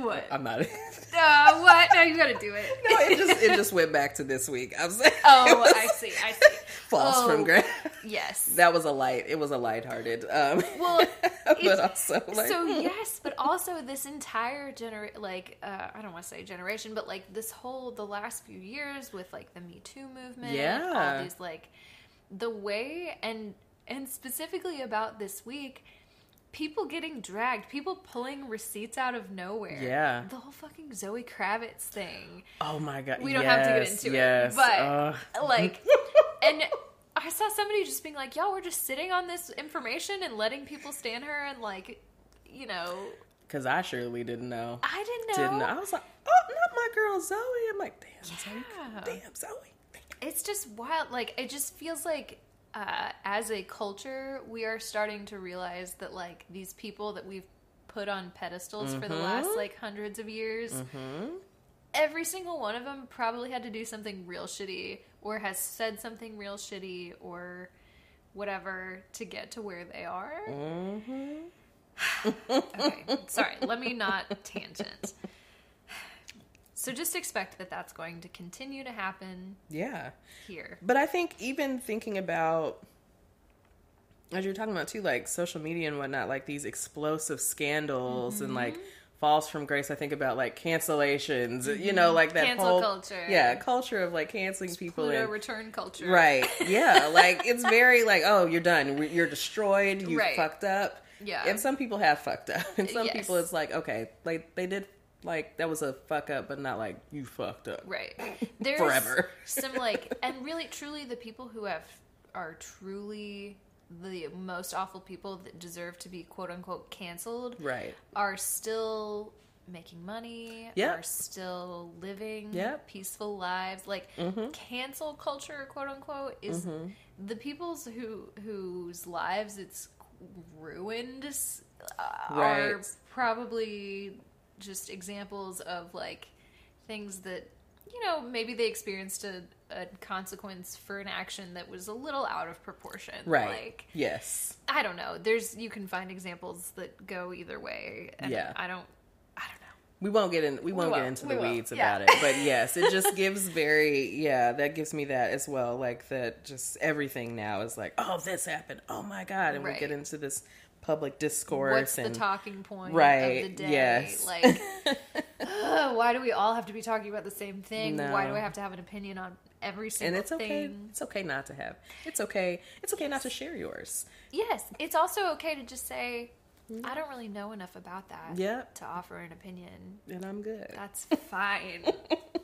what? I'm not. Uh, what? No, you gotta do it. no, it just it just went back to this week. I'm saying. Oh, I see. I see. False Oh. from grace. Yes. That was a light. It was a lighthearted. Um, Well, but also like so yes, but also this entire gener like uh, I don't want to say generation, but like this whole the last few years with like the Me Too movement, Yeah. all these like the way and and specifically about this week, people getting dragged, people pulling receipts out of nowhere. Yeah. the whole fucking Zoe Kravitz thing. Oh my god. We don't have to get into yes. it, but uh, like, and I saw somebody just being like, "Y'all, we're just sitting on this information and letting people stand her and like, you know, Because I surely didn't know. I didn't know. Didn't know. I was like, oh, not my girl Zoe. I'm like, damn, Yeah. Zoe. Damn, Zoe. Damn. It's just wild. Like, it just feels like, uh, as a culture, we are starting to realize that like these people that we've put on pedestals for the last like hundreds of years. Mm-hmm. Every single one of them probably had to do something real shitty or has said something real shitty or whatever to get to where they are. Mm-hmm. Okay, sorry, let me not tangent. So just expect that that's going to continue to happen Yeah. here. But I think even thinking about, as you're talking about too, like social media and whatnot, like these explosive scandals and like Mm-hmm. falls from grace. I think about like cancellations, you know, like that Cancel whole culture. yeah, culture of like canceling people Pluto and return culture. right, yeah, like it's very like oh you're done, you're destroyed, you Right. fucked up. Yeah. and some people have fucked up, and some Yes. people it's like okay, like they did like that was a fuck up, but not like you fucked up. Right. There's Forever. some like and really truly the people who have are truly the most awful people that deserve to be quote unquote canceled Right. are still making money, Yep. are still living Yep. peaceful lives. Like cancel culture, quote unquote, is the people's who whose lives it's ruined uh, are probably just examples of like things that you know maybe they experienced a, a consequence for an action that was a little out of proportion Right. like yes. I don't know. There's you can find examples that go either way. And Yeah. I don't I don't know. we won't get in we won't get won't. into We the won't. weeds Yeah. about it but yes it just gives very yeah that gives me that as well like that just everything now is like oh this happened oh my god and we Right. get into this public discourse What's the talking point right of the day? yes Like, ugh, why do we all have to be talking about the same thing? Why do I have to have an opinion on every and single it's okay thing? it's okay not to have it's okay it's okay not to share yours Yes, it's also okay to just say, mm-hmm. I don't really know enough about that Yep. to offer an opinion. and i'm good That's fine.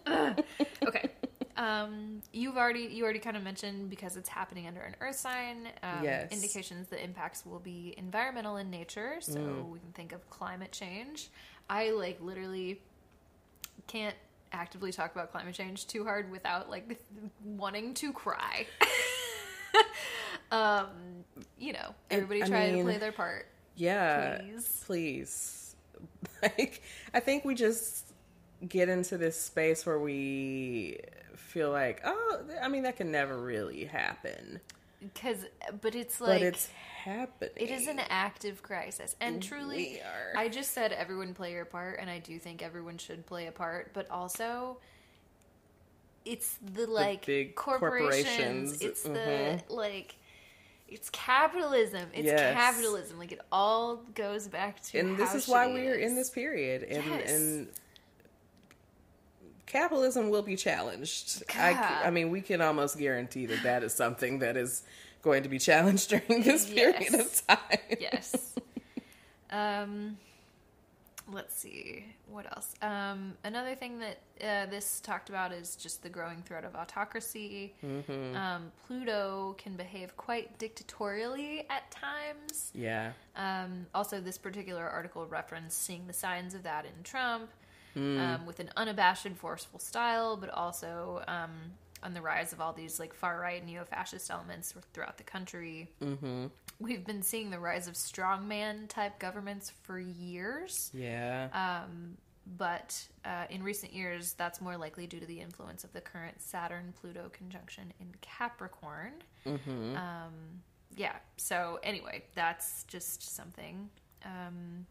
Okay. Um, you've already you already kind of mentioned because it's happening under an earth sign. Um, Yes. Indications the impacts will be environmental in nature, so Mm. we can think of climate change. I like literally can't actively talk about climate change too hard without like wanting to cry. um, you know, everybody I try to play their part. yeah Please. please like i think we just get into this space where we feel like oh i mean that can never really happen Because, but it's like but it's happening It is an active crisis. And truly, We are. I just said everyone play your part, and I do think everyone should play a part, but also. It's the like big corporations. corporations, It's the mhm. like, it's capitalism. It's Yes. capitalism. Like it all goes back to. and this is why we're in this period and Yes. and capitalism will be challenged I. I mean we can almost guarantee that that is something that is going to be challenged during this period of time yes. Um, let's see what else. Um, another thing that uh, this talked about is just the growing threat of autocracy. Mm-hmm. Um, Pluto can behave quite dictatorially at times. yeah Um, also, this particular article referenced seeing the signs of that in Trump, Mm. um, with an unabashed, forceful style, but also um, on the rise of all these like far right neo-fascist elements throughout the country. mm-hmm We've been seeing the rise of strongman type governments for years, yeah um, but uh, in recent years, that's more likely due to the influence of the current Saturn Pluto conjunction in Capricorn. mm-hmm Um, yeah, so anyway, that's just something. Um,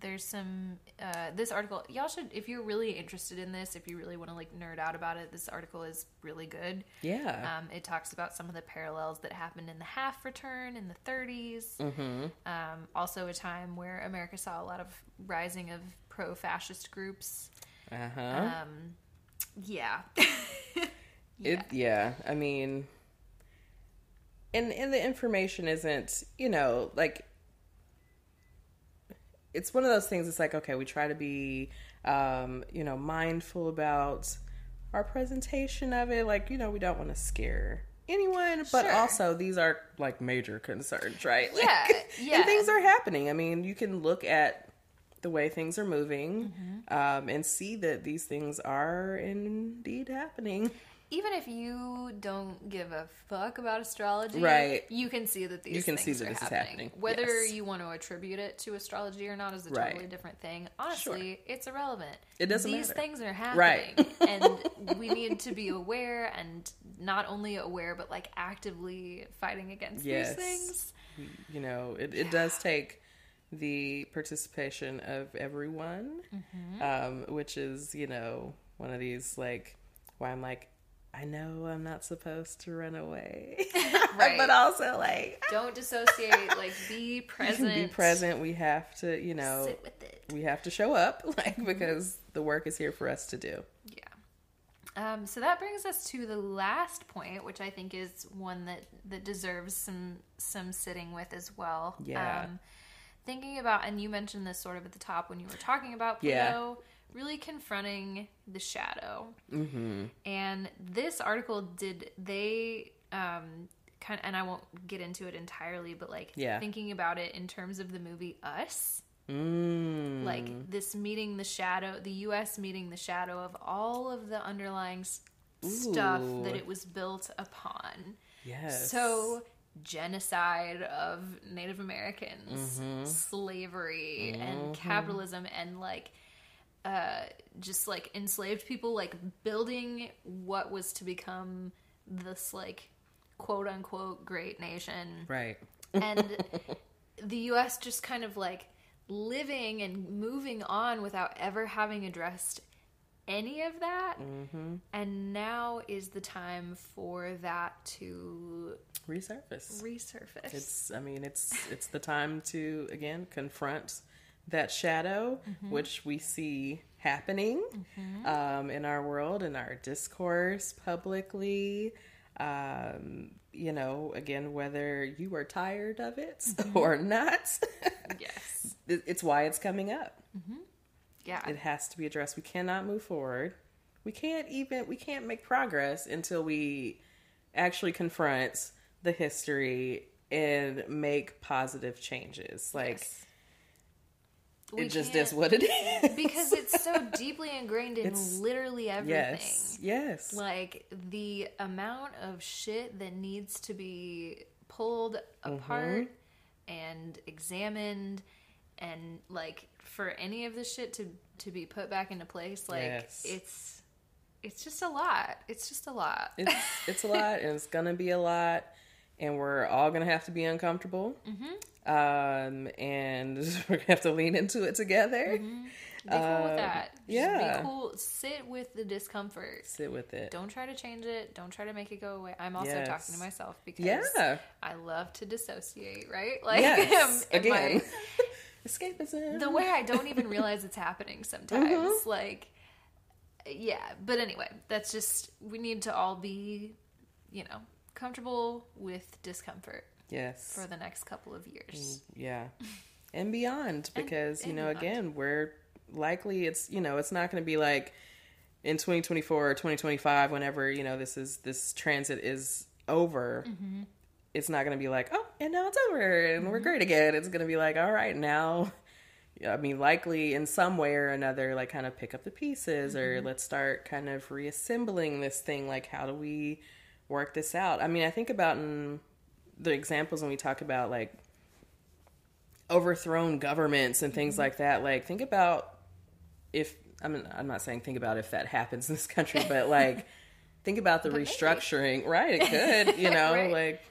there's some uh, this article y'all should if you're really interested in this if you really want to like nerd out about it this article is really good yeah um, it talks about some of the parallels that happened in the half return in the 30s. mm-hmm Um, also, a time where America saw a lot of rising of pro fascist groups. uh-huh Um, yeah. It yeah, I mean and and the information isn't, you know, like it's one of those things it's like okay, we try to be um, you know, mindful about our presentation of it, like, you know, we don't want to scare anyone, but Sure. also these are like major concerns, right? Like, Yeah, yeah. And things are happening. I mean, you can look at the way things are moving Mm-hmm. um, and see that these things are indeed happening. Even if you don't give a fuck about astrology, Right. You can see that these You can see things that are this is happening. happening, Whether yes. you want to attribute it to astrology or not is a Right. totally different thing. Honestly, it's irrelevant. It doesn't These matter. things are happening, Right. and we need to be aware, and not only aware, but like actively fighting against Yes. these things. you know, it, it does take the participation of everyone, Mm-hmm. um, which is, you know, one of these like why I'm like, I know I'm not supposed to run away, Right. but also like Don't dissociate. like be present. be present. We have to, you know, Sit with it. we have to show up, like because the work is here for us to do. Yeah. Um, so that brings us to the last point, which I think is one that that deserves some some sitting with as well. Yeah. Um, thinking about, and you mentioned this sort of at the top when you were talking about Pluto, Yeah. Really confronting the shadow. Mm-hmm. And this article did they um, kind of, and I won't get into it entirely, but like Yeah. thinking about it in terms of the movie Us Mm. like this meeting the shadow the us meeting the shadow of all of the underlying s- stuff that it was built upon yes, so genocide of native americans Mm-hmm. slavery and capitalism and like uh just like enslaved people like building what was to become this like quote unquote great nation right. and the US just kind of like living and moving on without ever having addressed any of that. Mm-hmm. And now is the time for that to Resurface. resurface. It's I mean it's it's the time to again confront that shadow Mm-hmm. which we see happening um, in our world in our discourse publicly um, you know again whether you are tired of it Mm-hmm. or not yes. it's why it's coming up Yeah. it has to be addressed we cannot move forward we can't even we can't make progress until we actually confront the history and make positive changes like Yes. We it just is what it is because it's so deeply ingrained in It's- literally everything. yes yes Like the amount of shit that needs to be pulled Mm-hmm. apart and examined and like for any of this shit to to be put back into place like Yes. it's it's just a lot. It's just a lot. it's it's a lot and it's gonna be a lot and we're all gonna have to be uncomfortable Mm-hmm. Um and we're gonna have to lean into it together Be cool with uh, that. Just yeah. be cool. Sit with the discomfort. sit with it Don't try to change it. Don't try to make it go away. I'm also Yes. talking to myself because yeah I love to dissociate, right? Like yes am- am I- again escapism the way I don't even realize it's happening sometimes. Mm-hmm. Like, yeah. But anyway, that's just we need to all be, you know, comfortable with discomfort yes for the next couple of years. yeah and beyond because you and know beyond. again we're likely it's you know it's not going to be like in 2024 or 2025 whenever you know this is this transit is over Mm-hmm. it's not going to be like oh and now it's over and we're great again it's going to be like all right now i mean likely in some way or another like kind of pick up the pieces Mm-hmm. or let's start kind of reassembling this thing like how do we work this out i mean i think about in the examples when we talk about like overthrown governments and Mm-hmm. things like that like think about if I mean I'm not saying think about if that happens in this country but like think about the maybe. restructuring right it could you know Right. like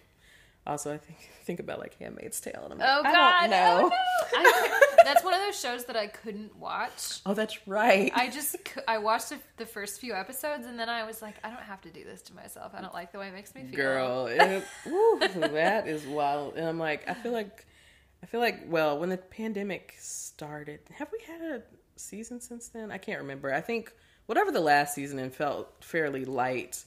also I think think about like Handmaid's Tale and I'm Oh God! I don't know Oh, no. I, that's one of those shows that I couldn't watch. oh that's right. I just I watched the, first few episodes and then I was like, I don't have to do this to myself. I don't like the way it makes me feel. girl it, woo, that is wild. And I'm like I feel like I feel like well when the pandemic started have we had a season since then? I can't remember. I think whatever the last season and felt fairly light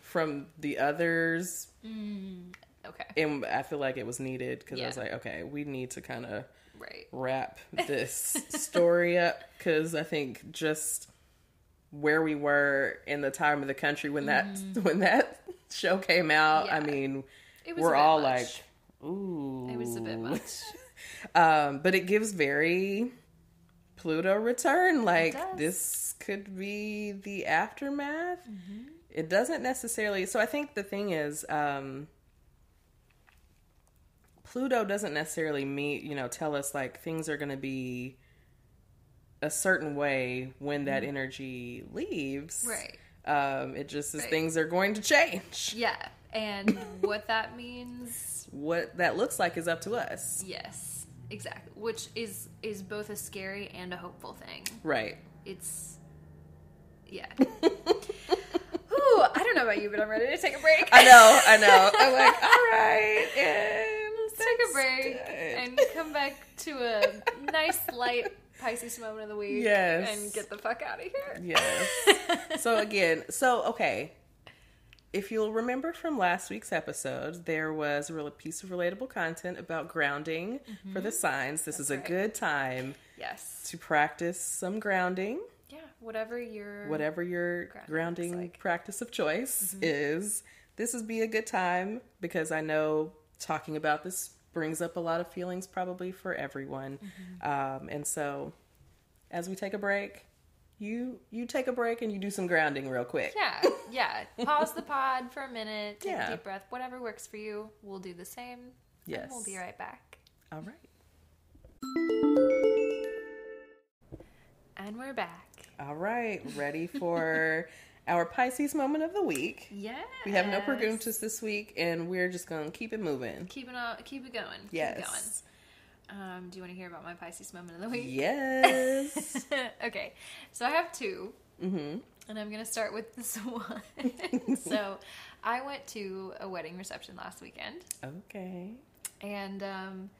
from the others. Mm, okay, and I feel like it was needed because I was like, okay, we need to kind of right. wrap this story up because I think just where we were in the time of the country when that when that show came out, I Mm-hmm. Mean, It was we're all much. like, ooh, It was a bit much. um, but it gives very Pluto return. Like this could be the aftermath. Mm-hmm. It doesn't necessarily. So I think the thing is, um, Pluto doesn't necessarily mean you know tell us like things are going to be a certain way when that energy leaves. Mm-hmm. Right. Um, it just is Right. things are going to change. Yeah, and what that means, What that looks like is up to us. yes, exactly. Which is is both a scary and a hopeful thing. Right. It's yeah. Ooh, I don't know about you, but I'm ready to take a break. I know, I know. I'm like, all right, and Let's take a break good. and come back to a nice light Pisces moment of the week. Yes. And get the fuck out of here. Yes. so again, so okay. If you'll remember from last week's episode, there was a real piece of relatable content about grounding for the mm-hmm. signs. This is a right. good time Yes. to practice some grounding, Yeah. Whatever your whatever your Grounding grounding like. practice of choice mm-hmm. is. This would be a good time because I know talking about this brings up a lot of feelings probably for everyone. Um, and so as we take a break, you you take a break and you do some grounding real quick. Yeah, yeah. Pause the pod for a minute. Take Yeah. a deep breath. Whatever works for you. We'll do the same. Yes. And we'll be right back. All right. And we're back. All right. Ready for our Pisces moment of the week. Yeah. We have no preguntas this week and we're just going to keep it moving. Keep it on, keep it going. Keep Yes. it Um, do you want to hear about my Pisces moment of the week? Yes. okay, so I have two, mm-hmm. and I'm gonna start with this one. so, I went to a wedding reception last weekend, Okay. and um,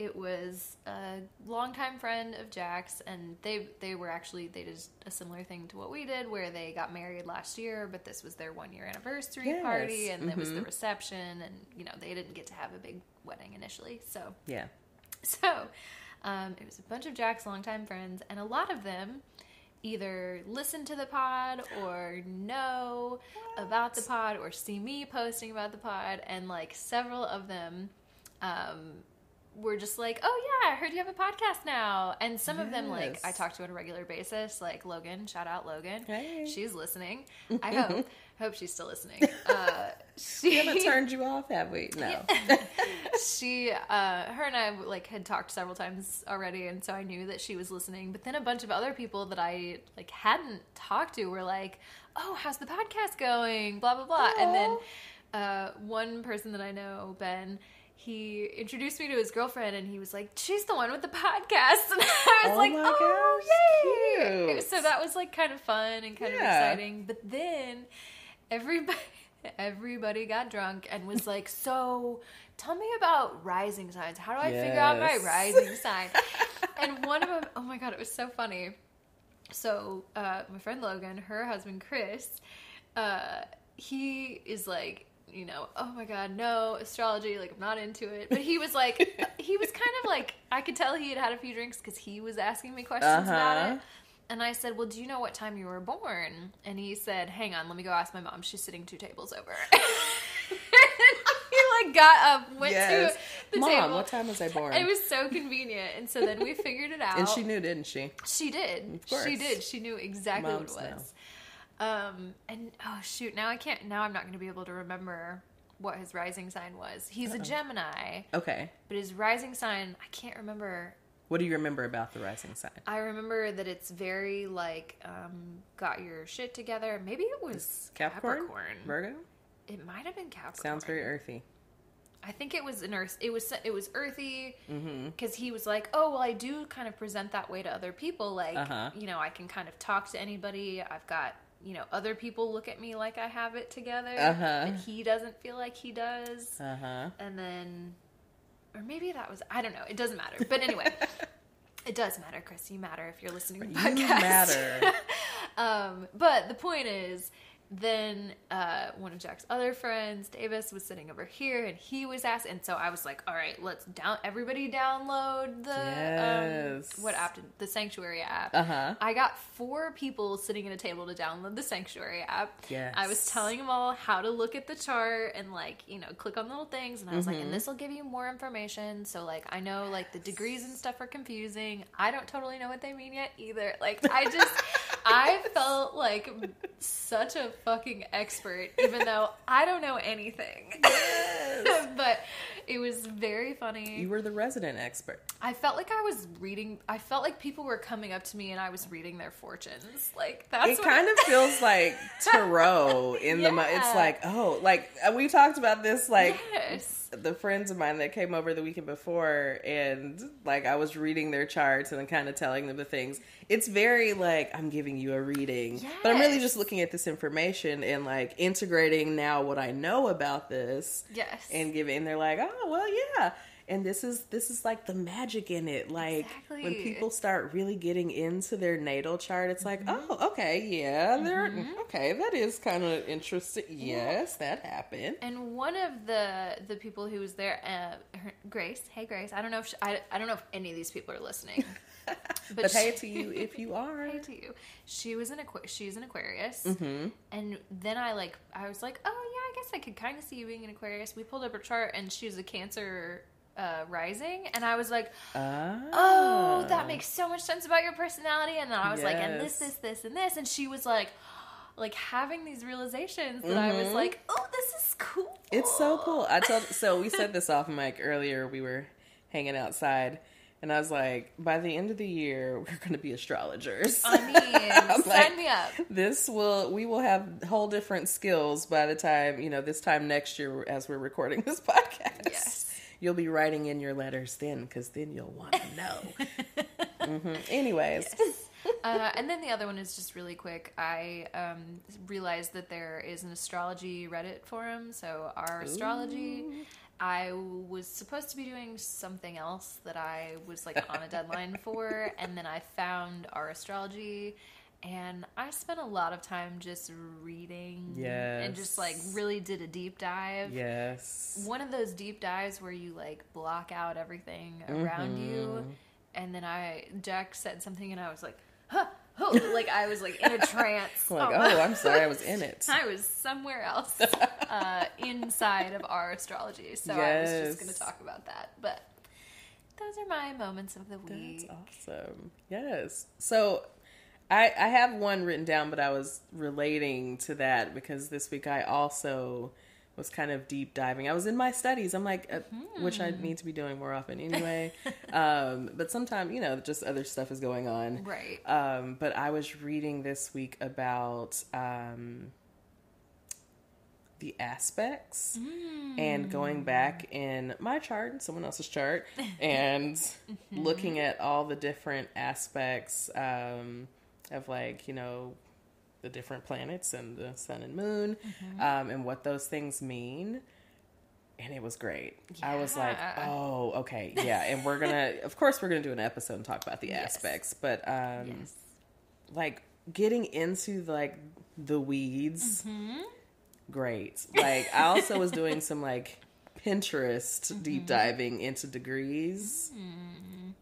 it was a longtime friend of Jack's, and they they were actually they did a similar thing to what we did, where they got married last year, but this was their one year anniversary Yes. party, and it was the Mhm. reception, and you know they didn't get to have a big wedding initially, so Yeah. so um, it was a bunch of Jack's longtime friends, and a lot of them either listen to the pod or know about the pod or see me posting about the pod, and like several of them um, were just like, "Oh yeah, I heard you have a podcast now," and some of them like I talk to on a regular basis, like Logan. Shout out Logan. Hey. She's listening. I hope. hope she's still listening. Uh, she We haven't turned you off, have we? No. she uh her and i like had talked several times already and so i knew that she was listening but then a bunch of other people that i like hadn't talked to were like oh how's the podcast going blah blah blah and then uh one person that i know ben he introduced me to his girlfriend and he was like she's the one with the podcast. And i was Oh like oh gosh, yay. cute. so that was like kind of fun and kind of exciting. But then everybody everybody got drunk and was like so tell me about rising signs. How do i figure out my rising sign? And one of them oh my god it was so funny. So uh, my friend logan her husband chris uh, he is like you know oh my god no astrology like i'm not into it but he was like he was kind of like i could tell he had had a few drinks because he was asking me questions about Uh-huh. it and I said, "Well, do you know what time you were born?" And he said, "Hang on, let me go ask my mom. She's sitting two tables over." And he like got up, went yes. to the Mom, table. what time was I born? It was so convenient, and so then we figured it out. and she knew, didn't she? She did. Of course. She did. She knew exactly Moms what it was. Um, and oh shoot, now I can't. Now I'm not going to be able to remember what his rising sign was. He's a Gemini, Okay. but his rising sign I can't remember. What do you remember about the rising sign? I remember that it's very like um, got your shit together. Maybe it was Capricorn? Capricorn. Virgo? It might have been Capricorn. Sounds very earthy. I think it was an earth. It was it was earthy Mm-hmm. because he was like, oh well, I do kind of present that way to other people. Like Uh-huh. you know, I can kind of talk to anybody. I've got you know other people look at me like I have it together, Uh-huh. but he doesn't feel like he does. Uh-huh. And then, or maybe that was I don't know. It doesn't matter. But anyway. It does matter, Chris. You matter if you're listening to the You podcast. matter. um, but the point is, then uh, one of Jack's other friends, Davis, was sitting over here, and he was asked, and so I was like, "All right, let's down everybody download the Yes. um, what app? did- The Sanctuary app." Uh-huh. I got four people sitting at a table to download the Sanctuary app. Yes. I was telling them all how to look at the chart and like you know click on little things, and I was like, Mm-hmm. and this will give you more information. So like I know like the degrees and stuff are confusing. I don't totally know what they mean yet either. Like I just I felt like such a fucking expert, even though I don't know anything. Yes. but it was very funny. You were the resident expert. I felt like I was reading. I felt like people were coming up to me and I was reading their fortunes. Like that's it kind of feels like tarot in the it's like oh like uh, we talked about this like yes. the friends of mine that came over the weekend before and like I was reading their charts and kind of telling them the things. It's very like I'm giving you a reading. But I'm really just looking at this information and like integrating now what I know about this Yes. and giving and they're like, "Oh, well, yeah." And this is this is like the magic in it. Like when people start really getting into their natal chart, it's like, Mm-hmm. "Oh, okay, yeah, they're okay, that is kind of interesting." Yes, that happened. and one of the the people who was there, uh, her, Grace. Hey, Grace. I don't know if she, I I don't know if any of these people are listening. But, hey she- to you if you are. Hey to you. She was an Aqu- she's an Aquarius, Mm-hmm. and then I like I was like, oh yeah, I guess I could kind of see you being an Aquarius. We pulled up her chart, and she was a Cancer uh, rising, and I was like, oh, that makes so much sense about your personality. And then I was like, and this, this, this, and this, and she was like, like having these realizations that I was Mhm. like, oh, this is cool. It's so cool. I told so we said this off mic earlier. We were hanging outside, and I was like, by the end of the year, we're going to be astrologers. I mean, sign like, me up. This will we will have whole different skills by the time you know this time next year as we're recording this podcast. Yes. you'll be writing in your letters then, because then you'll want to know. hmm Anyways, uh, and then the other one is just really quick. I um, realized that there is an astrology Reddit forum. So our astrology. I was supposed to be doing something else that I was like on a deadline for, and then I found our astrology, and I spent a lot of time just reading, and just like really did a deep dive. yes. One of those deep dives where you like block out everything around you, Mm-hmm. and then I Jack said something, and I was like, huh, oh, like I was like in a trance. Like, oh, I'm sorry, I was in it. I was somewhere else uh, inside of our astrology, so I was just going to talk about that. But those are my moments of the week. That's awesome. Yes. So I I have one written down, but I was relating to that because this week I also was kind of deep diving. I was in my studies. I'm like, uh, which I need to be doing more often anyway. um, but sometimes, you know, just other stuff is going on. Right. Um, but I was reading this week about um, the aspects and going back in my chart and someone else's chart and looking at all the different aspects um, of like you know the different planets and the sun and moon um, and what those things mean. And it was great. I was like oh okay yeah. And we're gonna of course we're gonna do an episode and talk about the Yes. aspects but um yes. like getting into like the weeds Mm-hmm. great. Like i also was doing some like pinterest Mm-hmm. deep diving into degrees.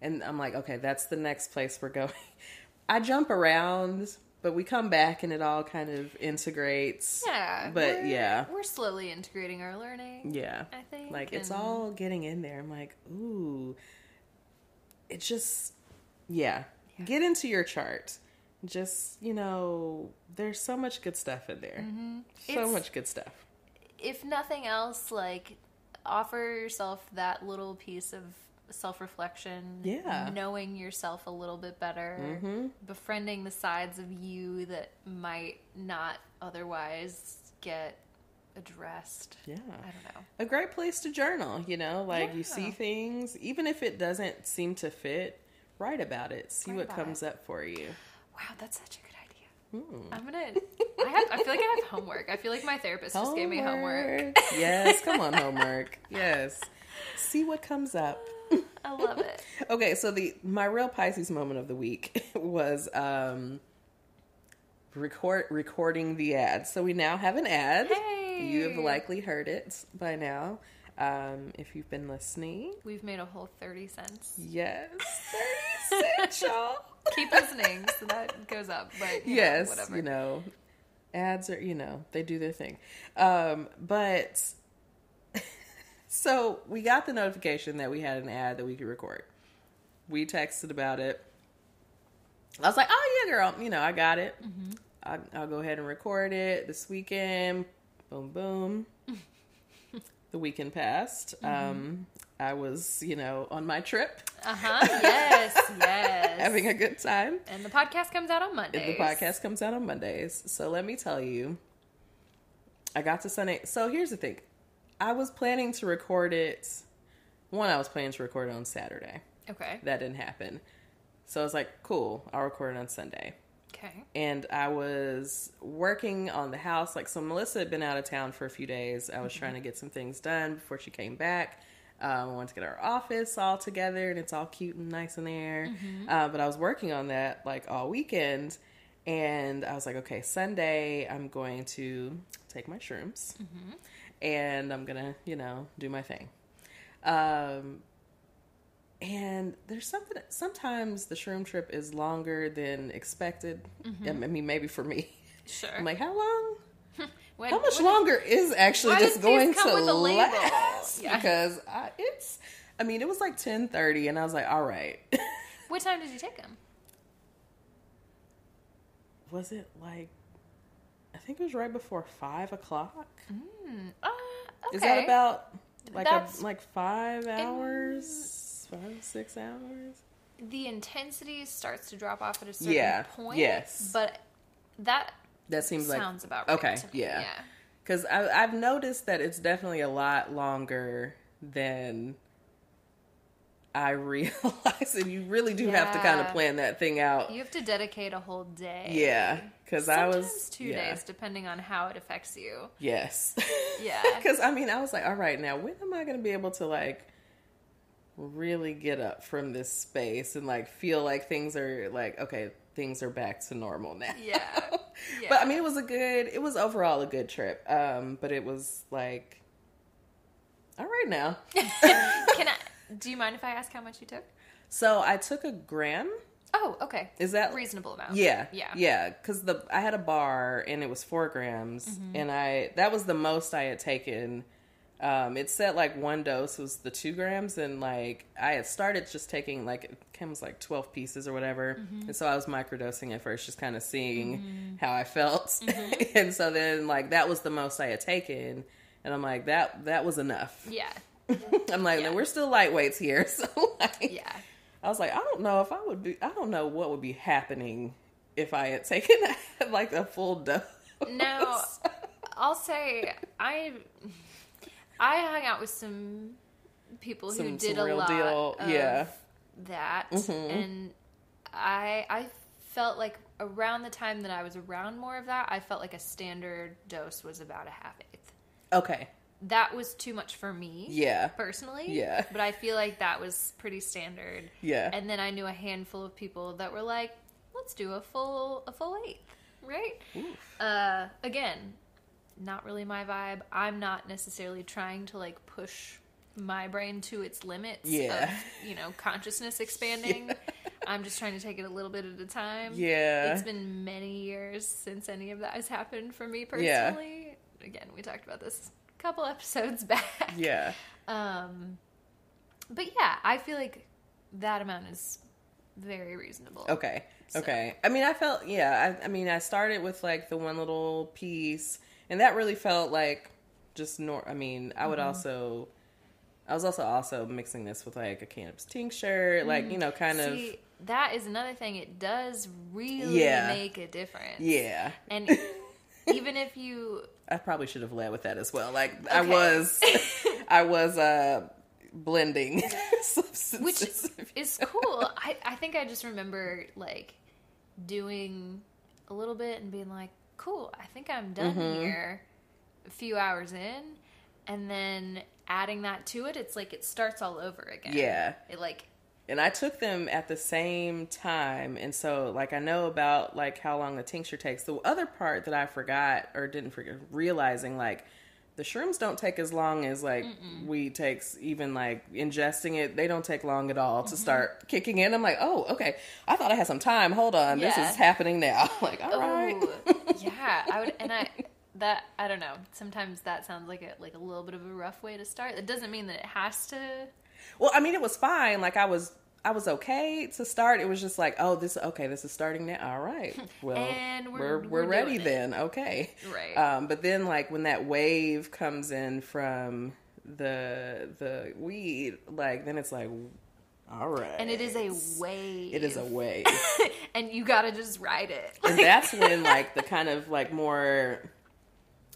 And i'm like okay that's the next place we're going. I jump around but we come back and it all kind of integrates Yeah. but we're- yeah. We're slowly integrating our learning. yeah I think. like it's all getting in there i'm like ooh it just yeah. Yeah. get into your chart just you know there's so much good stuff in there so Mm-hmm. It's- much good stuff if nothing else, like offer yourself that little piece of self reflection. Yeah. Knowing yourself a little bit better. mm-hmm Befriending the sides of you that might not otherwise get addressed. yeah I don't know. a great place to journal you know like you see things even if it doesn't seem to fit write about it see Write what comes up for you Wow, that's such a good idea. Hmm. I'm gonna. I have. I feel like I have homework. I feel like my therapist just gave me homework. yes come on homework yes see what comes up I love it. okay so the my real pisces moment of the week was um record recording the ad so we now have an ad you have likely heard it by now um if you've been listening We've made a whole thirty cents. yes 30 cents y'all Keep listening, so that goes up. But you know, yes whatever. you know ads are you know they do their thing um but so we got the notification that we had an ad that we could record we texted about it i was like oh yeah girl you know i got it Mm-hmm. I, i'll go ahead and record it this weekend boom boom the weekend passed Mm-hmm. um i was you know on my trip Uh huh. Yes. Yes. having a good time and the podcast comes out on Monday. The podcast comes out on Mondays. So let me tell you, I got to Sunday. So here's the thing I was planning to record it. One, I was planning to record it on Saturday. Okay. That didn't happen. So I was like, cool, I'll record it on Sunday. Okay. And I was working on the house. Like, so Melissa had been out of town for a few days. I was trying to get some things done before she came back. Um, I wanted to get our office all together and it's all cute and nice in there. Uh, but I was working on that like all weekend. And I was like, okay, Sunday, I'm going to take my shrooms and I'm to, you know, do my thing. Um, and there's something, sometimes the shroom trip is longer than expected. I mean, maybe for me. Sure. I'm like, how long? When- How much longer is actually Why this going to with a label? last? Yeah. Because I, it's, I mean, it was like ten thirty, and I was like, all right. What time did you take them? was it like? I think it was right before five o'clock. Mm. Uh, okay. Is that about like That's- a, like five hours, five six hours? the intensity starts to drop off at a certain Yeah, point? yes. But that That seems like sounds about right. okay, yeah. Yeah. because I've noticed that it's definitely a lot longer than I realize, and you really do have to kind of plan that thing out. You have to dedicate a whole day. Yeah, because I Sometimes was two yeah. days, depending on how it affects you. Yes. Yeah. Because I mean, I was like, all right, now when am I going to be able to like really get up from this space and like feel like things are like okay, things are back to normal now. Yeah. Yeah. But I mean, it was a good. It was overall a good trip. Um, but it was like, all right now. Can I? Do you mind if I ask how much you took? So I took a gram. Oh, okay. Is that a reasonable amount? Yeah, Yeah. yeah. Because the I had a bar and it was four grams, Mm-hmm. and I that was the most I had taken. Um, it said like one dose was the two grams, and like I had started just taking like it comes like twelve pieces or whatever, Mm-hmm. and so I was microdosing at first, just kind of seeing how I felt, Mm-hmm. and so then like that was the most I had taken, and I'm like that that was enough. Yeah. I'm like Yeah. we're still lightweights here, so like Yeah. I was like, I don't know if I would be. I don't know what would be happening if I had taken like a full dose. No, I'll say I I hung out with some people who did some a lot deal- of yeah. that, Mhm. and I I felt like around the time that I was around more of that, I felt like a standard dose was about a half eighth. okay, That was too much for me. yeah, Personally, Yeah. but I feel like that was pretty standard. yeah, And then I knew a handful of people that were like, "Let's do a full a full eighth, right?" Oof. Uh, again, not really my vibe. I'm not necessarily trying to like push my brain to its limits Yeah. of you know consciousness expanding. I'm just trying to take it a little bit at a time. yeah, It's been many years since any of that has happened for me Yeah. personally. Again, we talked about this couple episodes back. yeah. Um, but yeah, I feel like that amount is very reasonable. Okay, So- okay. I mean, I felt yeah. I, I mean, I started with like the one little piece, and that really felt like just nor. I mean, I would also. I was also also mixing this with like a cannabis tincture, like you know, kind of that is another thing. It does really Yeah. make a difference. yeah. And even if you I probably should have led with that as well. Like I was, I was uh blending which is cool. I, I think I just remember like doing a little bit and being like, cool, I think I'm done Mm-hmm. here a few hours in. And then adding that to it, it's like it starts all over again. Yeah. It like, and I took them at the same time, and so like I know about like how long the tincture takes. The other part that I forgot or didn't forget realizing like. The shrooms don't take as long as like weed takes. Even like ingesting it, they don't take long at all to Mm-hmm. start kicking in. I'm like, oh, okay. I thought I had some time. Hold on, this is happening now. like, all right. oh, yeah. I would, and I, that, I don't know. Sometimes that sounds like a, like a little bit of a rough way to start. That doesn't mean that it has to. Well, I mean, it was fine. Like I was, I was okay to start. It was just like, oh, this okay. This is starting now. All right. Well, And we're we're- we're, we're ready then. Okay. Right. Um, but then, like when that wave comes in from the the weed, like then it's like, all right. And it is a wave. It is a wave, and you gotta just ride it. and that's when like the kind of like more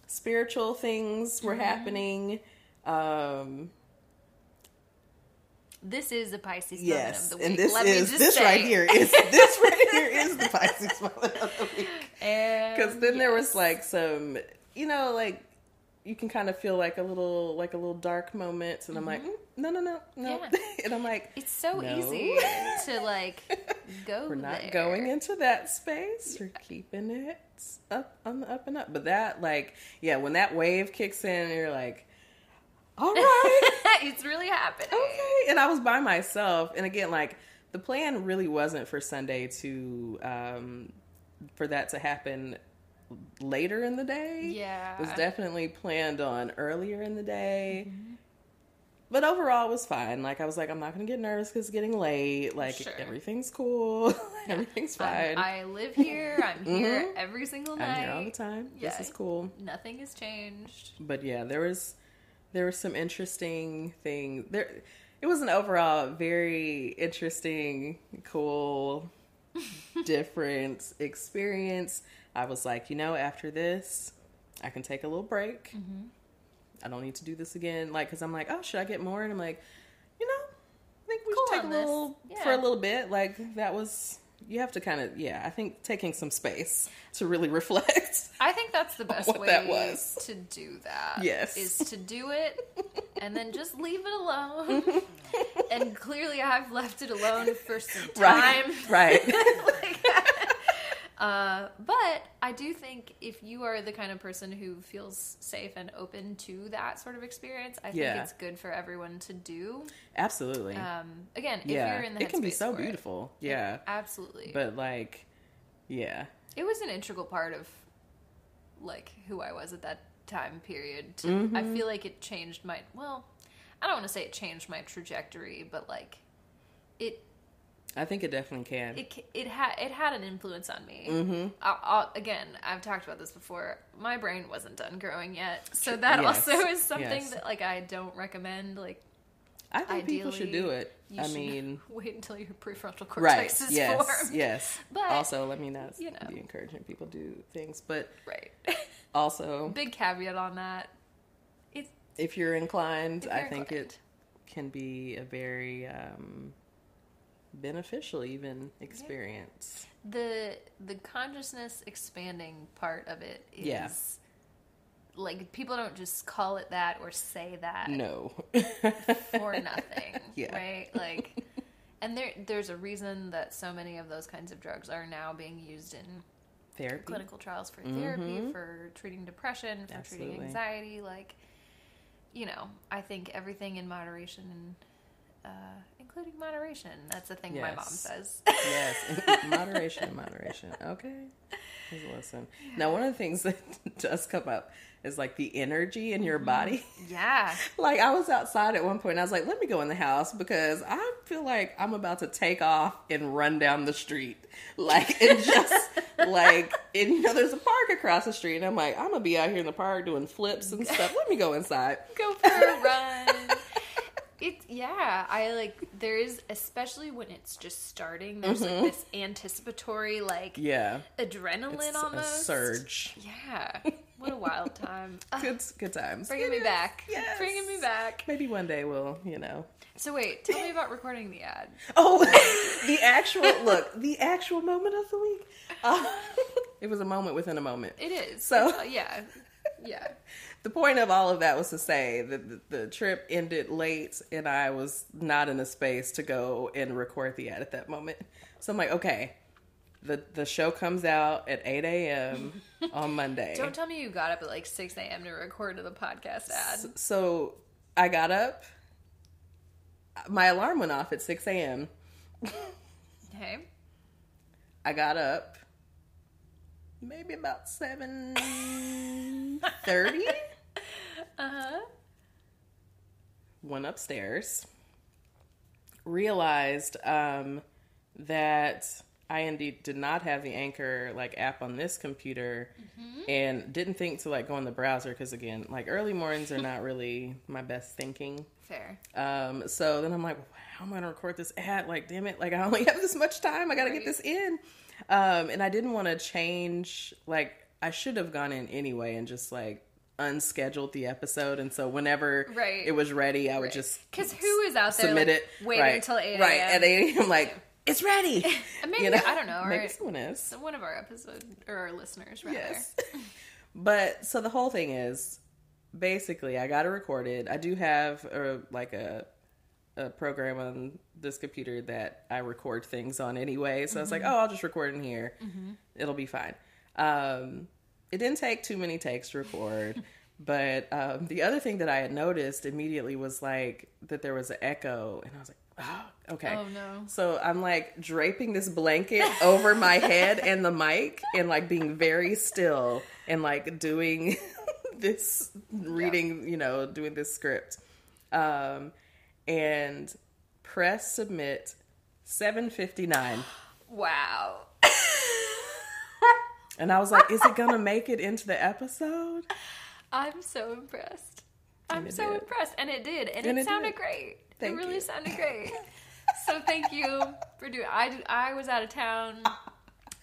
spiritual things were Mm-hmm. happening. Um, This is the Pisces Yes, moment of the week. and this Let me is just this say. right here is this right here is the Pisces moment of the week. Because then there was like some, you know, like you can kind of feel like a little like a little dark moments, and I'm like, mm, no, no, no, no, Mm-hmm. Yeah. and I'm like, it's so No. easy to like go. we're not there. going into that space. We're keeping it up on the up and up. But that like, yeah, when that wave kicks in, you're like, all right. it's really happening. okay. And I was by myself. And again, like the plan really wasn't for Sunday to um for that to happen later in the day. Yeah. It was definitely planned on earlier in the day. Mm-hmm. But overall, it was fine. Like I was like, I'm not gonna get nervous because it's getting late. Like Sure. everything's cool. everything's I'm- fine. I live here. I'm here Mhm. every single night. I'm here all the time. This is cool. Nothing has changed. but yeah, there was there was some interesting things. There, it was an overall very interesting, cool, different experience. I was like, you know, after this, I can take a little break. Mm-hmm. I don't need to do this again. Like, cause I'm like, oh, should I get more? And I'm like, you know, I think we cool should take a this. little Yeah. for a little bit. Like that was you have to kind of yeah. I think taking some space to really reflect. I think that's the best way that was. to do that. Yes. Is to do it and then just leave it alone. Mm-hmm. and clearly I've left it alone for some time. Right. Right. Like, uh, but I do think if you are the kind of person who feels safe and open to that sort of experience, I think Yeah. it's good for everyone to do. Absolutely. Um, again, if yeah. you're in the it can be so for it. beautiful. Yeah. Absolutely. But like yeah. it was an integral part of like who I was at that time period. To, Mm-hmm. I feel like it changed my well, I don't want to say it changed my trajectory, but like it I think it definitely can. it it had it had an influence on me. mm-hmm. I'll, I'll, again, I've talked about this before. My brain wasn't done growing yet, so that Yes. also is something Yes. that like I don't recommend. Like I think people should do it. you I should mean wait until your prefrontal cortex Right. is Yes. formed. Yes. But, also, let me not you know. be encouraging people do things, but Right. also Big caveat on that. It's if you're inclined, If I you're think inclined. it can be a very um, beneficial, even experience. the the consciousness expanding part of it is Yeah. like people don't just call it that or say that No. for nothing Yeah. right like and there there's a reason that so many of those kinds of drugs are now being used in Therapy. clinical trials for therapy Mhm. for treating depression for treating anxiety like you know i think everything in moderation and uh, including moderation that's the thing my mom says Yes. moderation, moderation. Okay. Just listen. Now, one of the things that does come up is like the energy in your Mm-hmm. body. yeah Like I was outside at one point I was like, let me go in the house because I feel like I'm about to take off and run down the street. Like and just like and you know, there's a park across the street and I'm like, I'm gonna be out here in the park doing flips and stuff. Let me go inside. go for a run. It yeah, I like there is especially when it's just starting. There's like this anticipatory like Mm-hmm. Yeah. adrenaline It's almost surge. Yeah, what a wild time. Good good times. bringing me Yes, back. Yes. Bringing me back. Maybe one day we'll, you know. So wait, tell me about recording the ad. Oh, the actual look, the actual moment of the week. Uh, it was a moment within a moment. It is. So- It's, uh, yeah, yeah the point of all of that was to say that the, the, trip ended late and I was not in a space to go and record the ad at that moment. So I'm like, okay, the the show comes out at 8 a.m. on Monday. Don't tell me you got up at like 6 a.m. to record the podcast ad. So, so I got up. My alarm went off at 6 a.m. okay. I got up maybe about 7 30 Uh-huh. Went upstairs, realized um, that I indeed did not have the Anchor like app on this computer, mm-hmm. and didn't think to like go in the browser because again, like early mornings are not really my best thinking. Fair. Um, so then I'm like, how am I gonna record this ad? Like, damn it! Like I only have this much time. I gotta right. get this in. Um, and I didn't want to change. Like I should have gone in anyway and just like unscheduled the episode. And so whenever Right. it was ready, I would just Because who is out there submit like, it. waiting right, until eight Right at eight a.m. Like it's ready. Maybe You know? I don't know. Or Maybe someone is. one of our episode or our listeners rather. Yes. but so the whole thing is basically I got it recorded. I do have a like a a program on this computer that I record things on anyway. So I was like, oh, I'll just record in here. It'll be fine. Um, it didn't take too many takes to record. But um, the other thing that I had noticed immediately was like that there was an echo, and I was like, oh, okay. Oh no. So I'm like draping this blanket over my head and the mic and like being very still and like doing this reading, you know, doing this script. Um and press submit 759 Wow. And I was like is it going to make it into the episode? I'm so impressed. I'm so did. impressed. And it did. And, And it, it sounded did. great. Thank it really you. sounded great. so thank you for doing I I was out of town.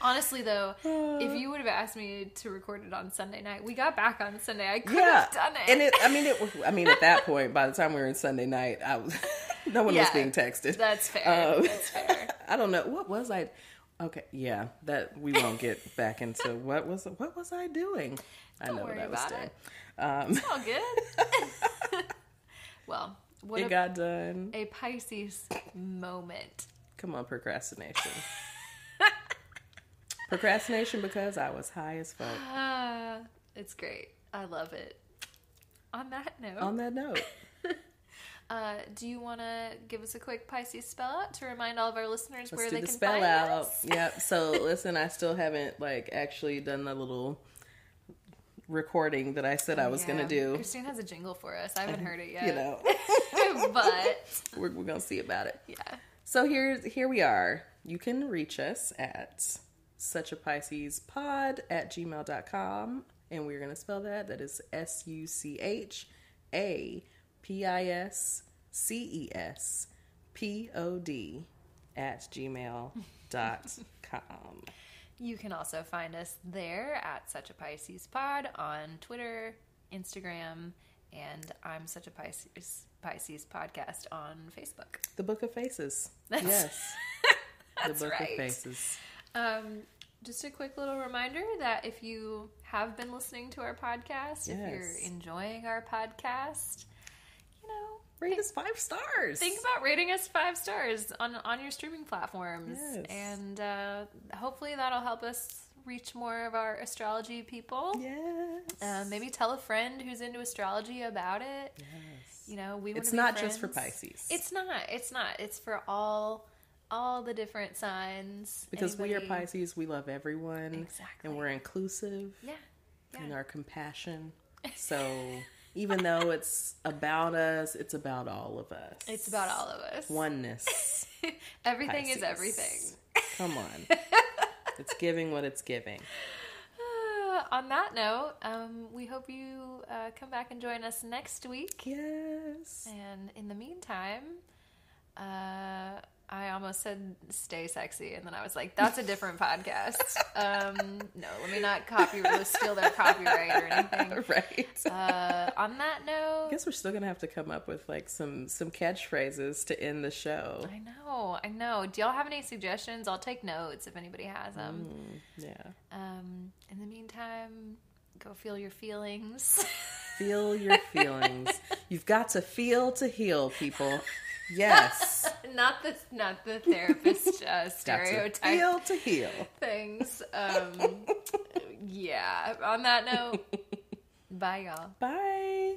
Honestly though, if you would have asked me to record it on Sunday night, we got back on Sunday. I could Yeah. have done it. And it I mean it was I mean at that point by the time we were in Sunday night I was no one was being texted. That's fair. Um, That's fair. I don't know what was I. Okay, yeah, that we won't get back into what was what was I doing. I Don't know what I was doing. it. Um, All good. well, what it a, got done. a Pisces moment. Come on, procrastination. procrastination because I was high as fuck. Ah, it's great. I love it. On that note, On that note, uh, do you want to give us a quick Pisces spell out to remind all of our listeners where let's do they the can spell find out. us? Yep. So listen, I still haven't like actually done the little recording that I said I was Yeah. gonna do. Christine has a jingle for us. I haven't heard it yet. You know, but we're, we're gonna see about it. yeah. So here's here we are. You can reach us at such a Pisces pod at gmail.com. And we're going to spell that. That is S U C H A P I S C E S P O D at gmail.com. You can also find us there at Such a Pisces Pod on Twitter, Instagram, and I'm Such a Pisces Pisces Podcast on Facebook. The Book of Faces. That's- yes. That's the Book right. of Faces. Um, just a quick little reminder that if you have been listening to our podcast, if you're enjoying our podcast, know, Rate us five stars. think about rating us five stars on on your streaming platforms, Yes. and uh, hopefully that'll help us reach more of our astrology people. Yes. Uh, maybe tell a friend who's into astrology about it. yes. You know, we. It's not just for. Pisces. It's not. It's not. It's for all all the different signs. Because we are Pisces, we love everyone. Exactly. And we're inclusive Yeah. Yeah. our compassion. So even though it's about us, it's about all of us. It's about all of us. oneness. Everything is everything. Come on. it's giving what it's giving. Uh, on that note, um, we hope you uh, come back and join us next week. Yes. And in the meantime, uh, I almost said stay sexy, and then I was like, that's a different podcast. Um, no, let me not copy steal their copyright or anything. right. Uh, on that note, I guess we're still gonna have to come up with like some some catchphrases to end the show. I know, I know. Do y'all have any suggestions? I'll take notes if anybody has them. Mm, yeah. Um, in the meantime, go feel your feelings. Feel your feelings. You've got to feel to heal, people. Yes. not the not the therapist uh, stereotype feel to heal. things. Um, yeah. On that note, bye y'all. Bye.